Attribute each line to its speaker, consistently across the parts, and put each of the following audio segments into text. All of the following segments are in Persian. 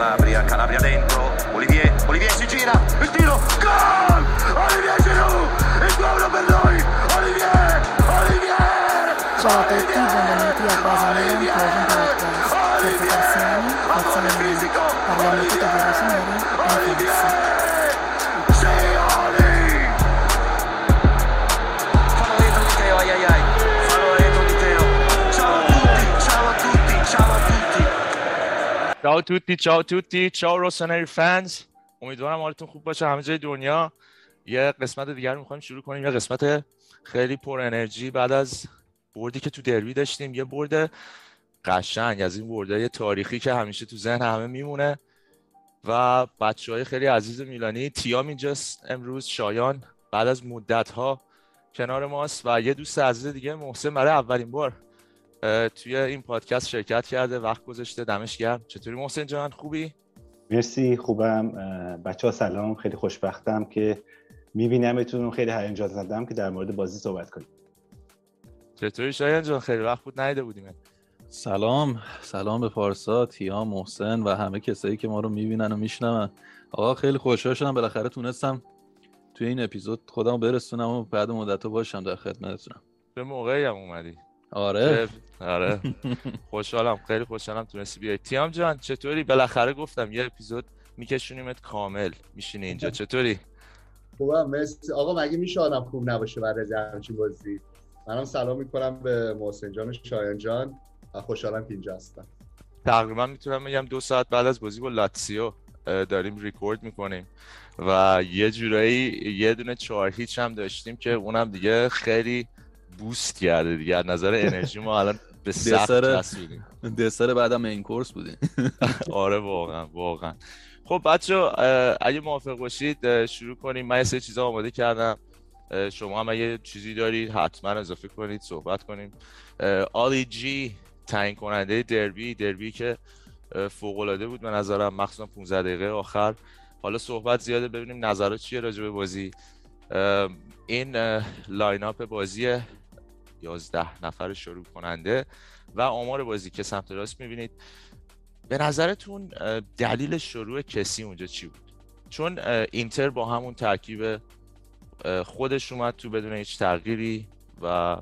Speaker 1: Calabria, Calabria dentro, Olivier, Olivier si gira, il tiro, gol! Olivier Giroud, il gol per noi, Olivier, Olivier!
Speaker 2: Ciao a tutti, benvenuti a Cosa Milan Closing Podcast. Senza persiani, Pozzo Milan. Parliamo tutto di rossoneri e Fenix.
Speaker 3: چاو توتی چاو توتی چاو روسنری فنز امیدوارم حالتون خوب باشه. همه جای دنیا. یه قسمت دیگر می‌خوایم شروع کنیم. یه قسمت خیلی پر انرژی بعد از بردی که تو دربی داشتیم. یه برد قشنگ از این بردهای تاریخی که همیشه تو ذهن همه میمونه. و بچه های خیلی عزیز میلانی. تیام اینجاست امروز شایان. بعد از مدت ها کنار ماست. و یه دوست عزیز دیگه محسن. برای اولین بار. توی این پادکست شرکت کرده وقت گذاشته دمش گرم. چطوری محسن جان؟ خوبی؟
Speaker 4: مرسی خوبم. بچه ها سلام. خیلی خوشبختم که میبینمتون. خیلی هیجان زدم که در مورد بازی صحبت کنیم.
Speaker 3: چطوری شایان جان؟ خیلی وقت بود نیده بودیم.
Speaker 5: سلام. سلام به پارسا تیام محسن و همه کسایی که ما رو می‌بینن و میشنون. آقا خیلی خوشحال شدم بالاخره تونستم توی این اپیزود خودمو برسونم و بعد مدت باشم در خدمتتونم.
Speaker 3: به موقعی هم اومدی.
Speaker 5: آره.
Speaker 3: آره. خوشحالم خیلی خوشحالم تونستی بیای. تیام جان چطوری؟ بالاخره گفتم یه اپیزود میکشونیمت کامل میشینی اینجا. چطوری؟
Speaker 6: خوبم مرسی. آقا مگه میشه آدم خوب نباشه برای همچین بازی؟ منم سلام می‌کنم به محسن جان و شایان جان و خوشحالم که اینجا هستم.
Speaker 3: تقریبا می‌تونم بگم دو ساعت بعد از بازی با لاتسیو داریم ریکورد می‌کنیم و یه جورایی یه دونه چهار هیچ هم داشتیم که اونم دیگه خیلی بوست کرده دیگه. از نظر انرژی ما الان به سخت چسبیدیم
Speaker 5: دسر بعدم این کورس بودیم.
Speaker 3: آره واقعا واقعا. خب بچه اگه موافق باشید شروع کنیم. من یه سری چیزا آماده کردم. شما هم اگه چیزی دارید حتما اضافه کنید صحبت کنیم. آلی جی تعیین کننده دربی. دربی که فوق العاده بود به نظرم مخصوصا 15 دقیقه آخر. حالا صحبت زیاده ببینیم نظرات چیه راجع به بازی. این lineup بازی 11 نفر شروع کننده و آمار بازی که سمت راست می‌بینید. به نظرتون دلیل شروع کسیه اونجا چی بود؟ چون اینتر با همون ترکیب خودش اومد تو بدون هیچ تغییری و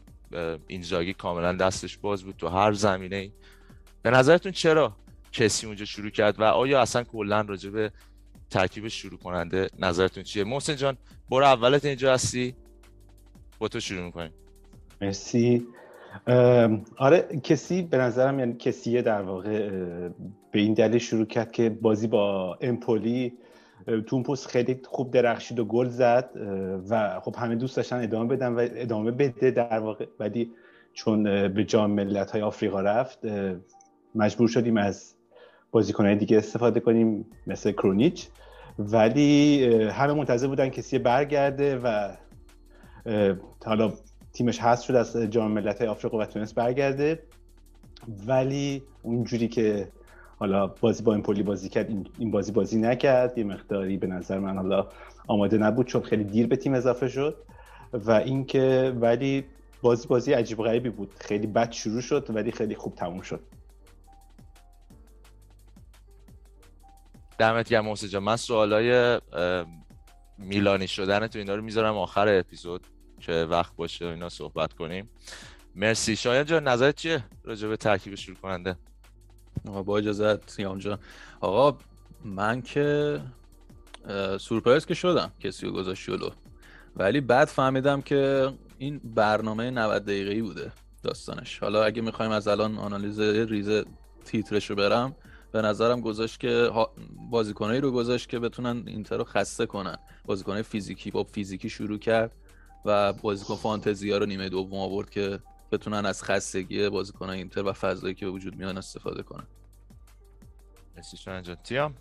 Speaker 3: اینزاگی کاملا دستش باز بود تو هر زمینه به نظرتون چرا کسیه اونجا شروع کرد و آیا اصلا کلا راجع به ترکیب شروع کننده نظرتون چیه؟ محسن جان برو اولت اینجا هستی با تو شروع می‌کنیم.
Speaker 4: مرسی. آره کسی به نظرم یعنی کسیه در واقع به این دلیل شروع کرد که بازی با امپولی تو اون پست خیلی خوب درخشید و گل زد و خب همه دوست داشتن ادامه بدن و ادامه بده در واقع. ولی چون به جام ملت های آفریقا رفت مجبور شدیم از بازیکنهای دیگه استفاده کنیم مثل کرونیچ. ولی همه منتظر بودن کسی برگرده و حالا تیمش هست شد از جام ملت آفریقا و تونست برگرده. ولی اونجوری که حالا بازی با امپولی بازی کرد این- این بازی بازی نکرد. یه مقداری به نظر من حالا آماده نبود چون خیلی دیر به تیم اضافه شد. و اینکه ولی بازی بازی عجیب غریبی بود. خیلی بد شروع شد ولی خیلی خوب تموم شد.
Speaker 3: دمت گرم محسن جان. من سوالای میلانی شدن تو اینا رو می‌ذارم آخر اپیزود. که وقت باشه اینا صحبت کنیم. مرسی. شایان جان نظرت چیه راجع به ترکیب شروع کننده
Speaker 5: با اجازت سیام جان. آقا من که سورپرایز که شدم کسی رو گذاشت جلو. ولی بعد فهمیدم که این برنامه 90 دقیقه‌ای بوده داستانش. حالا اگه می‌خوایم از الان آنالیز ریز تیترش رو برم به نظرم گذاشت که بازیکنایی رو گذاشت که بتونن اینتر رو خسته کنن. بازیکنای فیزیکی با فیزیکی شروع کرد. و بازیکن فانتزی ها رو نیمه دوم آورد که بتونن از خستگی بازیکن اینتر و فضایی که به وجود میان استفاده کنن.
Speaker 3: مرسی شایان جان. تیام؟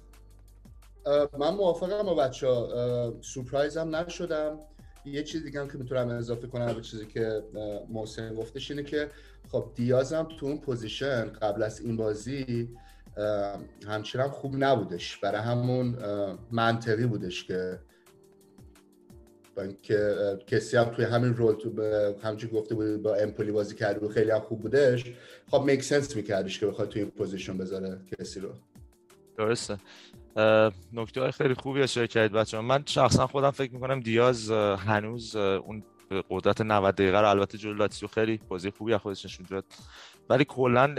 Speaker 6: من موافقم با بچه ها سورپرایز هم نشدم. یه چیز دیگه هم که می‌تونم اضافه کنم به چیزی که محسن گفتش اینه که خب دیاز هم تو اون position قبل از این بازی همچنان خوب نبودش. برای همون منطقی بودش که اینکه اه، کسیه هم توی همین role تو همونجوری گفته بود با امپولی بازی کرده بود خیلی هم خوب بودش. خب make sense میکردش که بخواد توی این position بذاره کسیه رو.
Speaker 3: درسته. نکته های خیلی خوبی اشاره کردید بچه من شخصا خودم فکر می‌کنم دیاز هنوز اون قدرت 90 دقیقه رو البته جلو لاتسیو خیلی بازی خوبی از خودش نشون داد. ولی کلا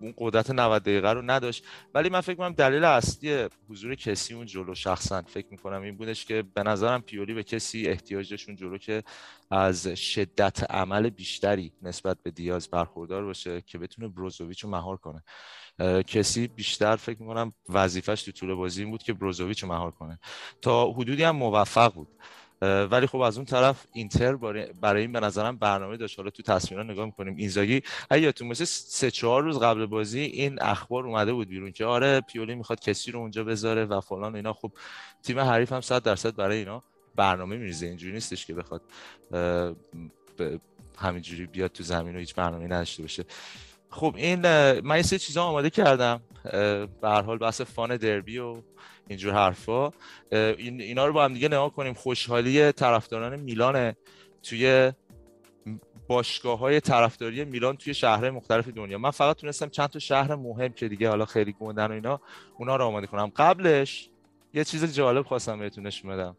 Speaker 3: اون قدرت 90 دقیقه رو نداشت. ولی من فکر کنم دلیل اصلی حضور کسی اون جلو شخصا فکر می‌کنم این بودش که به نظرم پیولی به کسی احتیاج داشت جلو که از شدت عمل بیشتری نسبت به دیاز برخوردار باشه که بتونه بروزوویچ رو مهار کنه. کسی بیشتر فکر می‌کنم وظیفش تو طول بازی این بود که بروزوویچ رو مهار کنه. تا حدودی هم موفق بود. ولی خب از اون طرف اینتر برای این به نظرم برنامه داشت. حالا تو تصویرها نگاه می‌کنیم. اینزاگی. یادتون باشه سه چهار روز قبل بازی این اخبار اومده بود بیرون که آره پیولی می‌خواد کسی رو اونجا بذاره و فلان اینا. خب تیم حریف هم 100 درصد برای اینا برنامه میریزه. اینجوری نیستش که بخواد همینجوری بیاد تو زمین و هیچ برنامه نداشته باشه. خب این من یه سه چیزا آماده کردم. به هر حال بحث فان دربی و اینجور حرفا. این اینا رو با هم دیگه نگاه کنیم. خوشحالی طرفداران میلان توی باشگاه های طرفداری میلان توی شهرهای مختلف دنیا. من فقط تونستم چند تا شهر مهم که دیگه حالا خیلی گوندن و اینا اونا رو آماده کنم. قبلش یه چیز جالب خواستم بهتون نشون بدم.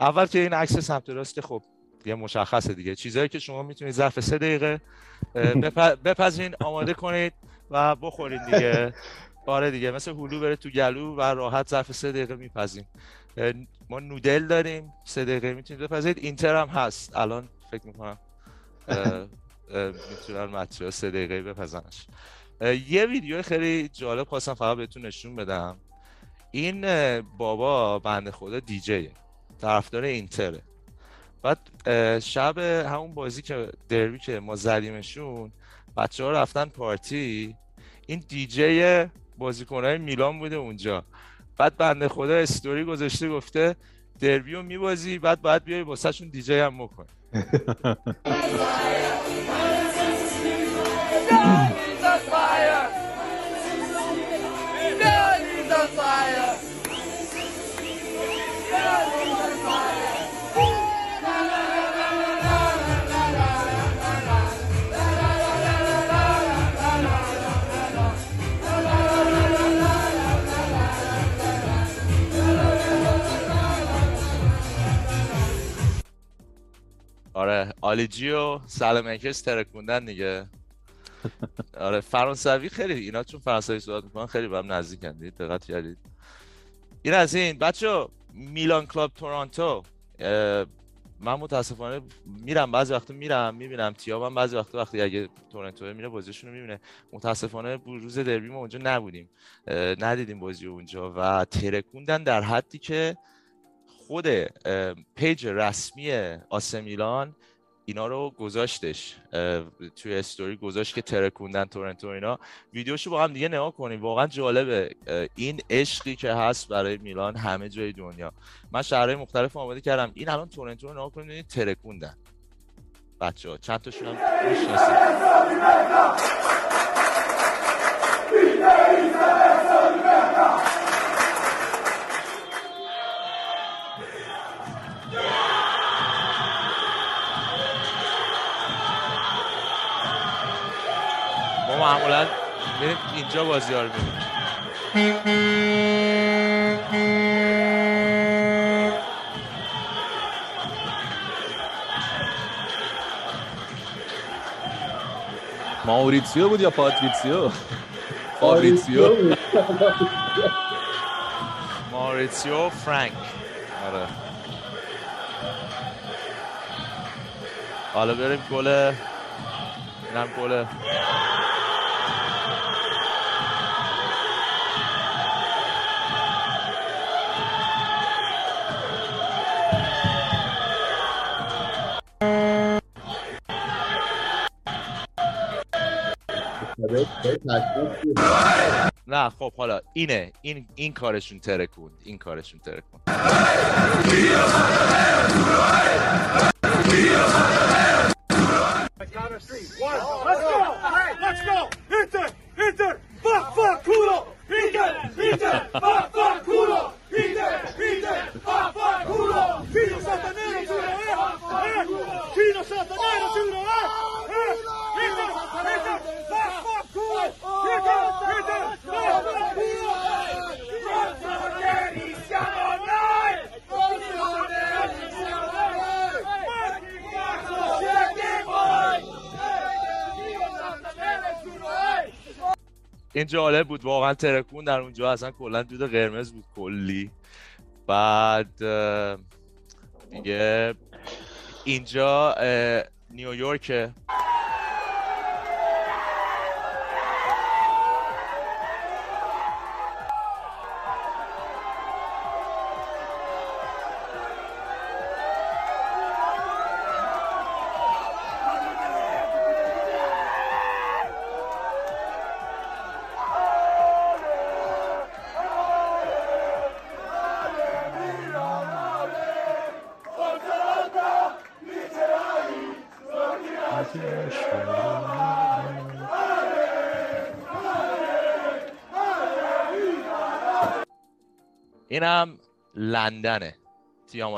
Speaker 3: اول که این عکس سمت راست که خب یه مشخصه دیگه. چیزهایی که شما می‌تونید ظرف سه دقیقه بپذیرین آماده کنید و بخورید دیگه. آره دیگه مثل هلو بره تو گلو و راحت ظرف سه دقیقه میپذیم ما نودل داریم سه دقیقه می‌تونید بپذید اینتر هم هست. الان فکر می‌کنم می‌تونن متریال سه دقیقه بپزنش. یه ویدیو خیلی جالب خواستم فقط بهتون نشون بدم. این بابا بنده خدا دیجیه طرفدار اینتره. بعد شب همون بازی که دربی که ما زدیمشون بچه ها رفتن پارتی. این دیجی بازیکنهای میلان بوده اونجا. بعد بنده خدا استوری گذاشته گفته دربی رو میبازی بعد باید بیای واسه شون دیجی هم بکن. آره آلیجی و سلامکس ترکوندن دیگه. آره فرانسوی خیلی اینا چون فرانسوی صحبت می‌کنن خیلی به هم نزدیکن دقت کردید. این از این بچه میلان کلاب تورانتو من متاسفانه میرم بعضی وقتا میرم می‌بینم تیابم بعضی وقتا وقتی اگه تورنتو میره بازیشون رو می‌بینه. متاسفانه روز دربی ما اونجا نبودیم ندیدیم بازی اونجا و ترکوندن در حدی که خود پیج رسمی آسه میلان اینا رو گذاشتش توی استوری گذاشت که ترکوندن تورنتو اینا. ویدیوشو با هم دیگه نگاه کنیم. واقعا جالبه این عشقی که هست برای میلان همه جای دنیا. من شهرهای مختلف آماده کردم. این الان تورنتو رو نگاه کنید ترکوندن بچه ها چند تاشون هم معمولا. میریم اینجا بازی ها رو
Speaker 5: ماوریتسیو بود یا پاتریسیو فابریتسیو.
Speaker 3: ماریتسیو فرانک. آره. حالا بریم گل. اینم گل. نه خب حالا اینه این این کارشون ترکوند این کارشون ترکوند Let's go! Inter! Inter! Fuck! Fuck! Kudo! Inter! Inter! Fuck! این جالب بود واقعا ترکون در اونجا اصلا کلا دود قرمز بود کلی. بعد دیگه اینجا اه، اینم لندنه. تیام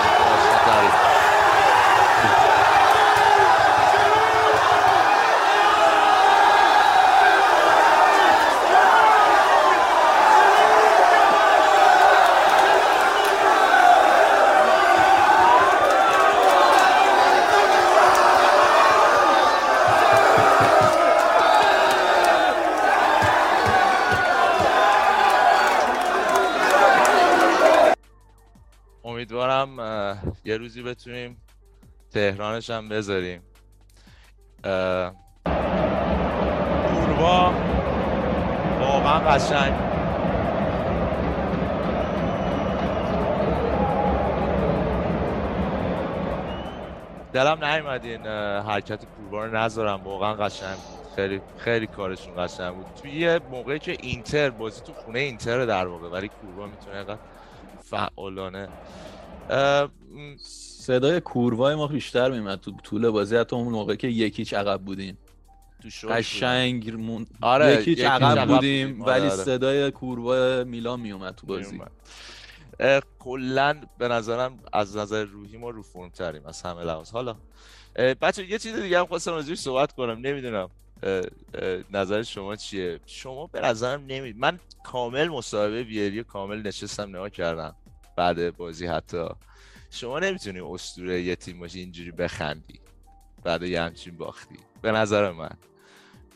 Speaker 3: روزی بتونیم تهرانش هم بذاریم. گوروا واقعا قشنگ. دلم نیومد این حرکت کوروا رو نذارم. واقعا قشنگ بود. خیلی خیلی کارشون قشنگ بود. توی یه موقعی که اینتر بازی تو خونه اینتر در واقع ولی کوروا می‌تونه فعالانه
Speaker 5: صدای کوروای ما بیشتر میمد تو طول بازی حتی اون موقع که یکیچ عقب بودیم.
Speaker 3: تو.
Speaker 5: قشنگ مون...
Speaker 3: آره،
Speaker 5: یکیچ
Speaker 3: یکیچ
Speaker 5: عقب
Speaker 3: عقب
Speaker 5: بودیم
Speaker 3: بودیم.
Speaker 5: ولی
Speaker 3: آره، آره.
Speaker 5: صدای کوروای میلان میومد تو بازی.
Speaker 3: کلا به نظرم از نظر روحی ما رو فرم تریم از همه لحاظ. حالا بچه یه چیز دیگه هم خواستم راجعش صحبت کنم. نمی‌دونم نظر شما چیه؟ شما به نظرم نمید من کامل مصاحبه ویری کامل نشستم نگاه کردم. بعد بازی حتی. شما نمی‌تونی اسطوره یه تیم باشی اینجوری بخندی. بعد یه همچین باختی. به نظر من.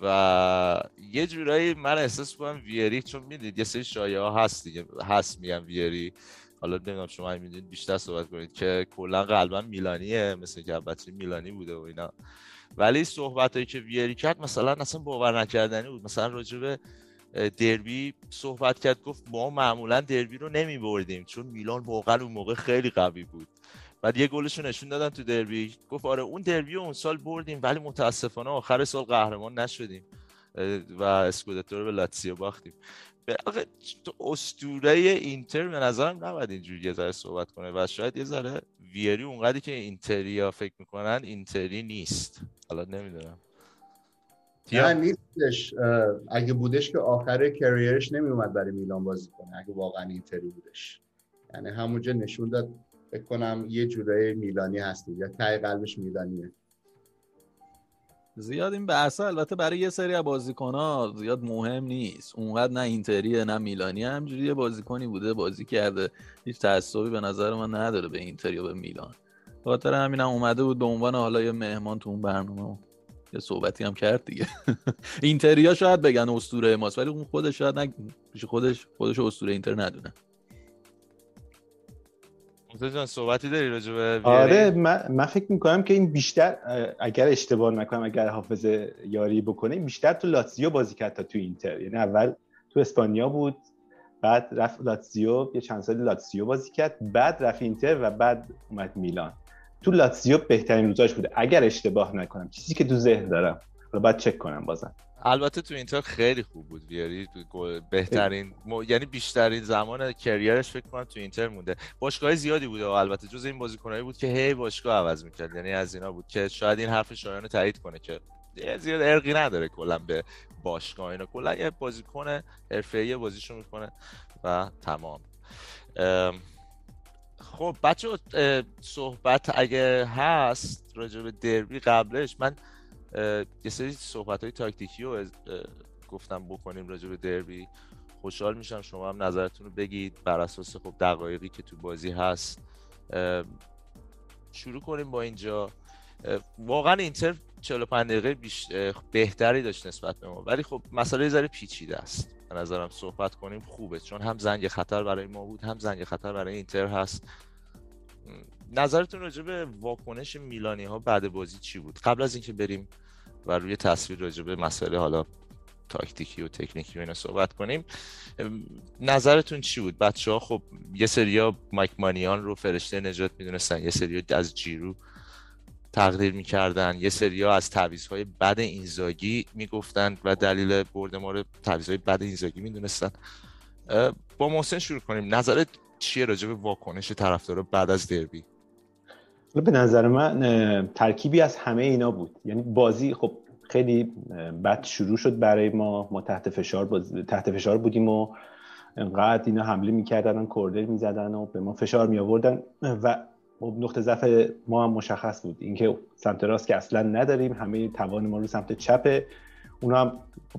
Speaker 3: و یه جورایی من احساس کنم ویری چون می‌دید یه سری شایعه ها هست دیگه. هست میگم ویری. حالا نمی‌دونم شما می‌دونید بیشتر صحبت کنید که کلا قلبا میلانیه مثل که بچه میلانی بوده و اینا. ولی صحبت هایی که ویری کرد مثلا اصلا باور نکردنی بود. مثلا راجع به دربی صحبت کرد گفت ما معمولا دربی رو نمی بردیم چون میلان واقعا اون موقع خیلی قوی بود. بعد یه گلش رو نشون دادن تو دربی. گفت آره اون دربی اون سال بردیم ولی متاسفانه آخر سال قهرمان نشدیم. و اسکودتو رو به لاتسیو باختیم. تو اسطوره اینتر به نظرم نباید اینجوری یه ذره صحبت کنه و شاید یه ذره ویری اونقدری که اینتریا فکر می‌کنن اینتری نیست. حالا نمی‌دونم.
Speaker 6: نه نیستش. اگه بودش که آخر کریرش نمیومد برای میلان بازی کنه اگه واقعا اینتری بودش. یعنی همونجا نشون داد فکر کنم یه جورای میلانی هستی یا ته قلبش میلانیه.
Speaker 5: زیاد این بحثا البته برای یه سری از بازیکن‌ها زیاد مهم نیست. اونقدر نه اینتریه نه میلانی. همجوری یه بازیکنی بوده بازی کرده. هیچ تعصبی به نظر من نداره به اینتر یا به میلان. خاطر همینم هم اومده بود به عنوان حالا یه مهمان تو اون برنامه. یه صحبتی هم کرد دیگه. اینتریا شاید بگن اسطوره ماست ولی اون خودش شاید نه خودش خودش اسطوره اینتر ندونه.
Speaker 3: جان صحبتی داری راجع به
Speaker 4: آره من, من فکر می‌کنم که این بیشتر اگر اشتباه نکنم اگر حافظه یاری بکنه بیشتر تو لاتزیو بازی کرد تا تو اینتر. یعنی اول تو اسپانیا بود بعد رفت لاتزیو یه چند سال لاتزیو بازی کرد بعد رفت اینتر و بعد اومد میلان. تو لاتزیو بهترین روزاش بوده. اگر اشتباه نکنم چیزی که تو ذهن دارم. رو بعد چک کنم بازم.
Speaker 3: البته تو اینتر خیلی خوب بود ویاری بهترین م... یعنی بیشترین زمان کریرش فکر کنم تو اینتر مونده. باشگاه زیادی بوده و البته جز این بازیکنایی بود که هی باشگاه عوض می‌کرد. یعنی از اینا بود که شاید این حرف شایان تایید کنه که زیاد ارقی نداره کلا به باشگاه اینا. کلا یه بازیکن حرفه‌ای بازیشو می‌کنه و تمام. خب بچه صحبت اگه هست راجع به دربی قبلش من یه سری صحبت های تاکتیکی رو گفتم بکنیم راجع به دربی. خوشحال میشم شما هم نظرتون رو بگید بر اساس خب دقایقی که تو بازی هست. شروع کنیم با اینجا. واقعا اینتر 45 دقیقه بیش... بهتری داشت نسبت به ما. ولی خب مسئله ذره پیچیده است. به نظرم صحبت کنیم خوبه چون هم زنگ خطر برای ما بود هم زنگ خطر برای اینتر هست. نظرتون راجع به واکنش میلانی ها بعد بازی چی بود؟ قبل از اینکه بریم و روی تصویر راجع به مسئله حالا تاکتیکی و تکنیکی و اینا صحبت کنیم نظرتون چی بود؟ بچه ها خب یه سریا مایک مانیان رو فرشته نجات می‌دونستن یه سریا از جیرو تقدیر می‌کردن. یه سریا از های بد اینزاگی می‌گفتن و دلیل برد ما رو های بد اینزاگی می‌دونستن. با محسن شروع کنیم. نظرت چیه راجع به واکنش طرفدارا بعد از دربی؟
Speaker 4: به نظر من ترکیبی از همه اینا بود. یعنی بازی خب خیلی بد شروع شد برای ما. ما تحت فشار تحت فشار بودیم و انقدر اینا حمله می‌کردن و کوردر می‌زدن و به ما فشار می آوردن و نقطه ضعف ما هم مشخص بود. اینکه سمت راست که اصلا نداریم همه توان ما رو سمت چپه اونا هم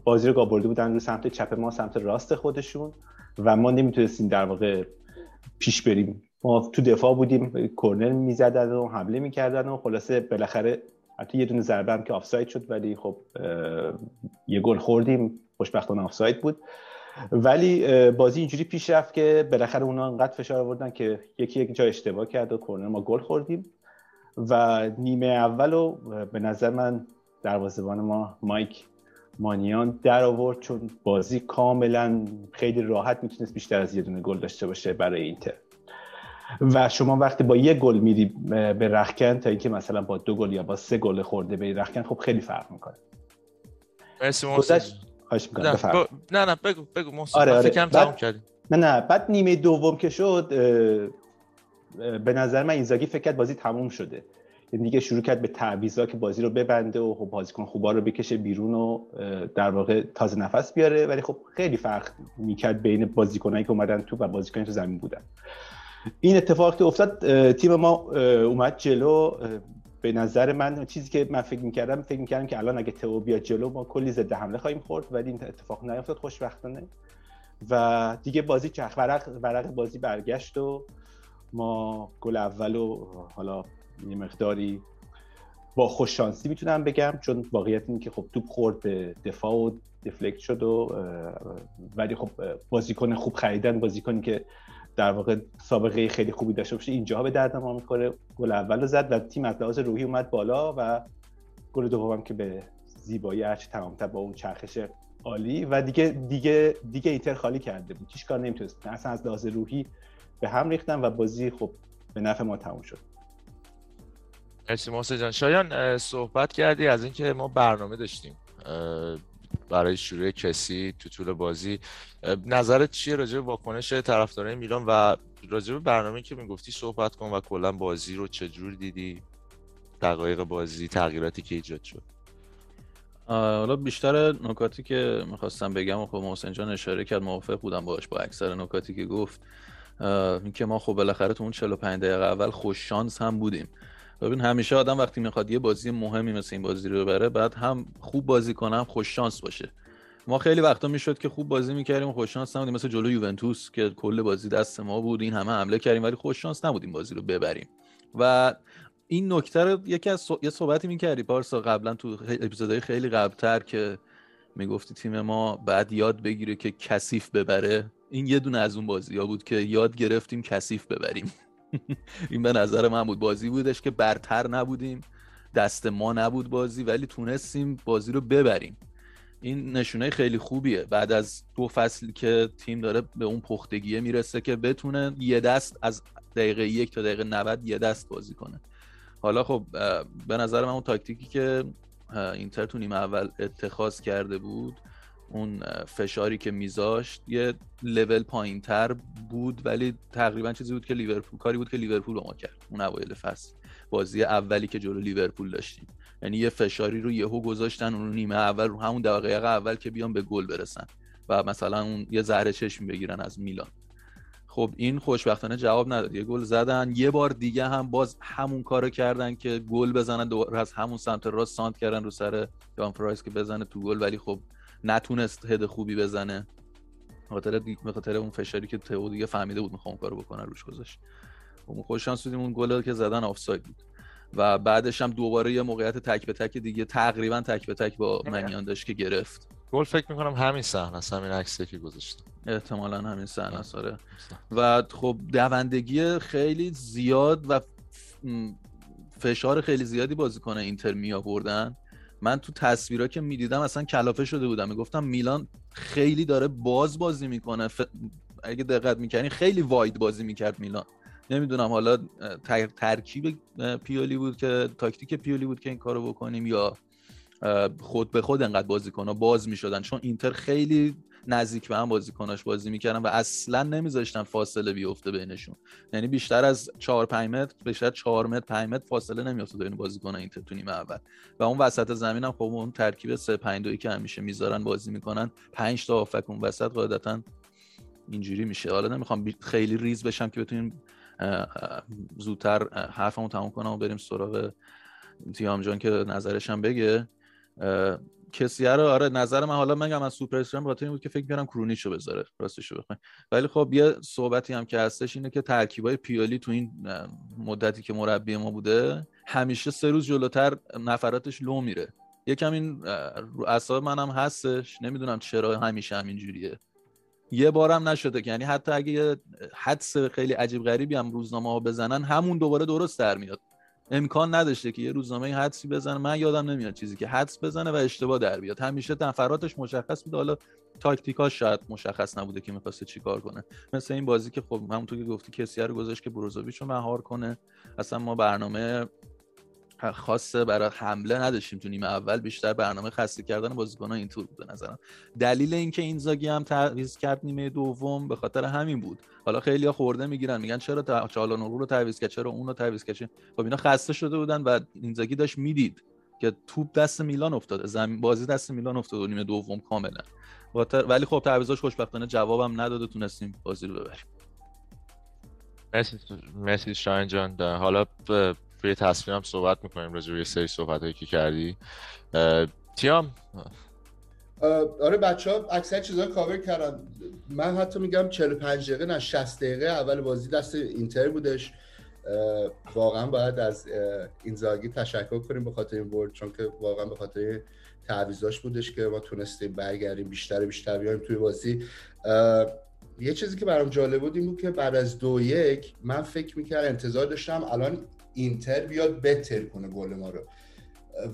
Speaker 4: بازی رو گابرده بودن رو سمت چپ ما سمت راست خودشون و ما نمی‌تونستیم در واقع پیش بریم. ما تو دفاع بودیم کورنر می‌زدن و حمله می‌کردن و خلاصه بالاخره حتی یه دونه ضربه هم که آفساید شد ولی خب یه گل خوردیم. خوشبختانه آفساید بود. ولی بازی اینجوری پیش رفت که بالاخره اونا انقدر فشار آوردن که یکی یک جا اشتباه کرد و کورنر ما گل خوردیم. و نیمه اول رو به نظر من دروازه‌بان ما مایک مانیان در آورد چون بازی کاملا خیلی راحت می‌تونست بیشتر از یه دونه گل داشته باشه برای اینتر. و شما وقتی با یه گل میری به رخکن تا اینکه مثلا با دو گل یا با سه گل خورده به رخکن خب خیلی فرق می‌کنه.
Speaker 3: مرسی
Speaker 4: خواهش
Speaker 3: نه, نه نه بگو بگو محسن آره آره. بعد...
Speaker 4: نه نه بعد نیمه دوم که شد به نظر من اینزاگی فکر کرد بازی تموم شده. یعنی دیگه شروع کرد به تعویضا که بازی رو ببنده و خب بازیکن خوبا رو بکشه بیرون و در واقع تازه نفس بیاره. ولی خب خیلی فرق می‌کرد بین بازیکنایی که اومدن تو و بازیکنایی تو زمین بودن. این اتفاق که افتاد تیم ما اومد جلو به نظر من چیزی که من فکر می‌کردم فکر می‌کردم که الان اگه تو بیاد جلو ما کلی ضد حمله خواهیم خورد ولی این اتفاق نیفتاد خوشبختانه. و دیگه بازی چرخ ورق, ورق بازی برگشت و ما گل اول و حالا یه مقداری با خوششانسی می‌تونم بگم چون واقعیت این که خب توپ خورد به دفاع و دفلکت شد و ولی خب بازیکن خوب خریدن بازیکنی که در واقع سابقه خیلی خوبی داشته باشه اینجا به درد ما می‌خوره. گل اول زد و تیم از لحاظ روحی اومد بالا و گل دومم که به زیبایی هرچی تمامتر با اون چرخش عالی و دیگه دیگه دیگه ایتر خالی کرده بود. هیچ کار نمی‌تونست. اصلا از لحاظ روحی به هم ریختن و بازی خب به نفع ما تموم شد.
Speaker 3: مرسی جان. شایان صحبت کردی از اینکه ما برنامه داشتیم. برای شروع کسی تو طول بازی. نظرت چیه راجع به واکنش طرفدارای میلان و راجع به برنامه که می‌گفتی صحبت کن و کلا بازی رو چجور دیدی؟ دقایق بازی تغییراتی که ایجاد شد.
Speaker 5: حالا بیشتر نکاتی که می‌خواستم بگم و خب محسن جان اشاره کرد موافق بودم باش با اکثر نکاتی که گفت. اینکه ما خب بالاخره تو اون 45 دقیقه اول خوش شانس هم بودیم. ببین همیشه آدم وقتی می‌خواد یه بازی مهمی مثل این بازی رو ببره بعد هم خوب بازی کنه خوش شانس باشه. ما خیلی وقتا می‌شد که خوب بازی می‌کردیم خوش شانس نبودیم. مثل جلو یوونتوس که کل بازی دست ما بود این همه حمله کردیم ولی خوش شانس نبودیم بازی رو ببریم. و این نکته رو یکی از یه صحبتی می‌کردی پارسا قبلا تو اپیزودهای خیلی قبلتر که می‌گفتی تیم ما بعد یاد بگیره که کثیف ببره. این یه دونه از اون بازی ها بود که یاد گرفتیم کثیف ببریم. این به نظر من بود. بازی بودش که برتر نبودیم. دست ما نبود بازی ولی تونستیم بازی رو ببریم. این نشونه خیلی خوبیه. بعد از دو فصل که تیم داره به اون پختگیه می‌رسه که بتونه یه دست از دقیقه یک تا دقیقه 90 یه دست بازی کنه. حالا خب به نظر من اون تاکتیکی که اینتر تو نیمه اول اتخاذ کرده بود اون فشاری که میذاشت یه لول پایین تر بود ولی تقریبا چیزی بود که لیورپول کاری بود که لیورپول با ما کرد. اون اوایل فصل. بازی اولی که جلو لیورپول داشتیم. یعنی یه فشاری رو یهو گذاشتن اون نیمه اول رو همون دقیقه اول که بیان به گل برسن. و مثلا اون یه زهره چشم بگیرن از میلان. خب این خوشبختانه جواب نداد. یه گل زدن. یه بار دیگه هم باز همون کارو کردن که گل بزنن دور از همون سمت راست سانت کردن رو سر جان فرایس که بزنه تو گل. ولی خب نتونست هد خوبی بزنه. خاطر به خاطر اون فشاری که تو دیگه فهمیده بود می‌خوام کارو بکنه روش گذاشت. خب خوش شانس بودیم اون گل که زدن آفساید بود. و بعدش هم دوباره یه موقعیت تک به تک دیگه تقریبا تک به تک با منیان داشت که گرفت.
Speaker 3: گل فکر می‌کنم همین صحنه است همین عکسی که گذاشتم
Speaker 5: احتمالا همین صحنه است آره. و خب دوندگی خیلی زیاد و فشار خیلی زیادی بازیکن اینتر می آوردن من تو تصویرها که می‌دیدم اصلا کلافه شده بودم. می‌گفتم میلان خیلی داره باز بازی می‌کنه. ف... اگه دقت می‌کنی خیلی واید بازی می‌کرد میلان. نمی‌دونم حالا ترکیب پیولی بود که تاکتیک پیولی بود که این کارو بکنیم یا خود به خود انقدر بازیکن باز می‌شدن. چون اینتر خیلی نزدیک به هم بازیکناش بازی می‌کردن و اصلا نمیذاشتن فاصله بیفته بینشون. یعنی بیشتر از 4 5 متر بیشتر 4 متر 5 متر فاصله نمیفته بین بازیکن اینتر تو نیمه اول. و اون وسط زمین هم خب اون ترکیب 3 5 2 که همیشه می‌ذارن بازی می‌کنن 5 تا هافک اون وسط قاعدتا اینجوری میشه. حالا نمی‌خوام خیلی ریز بشم که بتونیم زودتر حرفمو تموم کنم و بریم سراغ تیام جان که نظرش هم بگه کسی رو آره نظر من حالا میگم از سوپر استرام خاطر این بود که فکر می‌کردم کرونیچو بذاره راستش رو ولی خب یه صحبتی هم که هستش اینه که ترکیبای پیالی تو این مدتی که مربی ما بوده همیشه سه روز جلوتر نفراتش لو میره. یکم این رو اعصاب منم هستش نمی‌دونم چرا همیشه همین جوریه. یه بارم نشده که یعنی حتی اگه یه حدس خیلی عجیب غریبی هم روزنامه ها بزنن همون دوباره درست در میاد. امکان نداشته که یه روزنامه حدسی بزنه. من یادم نمیاد چیزی که حدس بزنه و اشتباه در بیاد. همیشه نفراتش مشخص بوده. حالا تاکتیکاش شاید مشخص نبوده که می‌خواسته چیکار کنه. مثل این بازی که خب همونطور که گفتی کسی رو گذاشت که بروزوویچ رو مهار کنه. اصلا ما برنامه خاصه برای حمله نداشتیم تو نیمه اول بیشتر برنامه خسته کردن بازیکن‌ها اینطور بود به نظرم. دلیل اینکه این زاگی هم تعویض کرد نیمه دوم به خاطر همین بود. حالا خیلی خورده می‌گیرن میگن چرا چالانورو رو تعویض کرد چرا اون رو تعویض کرد؟ خب اینا خسته شده بودن و اینزاگی داشت می‌دید که توپ دست میلان افتاده زمین بازی دست میلان افتاده نیمه دوم کاملا. ولی خب تعویضاش خوشبختانه جوابم نداده تونستیم بازی رو ببریم.
Speaker 3: مرسی مرسی شاین جان. حالا توی تصویرم صحبت می‌کنیم راجع به سری صحبت هایی که کردی. تیام.
Speaker 6: آره بچه ها اکثر چیزها کاور کردن. من حتی میگم 45 دقیقه نه 60 دقیقه اول بازی دست اینتر بودش. واقعا باید از اینزاگی تشکر کنیم به خاطر این برد چون که واقعا به خاطر تعویضاش بودش که ما تونستیم برگردیم بیشتر بیشتر بیایم توی بازی. یه چیزی که برام جالب بود این بود که بعد از دو یک من فکر می‌کردم انتظار داشتم الان اینتر بیاد بتر کنه گل ما رو.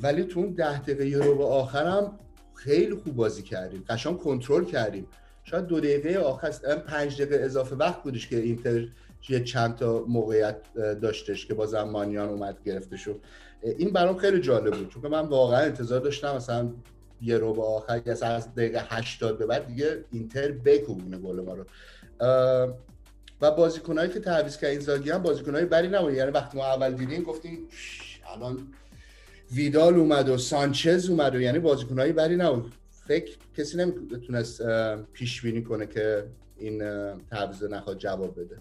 Speaker 6: ولی تو اون ده دقیقه یه رو آخرم خیلی خوب بازی کردیم. قشان کنترل کردیم. شاید دو دقیقه آخر پنج دقیقه اضافه وقت بودش که اینتر یه چند تا موقعیت داشتش که با زمانیان اومد گرفته شد این برام خیلی جالب بود. چون من واقعا انتظار داشتم مثلا یه رو به آخر از دقیقه 80 به بعد دیگه اینتر بکوبونه گل ما رو. و بازیکنایی که تعویض کرد اینزاگی هم بازیکنای بری نبود یعنی وقتی ما اول دیدیم گفتیم الان ویدال اومد و سانچز اومد و یعنی بازیکنایی بری نبود. فکر کسی نمی‌تونست پیش بینی کنه که این تعویض نخواد جواب بده.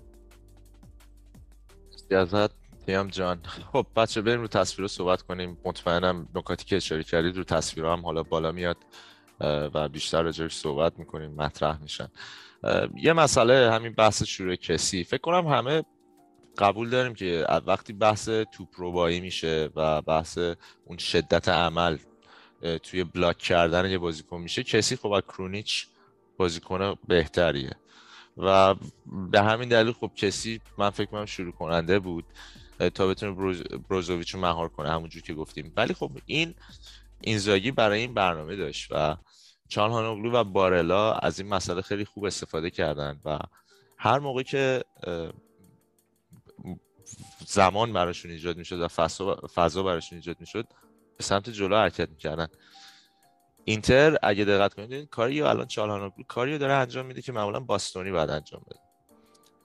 Speaker 3: ازت. دیام جان. خب بچه بریم رو تصویر رو صحبت کنیم. مطمئنم نکاتی که اشاره کردید رو تصویر هم حالا بالا میاد و بیشتر راجعش صحبت می‌کنیم. مطرح میشن. یه مسئله همین بحث شروع کسی. فکر کنم همه قبول داریم که وقتی بحث توپ روبایی میشه و بحث اون شدت عمل توی بلاک کردن یه بازیکن میشه کسی خب کرونیچ بازیکن بهتریه. و به همین دلیل خب کسی من فکر کنم شروع کننده بود تا بتونه بروز، بروزوویچ رو مهار کنه همونجور که گفتیم. ولی خب این اینزاگی برای این برنامه داشت و چالهانوگلو و بارلا از این مسئله خیلی خوب استفاده کردن و هر موقع که زمان براشون ایجاد می‌شد و فضا براشون ایجاد می‌شد به سمت جلو حرکت می‌کردن. اینتر اگه دقت کنید کاری الان چالهانوگلو کاری داره انجام میده که معمولا باستونی بعد انجام بده.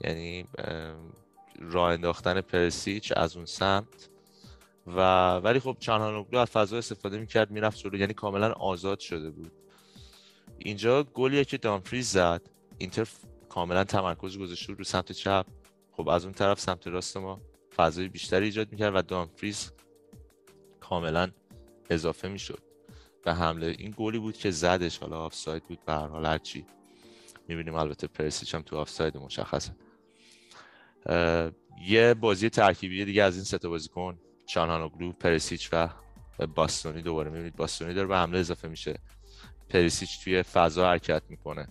Speaker 3: یعنی راه انداختن پرسیچ از اون سمت و ولی خب چالهانوگلو از فضا استفاده می‌کرد می‌رفت جلو یعنی کاملا آزاد شده بود. اینجا گلیه که دامفریز زد. اینتر کاملا تمرکز گذاشته رو سمت چپ. خب از اون طرف سمت راست ما فضای بیشتری ایجاد می‌کرد و دامفریز کاملا اضافه می‌شد. به حمله این گلی بود که زدش حالا آفساید بود به هر حال هرچی می‌بینیم البته پرسیچ هم تو آفساید مشخصه. یه بازی ترکیبی دیگه از این سه تا بازیکن چانانوگلو پرسیچ و باستونی دوباره می‌بینید. باستونی داره به حمله اضافه میشه. پرسیچ توی فضا حرکت می‌کنه.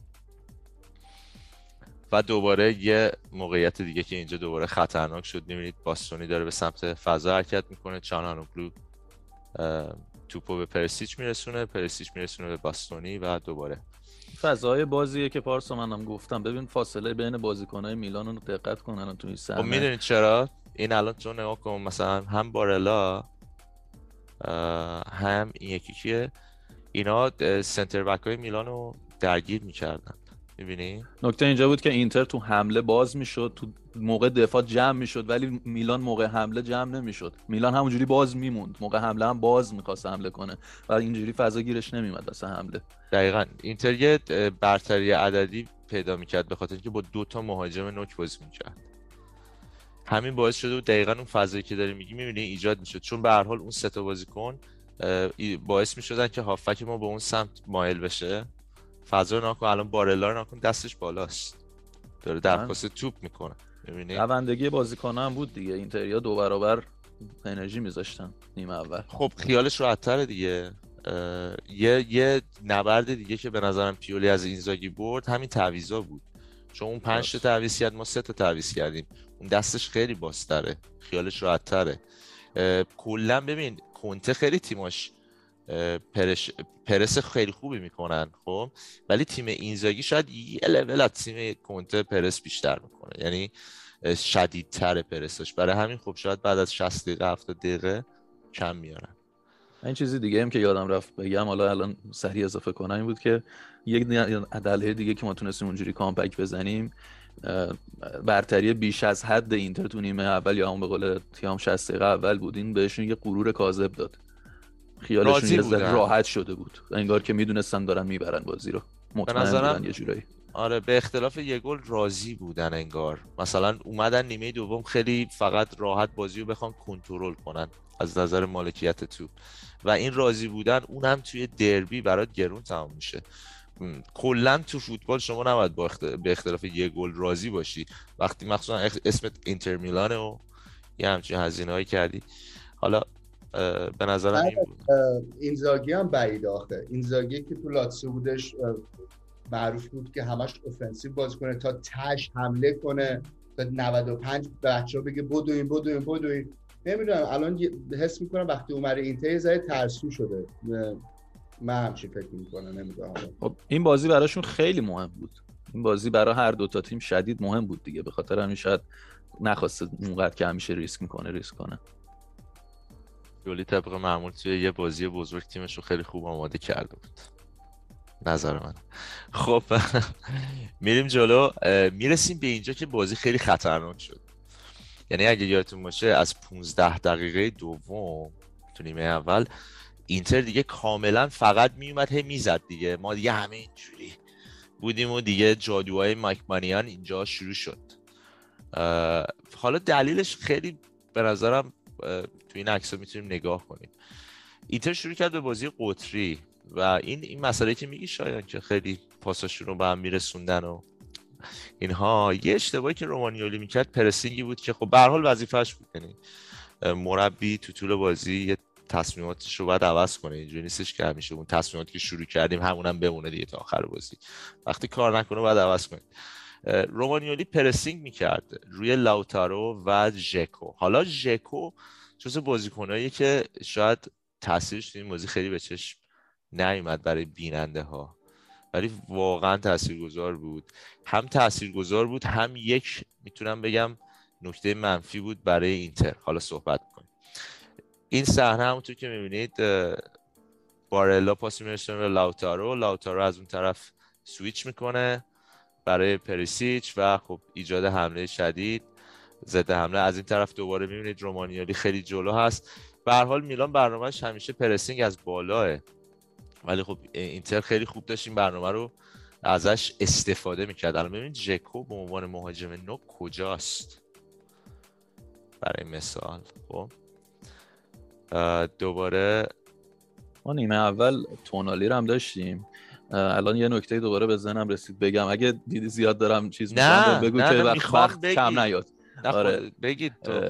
Speaker 3: و دوباره یه موقعیت دیگه که اینجا دوباره خطرناک شد. می‌بینید باستونی داره به سمت فضا حرکت می‌کنه. چانانوگلو توپو به پرسیچ میرسونه. پرسیچ میرسونه به باستونی و دوباره.
Speaker 5: فضای بازیه که پارسا منم گفتم. ببین فاصله بین بازیکنهای میلان رو دقت کنن تو این
Speaker 3: خب
Speaker 5: صحنه
Speaker 3: می‌دونید چرا؟ این الان تو نگاه کن مثلا هم بارلا هم این یکی کیه؟ اینا سنتر بک های میلان رو درگیر می‌کردن. می‌بینی؟
Speaker 5: نکته اینجا بود که اینتر تو حمله باز می‌شد تو موقع دفاع جمع می‌شد ولی میلان موقع حمله جمع نمی‌شد. میلان همونجوری باز میموند. موقع حمله هم باز می‌خواست حمله کنه و اینجوری فضا گیرش نمیومد واسه حمله.
Speaker 3: دقیقا. اینتر یه برتری عددی پیدا می‌کرد به خاطر اینکه با دو تا مهاجم نوک بازی می‌کرد. همین باعث شده بود دقیقا اون فضایی که داری میگی می‌بینی ایجاد می‌شد. چون به هر حال اون سه تا بازیکن باعث می‌شدن که هافک ما به اون سمت مایل بشه. فضا رو نکن الان بارلا رو نکن دستش بالاست. داره درخواست توپ می‌کنه. می‌بینی؟
Speaker 5: دوندگی بازیکن هم بود دیگه. اینتریا دو برابر انرژی میذاشتن نیمه اول.
Speaker 3: خب خیالش راحت‌تره دیگه. یه یه نبرد دیگه که به نظرم پیولی از اینزاگی برد همین تعویضا بود. چون اون پنج تا. تعویض کرد ما سه تا تعویض کردیم. اون دستش خیلی بازتره. خیالش راحت‌تره. کلا ببین کنته خیلی تیماش پرش پرس خیلی خوبی می‌کنن خب؟ ولی تیم اینزاگی شاید یه لول از تیم کنته پرس بیشتر می‌کنه. یعنی شدیدتر پرسش. برای همین خب شاید بعد از 60 دقیقه 70 دقیقه کم میارن.
Speaker 5: این چیزی دیگه هم که یادم رفت بگم حالا الان سریع اضافه کنم این بود که یک دلیل دیگه که ما تونستیم اونجوری کامپک بزنیم. برتری بیش از حد اینتر تو نیمه اول یا همون به قول تیام 60 دقیقه اول بود این بهشون یه غرور کاذب داد. خیالشون یه ذره. راحت شده بود. انگار که می‌دونستن دارن می‌برن بازی رو. مطمئن
Speaker 3: نظرم-
Speaker 5: بودن یه جورایی.
Speaker 3: آره به اختلاف یه گل راضی بودن انگار. مثلا اومدن نیمه دوم خیلی فقط راحت بازی رو بخوان کنترل کنن از نظر مالکیت توپ و این راضی بودن اونم توی دربی برات گرون تمام میشه. کلا تو فوتبال شما نباید با اخت- به اختلاف یه گل راضی باشی. وقتی مخصوصا اخ- اسمت اینتر میلانه و یه همچین هزینه هایی کردی. حالا به نظرم این
Speaker 6: اینزاگی هم بعید آخه. اینزاگی که تو لاتسیو بودش معروف بود که همش اوفنسیو بازی کنه تا تش حمله کنه. تا 95 بچه ها بگه بدوین بدوین بدوین. نمی‌دونم الان حس می‌کنم وقتی اومده اینتر ذره ترسو شده. من همچین فکر می‌کنم نمی‌دونم.
Speaker 5: خب این بازی براشون خیلی مهم بود. این بازی برای هر دو تا تیم شدید مهم بود دیگه. به خاطر همین شاید نخواسته اونقدر که همیشه ریسک می‌کنه ریسک کنه.
Speaker 3: جولی طبق معمول توی یه بازی بزرگ تیمش رو خیلی خوب آماده کرده بود. نظر من. خب میریم جلو. می‌رسیم به اینجا که بازی خیلی خطرناک شد. یعنی اگه یادتون باشه از 15 دقیقه دوم تو نیمه اول اینتر دیگه کاملا فقط میومد هی می‌زد دیگه. ما دیگه همه اینجوری بودیم و دیگه جادوهای مایک مانیان اینجا شروع شد. حالا دلیلش خیلی به نظرم تو این عکس می‌تونیم نگاه کنیم. اینتر شروع کرد به بازی قطری و این این مسئله که میگی شاید که خیلی پاساشون رو به هم میرسوندن و اینها. یه اشتباهی که رومانیولی می‌کرد پرسینگی بود که خب به هر حال وظیفه‌اش بود. یعنی مربی تو طول بازی یه تصمیماتش رو باید عوض کنه. اینجوری نیستش که همیشه اون تصمیماتی که شروع کردیم همونم بمونه دیگه تا آخر بازی. وقتی کار نکنه باید عوض کنید اه، رومانیولی پرسینگ می‌کرد روی لاوتارو و ژکو. حالا ژکو جز بازیکنایی که شاید تاثیرش تو این بازی خیلی به چشم نیومد برای بیننده ها ولی واقعا تاثیرگذار بود. هم تاثیرگذار بود هم یک می‌تونم بگم نکته منفی بود برای اینتر. حالا صحبت کنیم. این صحنه همونطور که می‌بینید بارلا پاس میرسونه به لاوتارو. لاوتارو از اون طرف سویچ می‌کنه برای پریسیچ و خب ایجاد حمله شدید ضد حمله. از این طرف دوباره می‌بینید رومانیالی خیلی جلو هست. به هر حال میلان برنامهش همیشه pressing از بالاه ولی خب اینتر خیلی خوب داشت این برنامه رو ازش استفاده می‌کرد. الان ببینید جکو به عنوان مهاجم نو کجاست برای مثال. خب؟ دوباره
Speaker 5: ما نیمه اول تونالی رو هم داشتیم. الان یه نکته دوباره به ذهنم رسید بگم. اگه دیدی زیاد دارم چیز
Speaker 3: نه،
Speaker 5: بگو
Speaker 3: نه،
Speaker 5: که وقت, وقت. کم نیاد.
Speaker 3: نه
Speaker 5: آره.
Speaker 3: بگید تو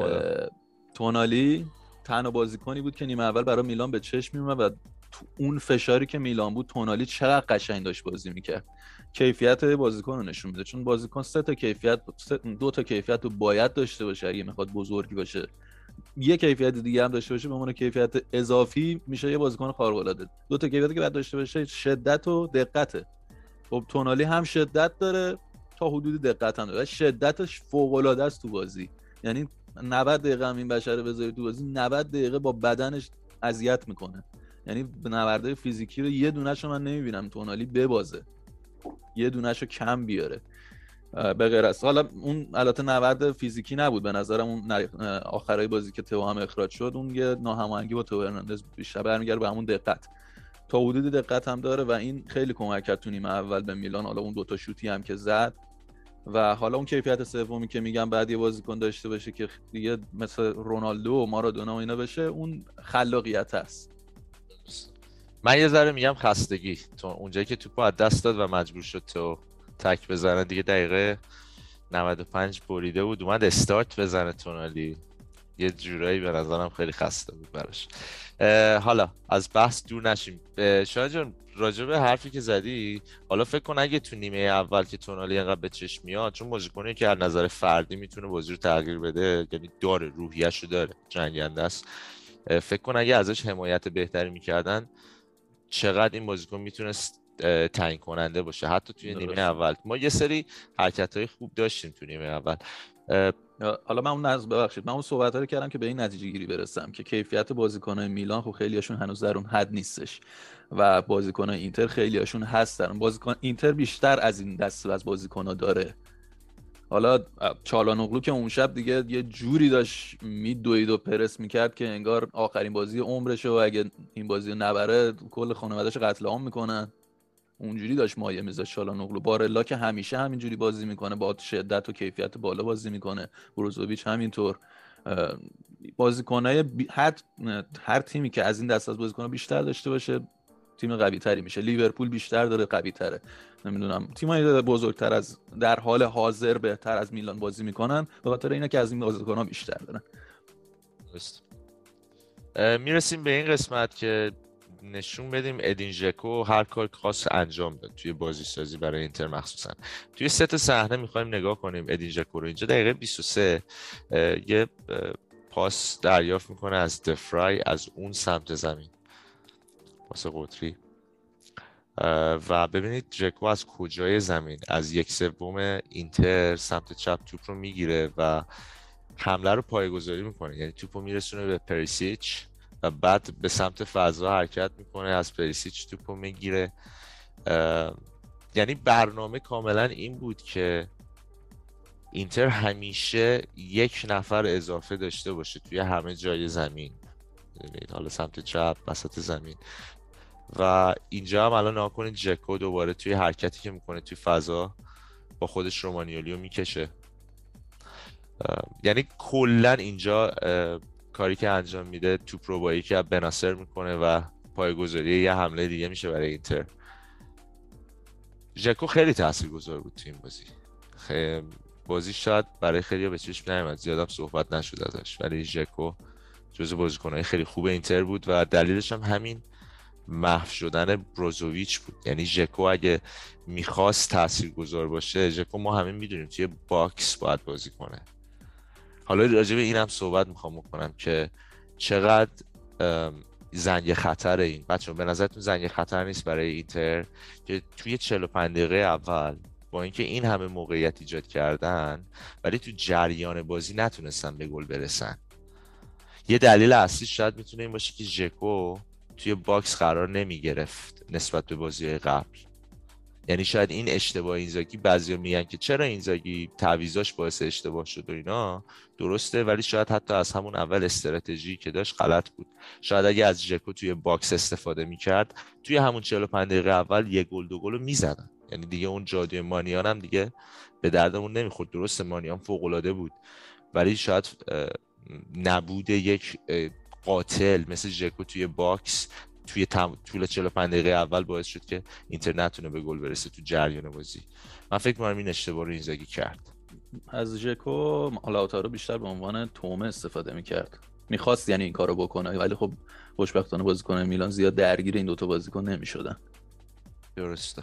Speaker 5: تونالی تنها بازیکنی بود که نیمه اول برای میلان به چشم میومد و تو اون فشاری که میلان بود تونالی چقدر قشنگ داشت بازی می‌کرد. کیفیت بازیکن رو نشون میده. چون بازیکن سه تا کیفیت دو تا کیفیت رو باید داشته باشه اگه می‌خواد بزرگی باشه. یه کیفیت دیگه هم داشته باشه به عنوان کیفیت اضافی میشه یه بازیکن خارق العاده دو تا کیفیتی که باید داشته باشه شدت و دقته. خب تونالی هم شدت داره تا حدود دقت هم داره. شدتش فوق العاده است تو بازی. یعنی 90 دقیقه هم این بشره بذاری تو بازی 90 دقیقه با بدنش اذیت می‌کنه. یعنی نبرده فیزیکی رو یه دونهشو من نمی‌بینم تونالی ببازه. یه دونهشو کم بیاره. به غیر از حالا اون البته نبرد فیزیکی نبود به نظرم اون آخرای بازی که تو هم اخراج شد اون یه ناهماهنگی با تو هرناندز بیشتر برمیگرده به همون دقت. تا حدود دقت هم داره و این خیلی کمک کرد تو نیمه اول به میلان. حالا اون دوتا شوتی هم که زد و حالا اون کیفیت سومی که میگم بعد یه بازیکن داشته باشه که دیگه مثل رونالدو و مارادونا و اینا بشه اون خلاقیت است.
Speaker 3: من یه ذره میگم خستگی. تو اونجایی که توپو از دست داد و مجبور شد تو تک بزنه دیگه دقیقه 95 بریده بود. اومد استارت بزنه تونالی یه جورایی به نظرم خیلی خسته بود براش. حالا از بحث دور نشیم. شاید جان راجع به حرفی که زدی حالا فکر کن اگه تو نیمه اول که تونالی اینقدر به چشم میاد چون بازیکنی که از نظر فردی می‌تونه بازی رو تغییر بده یعنی داره روحیش رو داره جنگنده است. فکر کن اگه ازش حمایت بهتری می‌کردن چقدر این بازیکن می‌تونست تعیین کننده باشه. حتی توی نیمه اول. ما یه سری حرکت های خوب داشتیم تو نیمه اول.
Speaker 5: حالا من اون نظر ببخشید من اون صحبت رو کردم که به این نتیجه گیری برسم که کیفیت بازیکنهای میلان خب خیلیاشون هنوز در اون حد نیستش و بازیکنهای اینتر خیلیاشون هستن. بازیکن اینتر بیشتر از این دست از بازیکنها داره. حالا چالانوغلو که اون شب دیگه یه جوری داشت میدوید و پرس می‌کرد که انگار آخرین بازی عمرشه و اگه این بازی رو نبره کل خانوادهش قتل عام می‌کنن. اونجوری داشت مایه میذاشت شالانوغلو بارلا که همیشه همینجوری بازی می‌کنه با شدت و کیفیت بالا بازی می‌کنه. بروزوویچ همینطور. بازیکنای هر هر تیمی که از این دست از بازیکن‌ها بیشتر داشته باشه تیم قوی تری میشه. لیورپول بیشتر داره قوی تره نمی‌دونم. تیمای بزرگتر از در حال حاضر بهتر از میلان بازی می‌کنن. به خاطر اینا که از این بازیکن‌ها بیشتر دارن.
Speaker 3: می‌رسیم به این قسمت که نشون بدیم ادین ژکو هر کار خاص انجام داد توی بازی سازی برای اینتر مخصوصا. توی ست صحنه می‌خوایم نگاه کنیم ادین ژکو رو. اینجا دقیقه 23 یه پاس دریافت می‌کنه از دفرای از اون سمت زمین. پاس قطری. و ببینید جکو از کجای زمین؟ از یک سوم اینتر سمت چپ توپ رو می‌گیره و حمله رو پایه‌گذاری می‌کنه. یعنی توپ رو میرسونه به پریسیچ و بعد به سمت فضا حرکت می‌کنه از پریسیچ توپو می‌گیره. یعنی برنامه کاملا این بود که اینتر همیشه یک نفر اضافه داشته باشه توی همه جای زمین. حالا سمت چپ وسط زمین. و اینجا هم الان نها کنید جکو دوباره توی حرکتی که می‌کنه توی فضا با خودش رومانیولیو می‌کشه. یعنی کلا اینجا کاری که انجام میده توپ رو با یکی از بناسر می‌کنه و پایگذاری یه حمله دیگه میشه برای اینتر. ژکو خیلی تاثیرگذار بود تو این بازی. خیلی بازی شاید برای خیلی به چشم نیومد. زیادم صحبت نشد ازش. ولی ژکو جزو بازیکنهای خیلی خوب اینتر بود و دلیلش هم همین محو شدن بروزوویچ بود. یعنی ژکو اگه می‌خواست تاثیرگذار باشه ژکو ما همه می‌دونیم توی box باید بازی کنه. حالا راجع به اینم صحبت می‌خوام بکنم که چقدر زنگ خطر این. بچه به نظرتون زنگ خطر نیست برای اینتر که توی 45 دقیقه اول با اینکه این همه موقعیت ایجاد کردن ولی تو جریان بازی نتونستن به گل برسن؟ یه دلیل اصلی شاید می‌تونه این باشه که ژکو توی box قرار نمی گرفت نسبت به بازی قبل. یعنی شاید این اشتباه اینزاگی بعضیا میگن که چرا اینزاگی تعویزاش باعث اشتباه شد و اینا درسته ولی شاید حتی از همون اول استراتژی که داشت غلط بود. شاید اگه از ژکو توی باکس استفاده می‌کرد توی همون 45 دقیقه اول یه گل دو گل می‌زدن. یعنی دیگه اون جادوی مانیان هم دیگه به دردمون نمی‌خورد. درسته مانیان فوق العاده بود. ولی شاید نبود یک قاتل مثل ژکو توی box توی تم... طول 45 دقیقه اول باعث شد که اینتر نتونه به گل برسه تو جریان بازی. من فکر می‌کنم این اشتباه رو اینزاگی کرد.
Speaker 5: از ژکو آلاوتارو بیشتر به عنوان تومه استفاده می‌کرد. می‌خواست یعنی این کارو بکنه ولی خب خوشبختانه بازیکن میلان زیاد درگیر این دوتا بازیکن نمی‌شدن.
Speaker 3: درسته.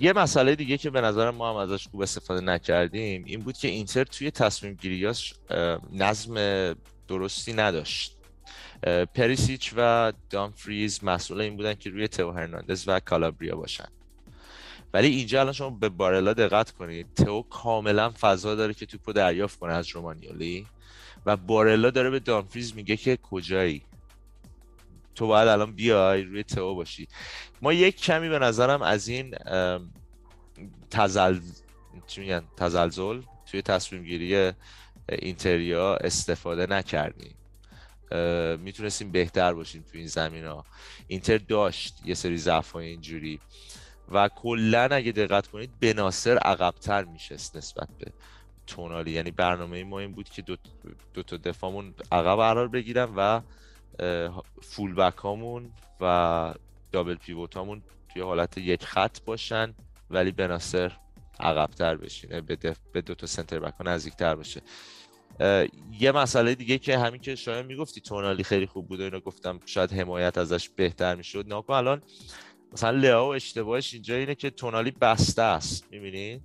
Speaker 3: یه مسئله دیگه که به نظر ما هم ازش خوب استفاده نکردیم این بود که اینتر توی تصمیم گیریاش نظم درستی نداشت. پریسیچ و دامفریز مسئول این بودن که روی تو هرناندز و کالابریا باشن. ولی اینجا الان شما به بارلا دقت کنید. تو کاملا فضا داره که توپو دریافت کنه از رومانیولی و بارلا داره به دامفریز میگه که کجایی؟ تو باید الان بیای روی تو باشی. ما یک کمی به نظرم از این تزل چی میگن؟ تزلزل توی تصمیم گیری اینتریا استفاده نکردیم. می‌تونستیم بهتر باشیم توی این زمین ها اینتر داشت یه سری ضعف اینجوری. و کلا اگه دقت کنید بناصر عقبتر میشست نسبت به تونالی. یعنی برنامه ما این بود که دو, دو تا دفاعمون عقب قرار بگیرن و فول بک هامون و دابل پیوت هامون توی حالت یک خط باشن ولی بناصر عقبتر بشینه به, دو تا سنتر بک ها نزدیکتر باشه یه مسئله دیگه که همین که شاید می‌گفتی تونالی خیلی خوب بود و اینو گفتم شاید حمایت ازش بهتر می‌شد. ناکن الان مثلا لئو اشتباهش اینجا اینه که تونالی بسته است می‌بینید؟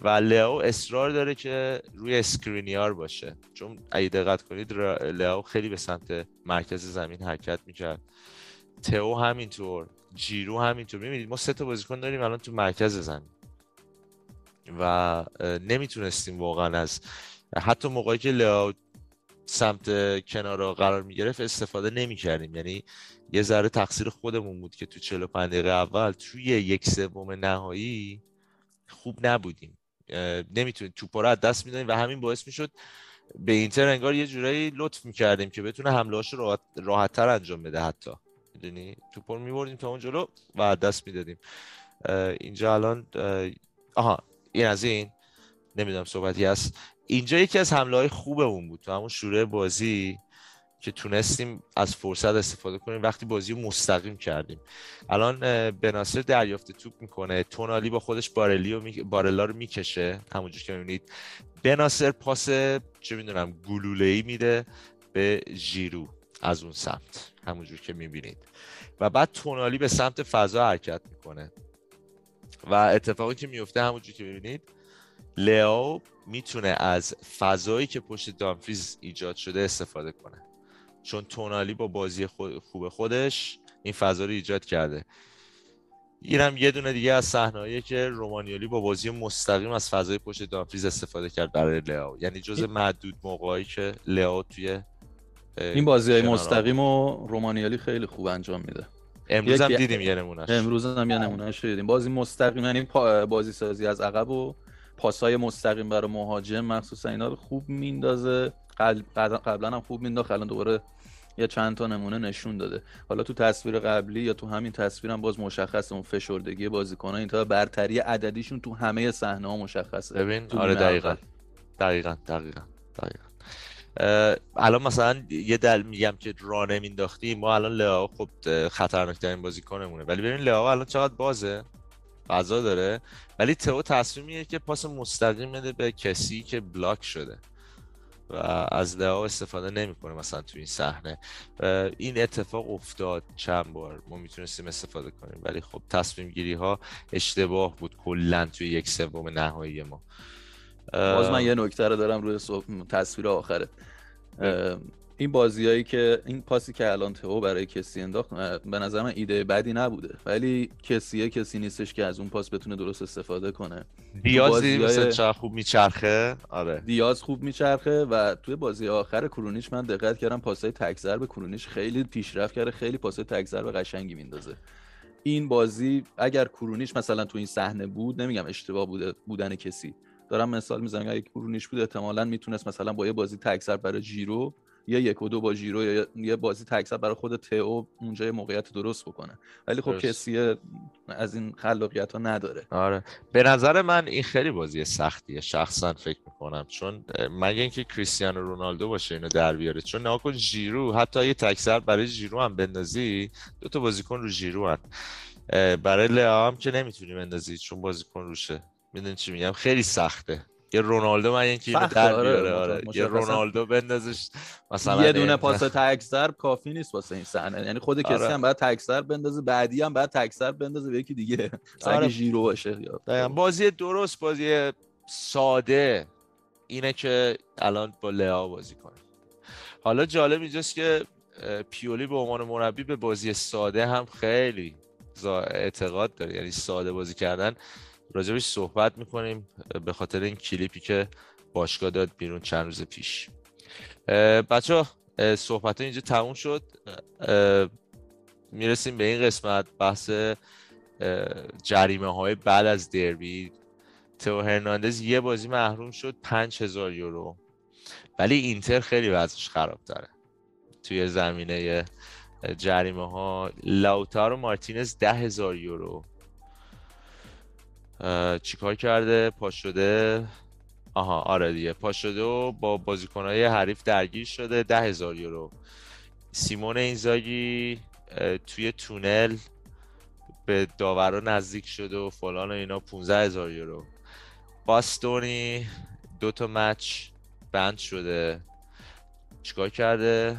Speaker 3: و لئو اصرار داره که روی اسکرینیار باشه. چون اگه دقت کنید لئو خیلی به سمت مرکز زمین حرکت می‌کرد. تئو همینطور جیرو همینطور. می‌بینید ما سه تا بازیکن داریم الان تو مرکز زمین. و نمی‌تونستیم واقعا از حتی موقعی که لئو سمت کنارا قرار می‌گرفت استفاده نمی‌کردیم. یعنی یه ذره تقصیر خودمون بود که تو 45 دقیقه اول توی یک سوم نهایی خوب نبودیم. نمی‌تونیم توپا رو از دست می‌دادیم و همین باعث می‌شد به اینتر انگار یه جورایی لطف می‌کردیم که بتونه حمله راحت راحتتر انجام بده حتی. می‌دونی؟ توپا رو میبردیم تا اون جلو و دست می‌دادیم. اینجا الان آها این از این. نمی‌دونم صحبتی هست. اینجا یکی از حمله های خوبمون بود تو همون شروع بازی که تونستیم از فرصت استفاده کنیم. وقتی بازی رو مستقیم کردیم. الان بناصر دریافت توپ می‌کنه. تونالی با خودش بارلی و می... بارلا رو می‌کشه. همونجور که می‌بینید. بناصر پاس چه می‌دونم گلوله ای میده به ژیرو از اون سمت. همونجور که می‌بینید. و بعد تونالی به سمت فضا حرکت می‌کنه. و اتفاقی که میفته همونجور که می‌بینید. لئو می‌تونه از فضایی که پشت دامفریز ایجاد شده استفاده کنه. چون تونالی با بازی خوب خودش این فضا رو ایجاد کرده. اینم یه دونه دیگه از صحنه‌ای که رومانیولی با بازی مستقیم از فضای پشت دامفریز استفاده کرد برای لئو. یعنی جزء معدود موقعی که لئو توی
Speaker 5: این بازی های مستقیم و رومانیالی خیلی خوب انجام میده.
Speaker 3: امروز هم دیدیم یه نمونهش
Speaker 5: امروز هم یه نمونهش دیدیم. بازی مستقیم یعنی بازی سازی از عقب و پاسای مستقیم برای مهاجم مخصوصا اینا رو خوب میندازه. قبلا هم خوب مینداخت الان دوباره یا چند تا نمونه نشون داده. حالا تو تصویر قبلی یا تو همین تصویرم باز مشخصه اون فشردگی بازیکن‌ها این تا برتری عددیشون تو همه صحنه ها مشخصه.
Speaker 3: ببین آره دقیقا. دقیقا دقیقا دقیقا. الان مثلا یه دل میگم که راه نمینداختیم ما الان لئو خب خطرناکترین بازیکنمونه. ولی ببین لئو الان چقدر بازه؟ فضا داره ولی تو تصمیمیه که پاس مستقیم میده به کسی که بلاک شده و از لعا استفاده نمی‌کنه مثلا تو این صحنه. این اتفاق افتاد چند بار ما می‌تونستیم استفاده کنیم ولی خب تصمیم گیری ها اشتباه بود کلا توی یک سوم نهایی ما.
Speaker 5: باز من یه نکته رو دارم روی تصویر آخره این بازیایی که این پاسی که الان تو برای کسی انداخت به نظر من ایده بدی نبوده. ولی کسیه کسی نیستش که از اون پاس بتونه درست استفاده کنه.
Speaker 3: دیازی مثل خوب میچرخه؟ آره.
Speaker 5: دیاز خوب میچرخه و توی بازی آخر کرونیش من دقت کردم پاسای تک به کرونیش خیلی پیشرفت کرده خیلی پاسای تک به قشنگی میندازه. این بازی اگر کرونیش مثلا تو این صحنه بود نمیگم اشتباه بوده بودن کسی. دارم مثال می‌زنم اگه کرونیش بود احتمالا می‌تونست مثلا با یه بازی تک برای جیرو یا یک و دو با جیرو یا یه بازی تکسب برای خود تئو اونجا یه موقعیت درست بکنه. ولی خب کسی از این خلاقیت ها نداره.
Speaker 3: آره. به نظر من این خیلی بازی سختیه شخصا فکر می‌کنم. چون مگه اینکه کریستیانو رونالدو باشه اینو در بیاره. چون ناکن جیرو حتی یه تکسر برای جیرو هم بندازی دو تا بازیکن رو جیرو هم برای لئا هم که نمی‌تونی بندازی چون بازیکن روشه. می‌دونی چی میگم؟ خیلی سخته. یه رونالدو من یکی اینو در
Speaker 5: آره،
Speaker 3: بیاره آره یه. رونالدو بندازش مثلا
Speaker 5: یه دونه
Speaker 3: این-
Speaker 5: پاس تک ضرب کافی نیست واسه این صحنه یعنی خود کسی
Speaker 3: آره.
Speaker 5: هم باید تک ضرب بندازه بعدی هم باید تک ضرب بندازه به یکی دیگه مثلا
Speaker 3: آره.
Speaker 5: ژیرو باشه.
Speaker 3: بازی درست بازی ساده اینه که الان با لئا بازی کنه حالا جالب اینجاست که پیولی به عنوان مربی به بازی ساده هم خیلی اعتقاد داره یعنی ساده بازی کردن راجبش صحبت می‌کنیم به خاطر این کلیپی که باشگاه داد بیرون چند روز پیش. بچه ها صحبت اینجا تموم شد. می‌رسیم به این قسمت بحث جریمه های بعد از دربی. تو هرناندز یه بازی محروم شد 5000 یورو. ولی اینتر خیلی وضعش خراب داره توی زمینه جریمه ها لاوتارو مارتینز ده هزار یورو. اه، چیکار کرده؟ پا شده؟ آها آره دیگه. پا شده و با بازیکنهای حریف درگیر شده. ده هزار یورو. سیمون اینزاگی توی تونل به داورا نزدیک شده و فلان و اینا. 15 هزار یورو. باستونی دو تا مچ بند شده. چیکار کرده؟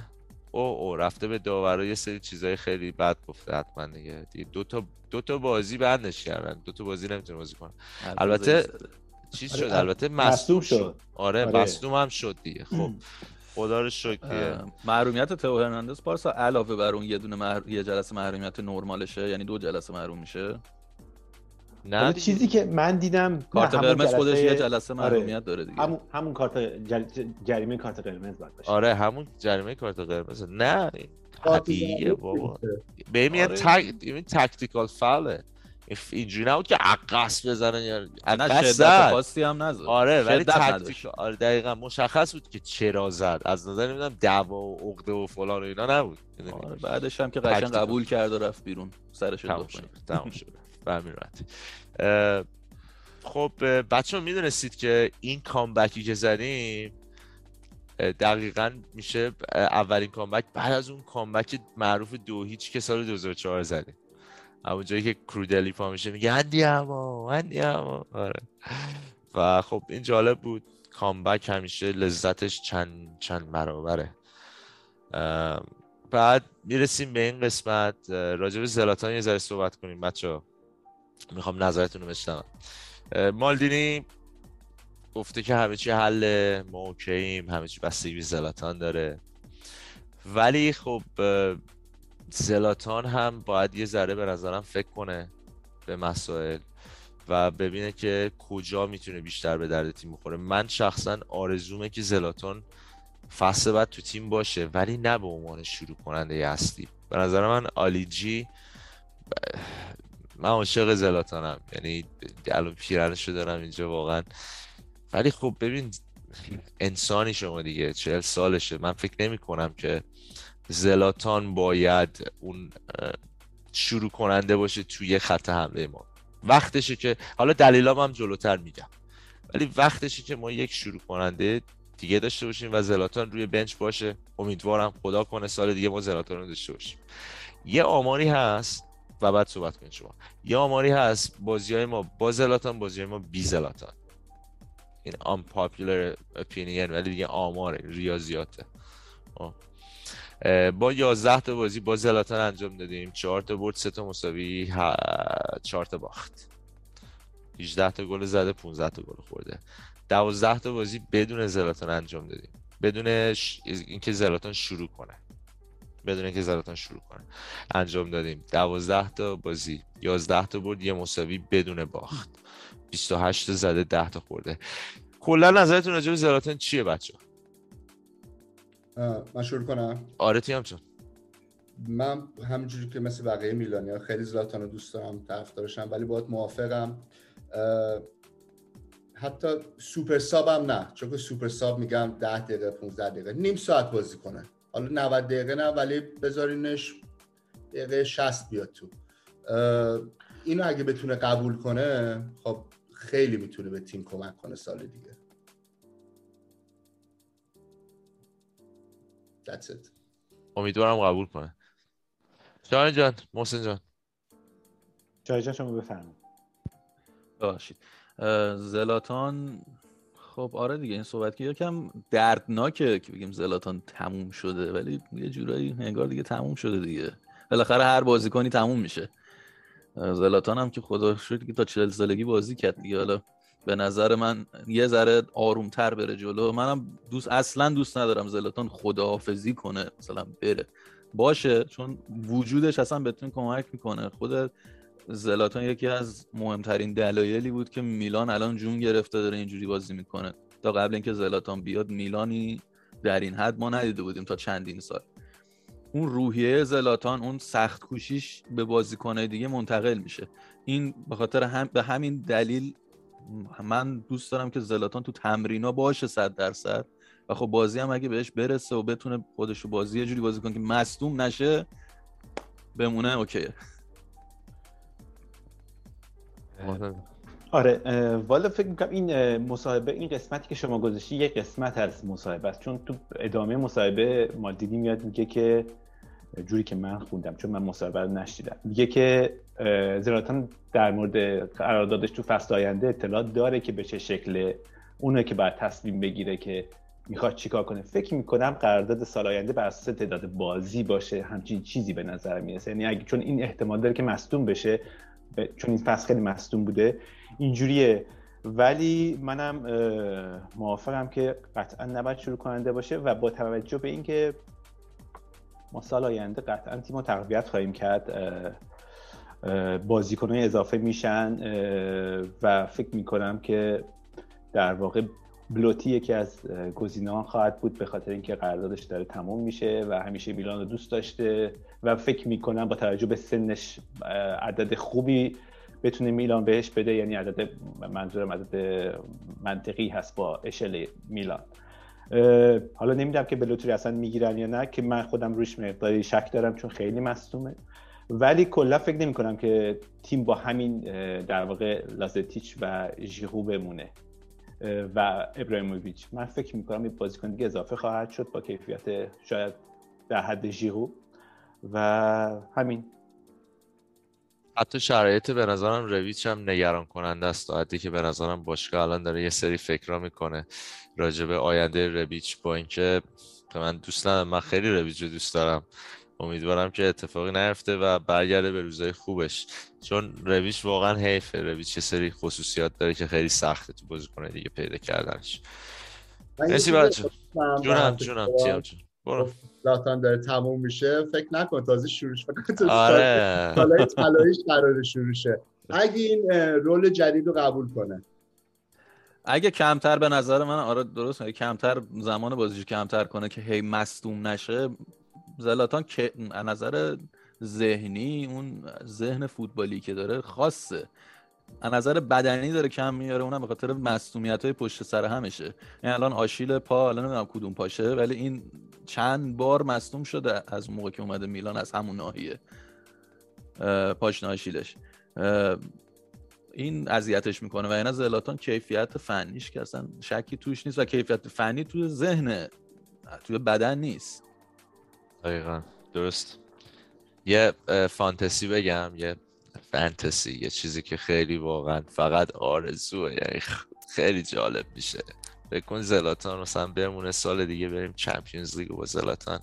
Speaker 3: او او رفته به داورا یه سری چیزای خیلی بد گفته حتما دیگه. دیگه دو تا دو تا بازی بندش کردن. دو تا بازی نمی‌تونه بازی کنه البته چیز
Speaker 4: آره،
Speaker 3: شد؟
Speaker 4: ال-
Speaker 3: البته
Speaker 4: مصدوم شد.
Speaker 3: شد. آره
Speaker 4: آره.
Speaker 3: مصدوم هم شد دیگه. خب خدا رو شکر
Speaker 5: محرومیت تو هرناندز پارسا علاوه بر اون یه دونه مح... یه جلسه محرومیت نرمالشه یعنی دو جلسه محروم میشه؟
Speaker 3: نه.
Speaker 4: چیزی که من دیدم
Speaker 5: کارت قرمز خودش یه جلسه
Speaker 4: آره.
Speaker 5: محرومیت داره دیگه.
Speaker 4: همون همون کارت جل... جریمه کارت قرمز باید باشه.
Speaker 3: آره همون جریمه کارت قرمز. نه طبیعیه بابا. ببین یه
Speaker 5: آره.
Speaker 3: تک تاکتیکال فاله. اینجوری نبود که عقص بزنه یا
Speaker 5: نه
Speaker 3: عقص
Speaker 5: شدت
Speaker 3: زد.
Speaker 5: خاصی هم نزد.
Speaker 3: آره ولی. تاکتیکال آره دقیقا. مشخص بود که چرا زد. از نظر نمی‌دونم دعوا و عقده و فلان و اینا نبود؟
Speaker 5: آره بعدش هم که قشنگ. قبول کرد و رفت بیرون. سرش رو
Speaker 3: تموم
Speaker 5: دوخت
Speaker 3: شد تموم شد. همین خب بچه می‌دونستید که این کامبکی که زدیم دقیقا میشه اولین کامبک بعد از اون کامبک معروف دو هیچ که سال 2004 زدیم همون جایی که کرودلی پا میشه میگه اندی اما اندی اما آره. و خب این جالب بود. کامبک همیشه لذتش چند چند برابره. بعد می‌رسیم به این قسمت. به زلاتان یه ذره صحبت کنیم بچه می‌خوام نظرتون رو بشنوم مالدینی گفته که همه چی حله ما اوکییم همه چی بستگی زلاتان داره. ولی خب زلاتان هم باید یه ذره به نظرم فکر کنه به مسائل و ببینه که کجا می‌تونه بیشتر به درد تیم بخوره. من شخصا آرزومه که زلاتان فصل بعد تو تیم باشه ولی نه به عنوان شروع کننده اصلی. به نظر من آلیجی من عاشق زلاتانم. یعنی الان پیرنشو دارم اینجا واقعا. ولی خب ببین انسانی شما دیگه چهل سالشه. من فکر نمی کنم که زلاتان باید اون شروع کننده باشه توی خط حمله ما. وقتشه که حالا دلیلام هم جلوتر میگم. ولی وقتشه که ما یک شروع کننده دیگه داشته باشیم و زلاتان روی بنچ باشه. امیدوارم خدا کنه سال دیگه ما زلاتان رو داشته باشیم. یه آماری هست. و بعد صحبت کنید شما. یه آماری هست بازی های ما با زلاتان بازی های ما بی زلاتان. این unpopular opinion ولی دیگه آماره ریاضیاته. اه، با 11 تا بازی با زلاتان انجام دادیم. 4 تا برد 3 تا مساوی 4 تا باخت. 18 تا گل زده 15 تا گل خورده. 12 تا بازی بدون زلاتان انجام دادیم. بدون ش... اینکه زلاتان شروع کنه. بدون اینکه زلاتان شروع کنه. انجام دادیم. 12 تا بازی. 11 تا برد یه مساوی بدون باخت. 28 تا زده 10 تا خورده. کلا نظرتون راجع به زلاتان چیه بچه؟
Speaker 6: من شروع کنم.
Speaker 3: آره تیم چون
Speaker 6: من همینجوری که مثل بقیه میلانیا خیلی زلاتان رو دوست دارم طرفدارشم ولی باید موافقم. حتی سوپر ساب هم نه. چون که سوپر ساب میگم 10 دقیقه 15 دقیقه نیم ساعت بازی کنه. حالا 90 دقیقه نه ولی بذارینش دقیقه 60 بیاد تو. اینو اگه بتونه قبول کنه خب خیلی می‌تونه به تیم کمک کنه سال دیگه. That's it.
Speaker 3: امیدوارم قبول کنه. شاهین جان محسن جان.
Speaker 4: جای جا شما بفرمایید.
Speaker 5: باشید اه، زلاتان خب آره دیگه این صحبت که یکم دردناکه که بگیم زلاتان تموم شده ولی یه جورایی انگار دیگه تموم شده دیگه. بالاخره هر بازیکنی تموم میشه. زلاتان هم که خدا شکر که تا چهل سالگی بازی کرد دیگه. حالا به نظر من یه ذره آرومتر بره جلو. منم دوست اصلا دوست ندارم زلاتان خداحافظی کنه مثلا بره. باشه چون وجودش اصلا بهتون کمک می‌کنه. خود زلاتان یکی از مهمترین دلایلی بود که میلان الان جون گرفته داره اینجوری بازی می‌کنه. تا قبل اینکه زلاتان بیاد میلانی در این حد ما ندیده بودیم تا چندین سال. اون روحیه زلاتان اون سخت کوشیش به بازیکنهای دیگه منتقل میشه. این به خاطر هم به همین دلیل من دوست دارم که زلاتان تو تمرینا باشه صد درصد و خب بازی هم اگه بهش برسه و بتونه خودش رو بازی یه جوری بازی کنه که مصدوم نشه بمونه اوکیه.
Speaker 4: آره والا فکر می‌کنم این مصاحبه این قسمتی که شما گذاشتی یه قسمت از مصاحبه است. چون تو ادامه مصاحبه ما دیدیم میاد میگه که جوری که من خوندم چون من مصاحبه رو نشیدم میگه که زلاتان در مورد قراردادش تو فصل آینده اطلاع داره که به چه شکل اونه که باید تصمیم بگیره که می‌خواد چیکار کنه. فکر می‌کنم قرارداد سال آینده بر اساس تعداد بازی باشه. همچین چیزی به نظر می‌رسه. یعنی اگه چون این احتمال داره که مصدوم بشه چون این فصل خیلی مصدوم بوده. اینجوریه. ولی منم موافقم که قطعا نباید شروع کننده باشه و با توجه به اینکه ما سال آینده قطعا تیم تقویت خواهیم کرد بازیکنهای اضافه میشن و فکر می‌کنم که در واقع بلوتی یکی از گزینه‌ها خواهد بود به خاطر اینکه قراردادش داره تموم میشه و همیشه میلان رو دوست داشته. و فکر می‌کنم با توجه به سنش عدد خوبی بتونه میلان بهش بده. یعنی عدد منظورم عدد منطقی هست با اشل میلان. حالا نمی‌دونم که بلوتوری اصلا می‌گیرن یا نه که من خودم روش مقداری شک دارم چون خیلی مصدومه. ولی کلا فکر نمی کنم که تیم با همین در واقع لازتیچ و ژیرو بمونه و ابراهیموویچ من فکر می کنم این بازیکن دیگه اضافه خواهد شد با کیفیت شاید در حد ژیرو. و همین.
Speaker 3: حتی شرایط به نظرم رویچ هم نگران کننده است حدی که به نظرم باشگاه الان داره یه سری فکرها می‌کنه راجع به آینده رویچ. با اینکه من دوست ندارم من خیلی رویچ رو دوست دارم. امیدوارم که اتفاقی نیفته و برگرده به روزای خوبش. چون رویش واقعا حیفه. رویش چه سری خصوصیات داره که خیلی سخته تو کنه دیگه پیدا کردنش. مرسی بچه جونم جونم. تیم جون. برو.
Speaker 6: لاتان داره تموم میشه فکر نکن تازه شروع شد.
Speaker 3: آره.
Speaker 6: طلاییش قرار شروع شه. اگه این رول جدید رو قبول کنه.
Speaker 5: اگه کمتر به نظر من آره درست کمتر زمان بازیش کمتر کنه که هی مصدوم نشه زلاتان که نظر ذهنی اون ذهن فوتبالی که داره خاصه. از نظر بدنی داره کم میاره اونم به خاطر مصونیت های پشت سر همشه. این الان آشیل پا الان نمی‌دونم کدوم پاشه ولی این چند بار مصدوم شده از موقع که اومده میلان از همون ناحیه پاشنه آشیلش. این اذیتش می‌کنه و اینا زلاتان کیفیت فنیش که اصلا شکی توش نیست و کیفیت فنی توی ذهن توی بدن نیست.
Speaker 3: دقیقا. درست. یه فانتزی بگم یه فانتزی یه چیزی که خیلی واقعا فقط آرزوه یعنی خیلی جالب میشه. بکن زلاتان مثلا بمونه سال دیگه بریم چمپیونز لیگ با زلاتان.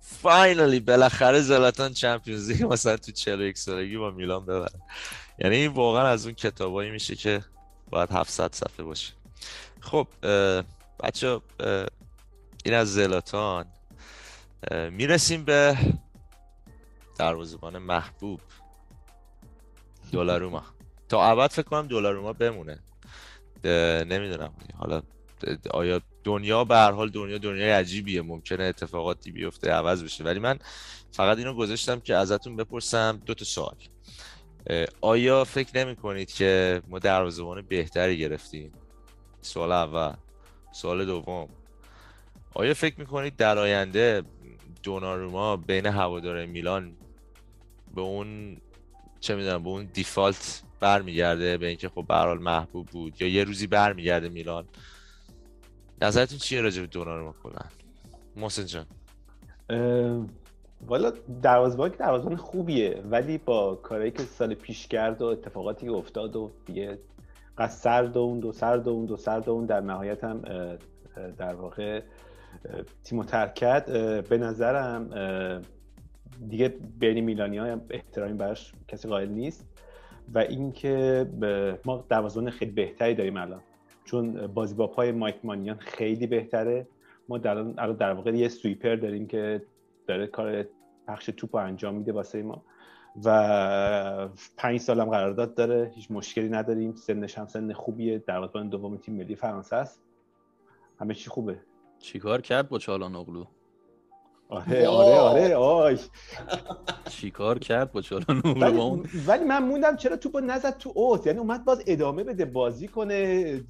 Speaker 3: فاینالی بالاخره زلاتان چمپیونز لیگ مثلا تو 41 سالگی با میلان ببره. یعنی این واقعا از اون کتابایی میشه که باید 700 صفحه باشه. خب بچه این از زلاتان. می‌رسیم به دروازه‌بان محبوب. دولاروما تا ابد فکر کنم دولاروما بمونه. نمی‌دونم. حالا آیا دنیا به هر حال دنیا دنیای عجیبیه. ممکنه اتفاقاتی بیفته عوض بشه. ولی من فقط اینو گذاشتم که ازتون بپرسم دو تا سوال. آیا فکر نمی کنید که ما دروازه‌بان بهتری گرفتیم؟ سوال اول. سوال دوم. آیا فکر می‌کنید در آینده دوناروما بین هوادار میلان به اون چه می‌دونم به اون دیفالت برمیگرده به اینکه خب به محبوب بود یا یه روزی برمیگرده میلان. نظرتون چیه راجع به دوناروما کلا؟ محسن جان.
Speaker 4: والا دروازه‌بان که دروازه‌بان خوبیه ولی با کاری که سال پیش کرد و اتفاقاتی که افتاد و دیگه از سر دوند و سر دوند و سر دوند در نهایت هم در واقع تیمو ترک کرد. به نظرم دیگه بین میلانی های احترامی براش کسی قائل نیست. و اینکه ما دوازون خیلی بهتری داریم الان. چون بازی با پای مایک مانیان خیلی بهتره. ما در الان در واقع یه سویپر داریم که داره کار پخش توپ انجام میده واسه ما. و پنج سال هم قرارداد داره. هیچ مشکلی نداریم. سنش هم سن خوبیه. دروازه‌بان دوم تیم ملی فرانسه است. همه چی خوبه.
Speaker 5: چیکار کرد با چالانوغلو
Speaker 4: آره آره آره آی.
Speaker 5: چیکار کرد با چالانوغلو
Speaker 4: ولی, ولی من موندم چرا توپو نزد تو اوت؟ یعنی اومد باز ادامه بده بازی کنه.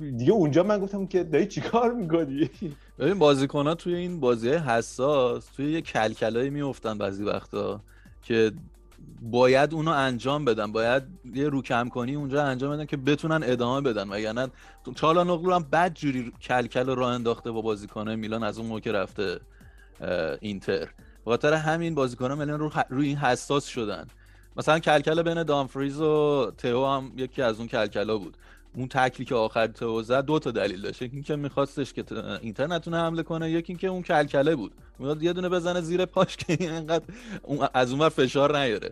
Speaker 4: دیگه اونجا من گفتم که داری چیکار می‌کنی؟
Speaker 5: ببین بازیکن ها توی این بازی حساس توی یه کلکلایی میفتن بعضی وقتا که باید اونو انجام بدن باید یه رو کم کنی اونجا انجام بدن که بتونن ادامه بدن. وگرنه چالانوغلو هم بد جوری کلکل راه انداخته با بازیکنه میلان از اون موقع رفته. اینتر. خاطر همین بازیکنان میلان رو روی این حساس شدن. مثلا کلکل بین دامفریز و تئو هم یکی از اون کلکلا بود. اون تکلی که آخر تو زد دو تا دلیل داشت. یکی اینکه میخواستش که اینتر نتونه حمله کنه یکی اینکه اون کلکله بود. میاد یه دونه بزنه زیر پاش که اینقدر از اون فشار نیاره.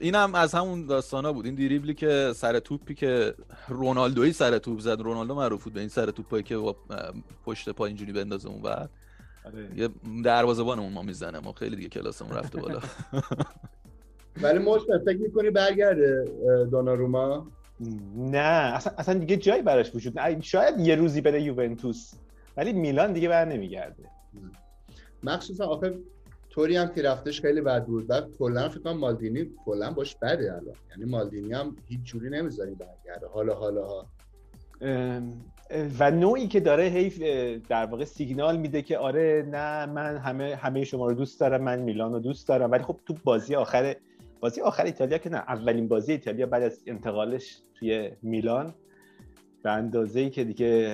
Speaker 5: این هم از همون داستانا بود. این دریبلی که سر توپی که رونالدوی سر توپ زد. رونالدو معروف بود به این سر توپی که پشت پا اینجوری بندازه اون بعد. یه دروازه‌بانمون ما می‌زنه. ما خیلی دیگه کلاسمون رفته بالا.
Speaker 6: ولی مشکل فکر می‌کنی برگرده دوناروما؟
Speaker 4: نه اصلا, اصلا دیگه جایی براش وجود نه. شاید یه روزی بده یوونتوس ولی میلان دیگه بر نمیگرده.
Speaker 6: مخصوصا آخه طوری هم که رفتش خیلی بد بود. بعد کلا فکر کنم مالدینی کلا باش بده الان. یعنی مالدینی هم هیچ جوری نمی‌ذاریم برگرده. حالا حالا ها.
Speaker 4: و نوعی که داره حیف در واقع سیگنال میده که آره نه من همه همه شما رو دوست دارم من میلان رو دوست دارم. ولی خب تو بازی آخر بازی آخر ایتالیا که نه اولین بازی ایتالیا بعد از انتقالش توی میلان به اندازه ای که دیگه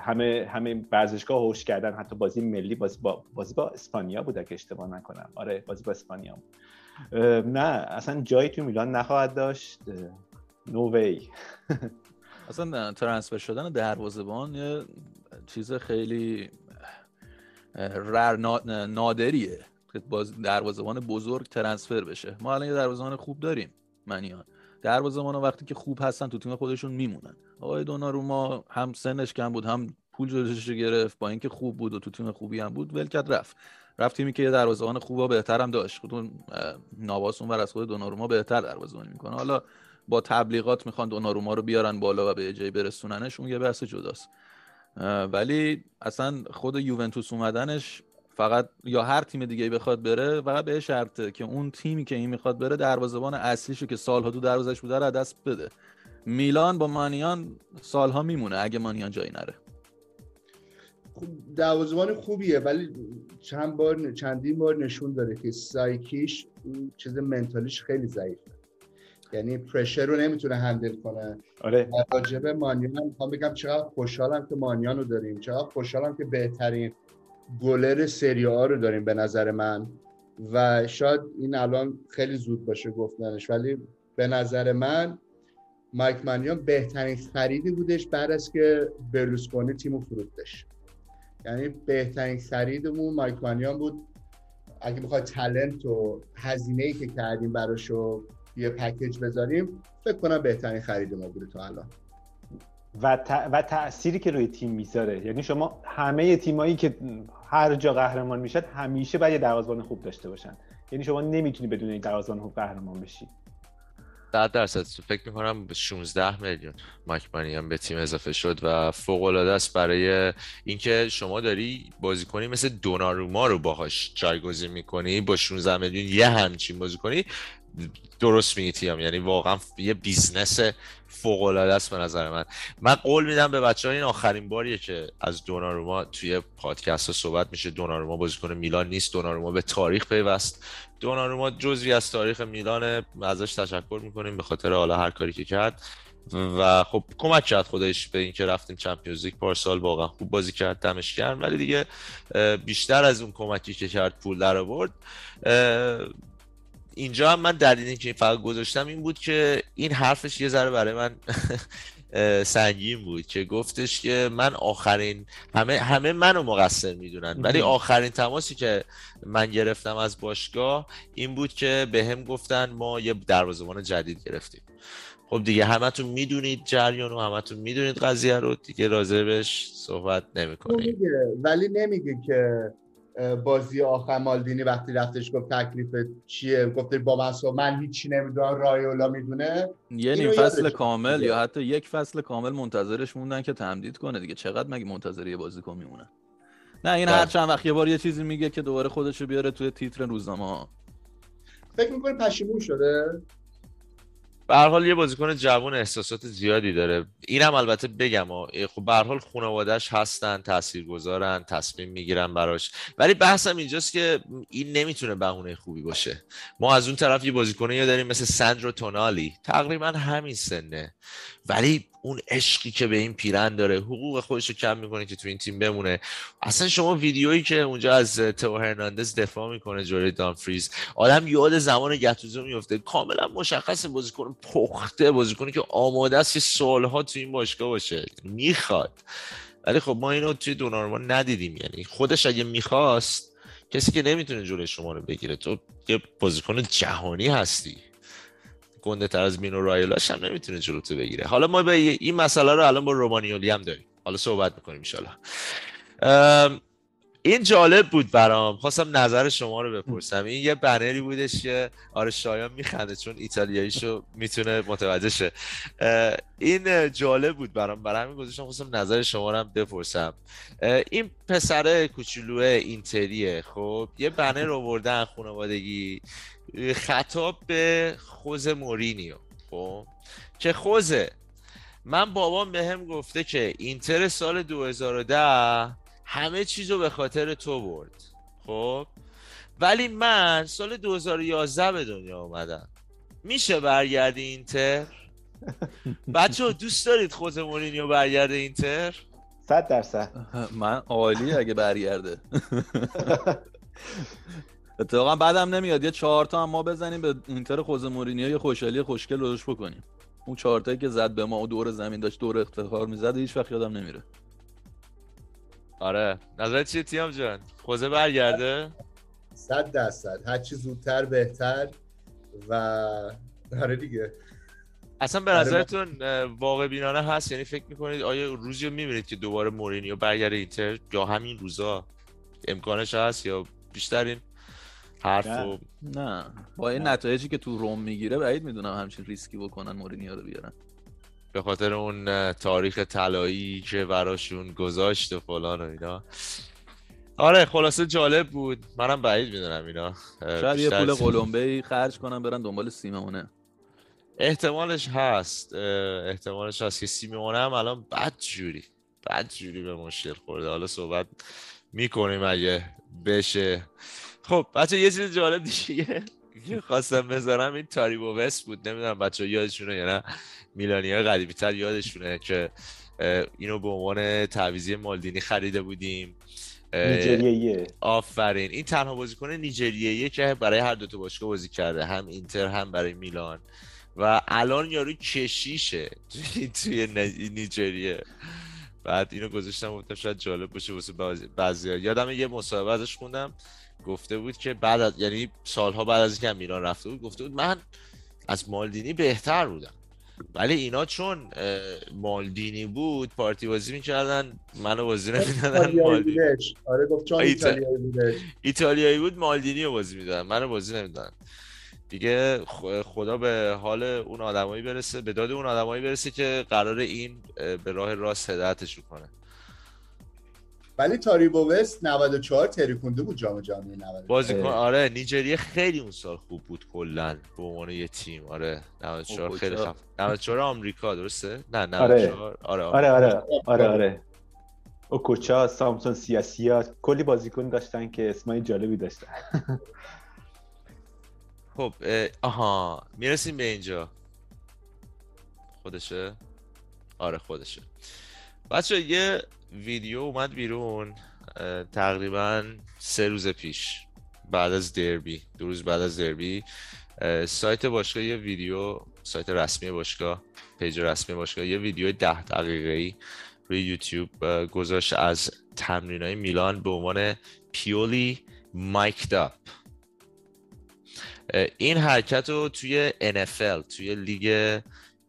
Speaker 4: همه همه ورزشگاه هوش کردن. حتی بازی ملی بازی با بازی با اسپانیا بود اگه اشتباه نکنم. آره بازی با اسپانیا نه اصلا جایی تو میلان نخواهد داشت. نو وی
Speaker 5: اصلا ترانسفر شدن دروازه‌بان یه چیز خیلی رر نادریه باز دروازه‌بان بزرگ ترنسفر بشه. ما الان یه دروازه‌بان خوب داریم منیان دروازه‌بان وقتی که خوب هستن تو تیم خودشون میمونن. آقای ما هم سنش کم بود هم پول جلوش گرفت با اینکه خوب بود و تو تیم خوبی هم بود ول کرد رفت. رفت تیمی که یه دروازه‌بان خوبا بهتر هم داشت خودون نواس اون از خود دوناروما بهتر دروازه‌بانی می‌کنه. حالا با تبلیغات می‌خوان دوناروما رو بیارن بالا و به جای برسوننش اون یه بحث جداست. ولی اصلا خود یوونتوس اومدنش فقط یا هر تیم دیگه بخواد بره فقط به شرطه که اون تیمی که این می‌خواد بره دروازه‌بان اصلیشو که سالها تو دروازش بوده رو دست بده. میلان با مانیان سالها میمونه اگه مانیان جایی نره.
Speaker 6: خب دروازه‌بان خوبیه ولی چند بار چندین بار نشون داره که سایکیش چیز منتالیش خیلی ضعیفه. یعنی پرشر رو نمی‌تونه هندل کنه.
Speaker 4: آره.
Speaker 6: راجب مانیان هم بگم چقدر خوشحالم که مانیان رو داریم. چقدر خوشحالم که بهترین گلر سری آ رو داریم به نظر من. و شاید این الان خیلی زود باشه گفتنش ولی به نظر من مایک مانیان بهترین خریدی بودش بعد از که برلوسکونی تیمو فروختش یعنی بهترین خریدمون مایک مانیان بود. اگه بخواد تلنت و هزینه ای که کردیم براشو یه پکیج بذاریم فکر کنم بهترین خرید ما بوده تا الان.
Speaker 4: و, و تأثیری که روی تیم می‌ذاره. یعنی شما همه تیمایی که هر جا قهرمان می‌شد همیشه باید یه دروازه‌بان خوب داشته باشن. یعنی شما نمی‌تونی بدون یک دروازه‌بان خوب قهرمان بشی.
Speaker 3: 100 درصد. فکر می‌کنم 16 میلیون مایک هم به تیم اضافه شد و فوق العاده است برای اینکه شما داری بازیکنی مثل دوناروما رو باهاش جایگزین می‌کنی با 16 میلیون یه همچین بازیکنی درست میگی تیم یعنی واقعا یه business فوق العاده است به نظر من. من قول میدم به بچه این آخرین باریه که از دوناروما توی پادکست صحبت میشه. دوناروما بازیکن میلان نیست. دوناروما به تاریخ پیوست. دوناروما جزوی از تاریخ میلانه ازش تشکر می‌کنیم به خاطر حالا هر کاری که کرد. و خب کمک کرد خودش به اینکه رفتیم چمپیونز لیگ. پارسال واقعا خوب بازی کرد دمش ولی دیگه بیشتر از اون کمکی که کرد پول در آورد اینجا هم من دلیلی که فقط گذاشتم این بود که این حرفش یه ذره برای من سنگین بود که گفتش که من آخرین همه همه منو مقصر می‌دونن. ولی آخرین تماسی که من گرفتم از باشگاه این بود که به هم گفتن ما یه دروازه‌بان جدید گرفتیم. خب دیگه همتون می‌دونید جریان و همتون می‌دونید قضیه رو دیگه راجبش صحبت نمی‌کنیم.
Speaker 6: ولی نمیگه که بازی آخر مالدینی وقتی رفتش گفت تکلیف چیه؟ گفت با من من هیچی نمی‌دونم رایولا می‌دونه.
Speaker 5: یه نیم فصل کامل یا حتی یک فصل کامل منتظرش موندن که تمدید کنه دیگه. چقدر مگه منتظر یه بازیکن میمونه نه این هر چند وقت یه بار یه چیزی میگه که دوباره خودش رو بیاره توی تیتر روزنامه ها
Speaker 6: فکر می‌کنی پشیمون شده؟
Speaker 3: به حال یه بازیکن جوان احساسات زیادی داره. اینم البته بگم خب به هر حال خانواده‌اش هستن تاثیرگذارن تصمیم می‌گیرن براش. ولی بحثم اینجاست که این نمی‌تونه بهونه خوبی باشه. ما از اون طرف یه بازیکنی داریم مثل ساندرو تونالی. تقریبا همین سنه. ولی اون عشقی که به این پیرن داره حقوق خودش رو کم می‌کنه که تو این تیم بمونه. اصلا شما ویدیویی که اونجا از تو هرناندز دفاع می‌کنه جوری دانفریز آدم یاد زمان گتوزو میفته کاملا مشخص بازیکن پخته بازیکنی که آماده است که سالها تو این باشگاه باشه. می‌خواد. ولی خب ما اینو توی دونارما ندیدیم. یعنی خودش اگه می‌خواست کسی که نمی‌تونه جلوی شما رو بگیره. تو یه بازیکن جهانی هستی. گنده تر از مینو رایلاش هم نمی‌تونه جلو تو بگیره. حالا ما به این مسئله رو الان با رومانیولی هم داریم. حالا صحبت می‌کنیم ان این جالب بود برام. خواستم نظر شما رو بپرسم. این یه بنری بودش که آره شایان میخنده چون ایتالیاییشو می‌تونه متوجه شه. این جالب بود برام. برای همین گذاشتم خواستم نظر شما رو هم بپرسم. این پسر کوچولو اینتریه خب؟ یه بنر آوردن خانوادگی. خطاب به خوز مورینیو خب؟ که خوزه من بابام به هم گفته که اینتر سال 2010 همه چیز رو به خاطر تو برد خب؟ ولی من سال 2011 به دنیا آمدم میشه برگردی اینتر؟ بچه دوست دارید خود مورینیو برگرده اینتر؟
Speaker 4: صد درصد.
Speaker 5: من عالی اگه برگرده. اتفاقا بعدم نمیاد. یه چهار تا هم ما بزنیم به اینتر خوزه مورینیو یه خوشحالی خوشگل روش بکنیم. اون چهار که زد به ما و دور زمین داشت دور افتخار می‌زد هیچ وقت یادم نمیره.
Speaker 3: آره. نظرت چیه تیام جان؟ خوزه برگرده؟
Speaker 6: صد درصد. هر چی زودتر بهتر و آره دیگه.
Speaker 3: اصلا به نظرتون واقع بینانه هست؟ یعنی فکر می‌کنید آیا روزی رو می‌بینید که دوباره مورینیو برگرده اینتر؟ یا همین روزا؟ امکانش هست یا بیشترین؟ حرف
Speaker 5: نه. نه. با این نتایجی که تو روم می‌گیره بعید می‌دونم همچین ریسکی بکنن مورینیو رو بیارن.
Speaker 3: به خاطر اون تاریخ طلایی که براشون گذاشت و فلان و اینا. آره خلاصه جالب بود. منم بعید می‌دونم اینا.
Speaker 5: شاید یه پول قلمبه خرج کنم برن دنبال سیمونه
Speaker 3: احتمالش هست. احتمالش هست که سیمونه هم الان بد جوری. بد جوری به مشکل خورده. حالا صحبت می‌کنیم اگه بشه. خب بچه یه چیز جالب دیگه که خواستم بذارم این تاریبو وست بود. نمی‌دونم بچه یادشونه یا نه. میلانی های قدیمی تر یادشونه که اینو به عنوان تعویزی مالدینی خریده بودیم.
Speaker 4: نیجریه.
Speaker 3: آفرین. این تنها بازیکن نیجریه که برای هر دو تا باشگاه بازی کرده. هم اینتر هم برای میلان. و الان یارو کشیشه توی نیجریه. بعد اینو گذاشتم گفتم شاید جالب باشه واسه بعضی یادم یه مصاحبه ازش خوندم. گفته بود که بعد از یعنی سالها بعد از اینکه میلان رفته بود گفته بود من از مالدینی بهتر بودم. ولی اینا چون مالدینی بود پارتی بازی می‌کردن منو بازی نمی‌دادن
Speaker 6: مالدینی. آره گفت چون ایتالیایی بود
Speaker 3: ایتالیایی بود مالدینی رو بازی می‌دادن منو بازی نمی‌دادن. دیگه خدا به حال اون آدمایی برسه به داد اون آدمایی برسه که قرار این به راه راست هدایتش کنه.
Speaker 6: ولی تاریبو وست 94 تریکونده بود جام جهانی 94
Speaker 3: بازیکن آره نیجریه خیلی اون سال خوب بود کلا به عنوان یه تیم. آره 94 خیلی خوب 94 آمریکا درسته؟ نه 94
Speaker 4: آره آره آره آره آره. اوکوچا سامسون سیاسیا کلی بازیکن داشتن که اسمای جالبی داشتن.
Speaker 3: خب آها می‌رسیم به اینجا. خودشه؟ آره خودشه. بچه یه ویدیو اومد بیرون تقریبا سه روز پیش بعد از دربی دو روز بعد از دربی. سایت باشگاه یه ویدیو سایت رسمی باشگاه page رسمی باشگاه یه ویدیو ده دقیقه ای روی یوتیوب گذاشت از تمرین های میلان به عنوان پیولی mic'd up. این حرکت رو توی NFL توی لیگ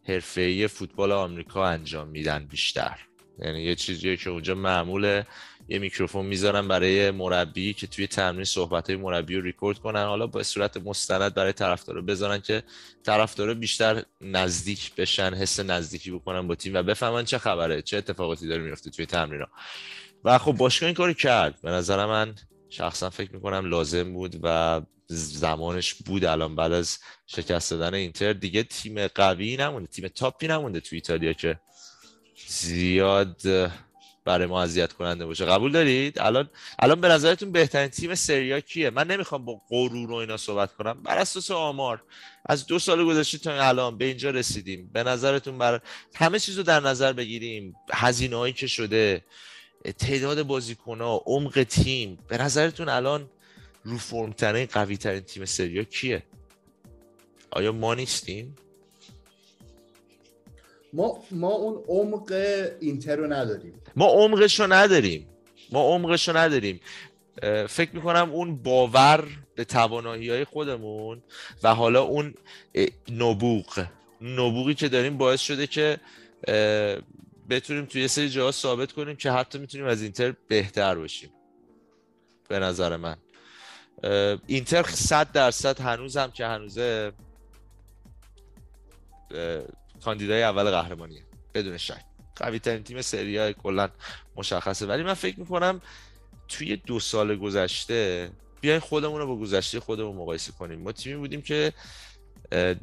Speaker 3: حرفه‌ای فوتبال آمریکا انجام میدن بیشتر. یعنی یه چیزیه که اونجا معموله. یه میکروفون می‌ذارن برای مربی که توی تمرین صحبت های مربی رو ریکورد کنن. حالا به صورت مستند برای طرفدارا بذارن که طرفدارا بیشتر نزدیک بشن حس نزدیکی بکنن با تیم و بفهمن چه خبره چه اتفاقاتی داره میفته توی تمرینا و خب باشگاه این کارو کرد. به نظر من شخصا فکر می‌کنم لازم بود و زمانش بود الان بعد از شکست دادن اینتر. دیگه تیم قوی نمونده تیم تاپی نمونده تو ایتالیا که زیاد برای ما اذیت کننده باشه. قبول دارید؟ الان الان به نظرتون بهترین تیم سریا کیه؟ من نمی‌خوام با غرور و اینا صحبت کنم. بر اساس آمار. از دو سال گذشته تا الان به اینجا رسیدیم. به نظرتون بر همه چیز رو در نظر بگیریم. هزینه هایی که شده تعداد بازیکن ها عمق تیم. به نظرتون الان رو فرم ترین قوی ترین تیم سریا کیه؟ آیا ما نیستیم؟
Speaker 6: ما ما اون عمق اینتر رو نداریم.
Speaker 3: ما عمقش رو نداریم. ما عمقش رو نداریم. فکر می‌کنم اون باور به توانایی های خودمون و حالا اون نبوغ. نبوغی که داریم باعث شده که بتونیم توی یه سری جاها ثابت کنیم که حتی می‌تونیم از اینتر بهتر باشیم. به نظر من. اینتر صد درصد هنوز هم که هنوزه کاندیدای اول قهرمانیه. بدون شک. قوی ترین تیم سری کلا مشخصه. ولی من فکر می‌کنم توی دو سال گذشته بیاین خودمون رو با گذشته خودمون مقایسه کنیم. ما تیمی بودیم که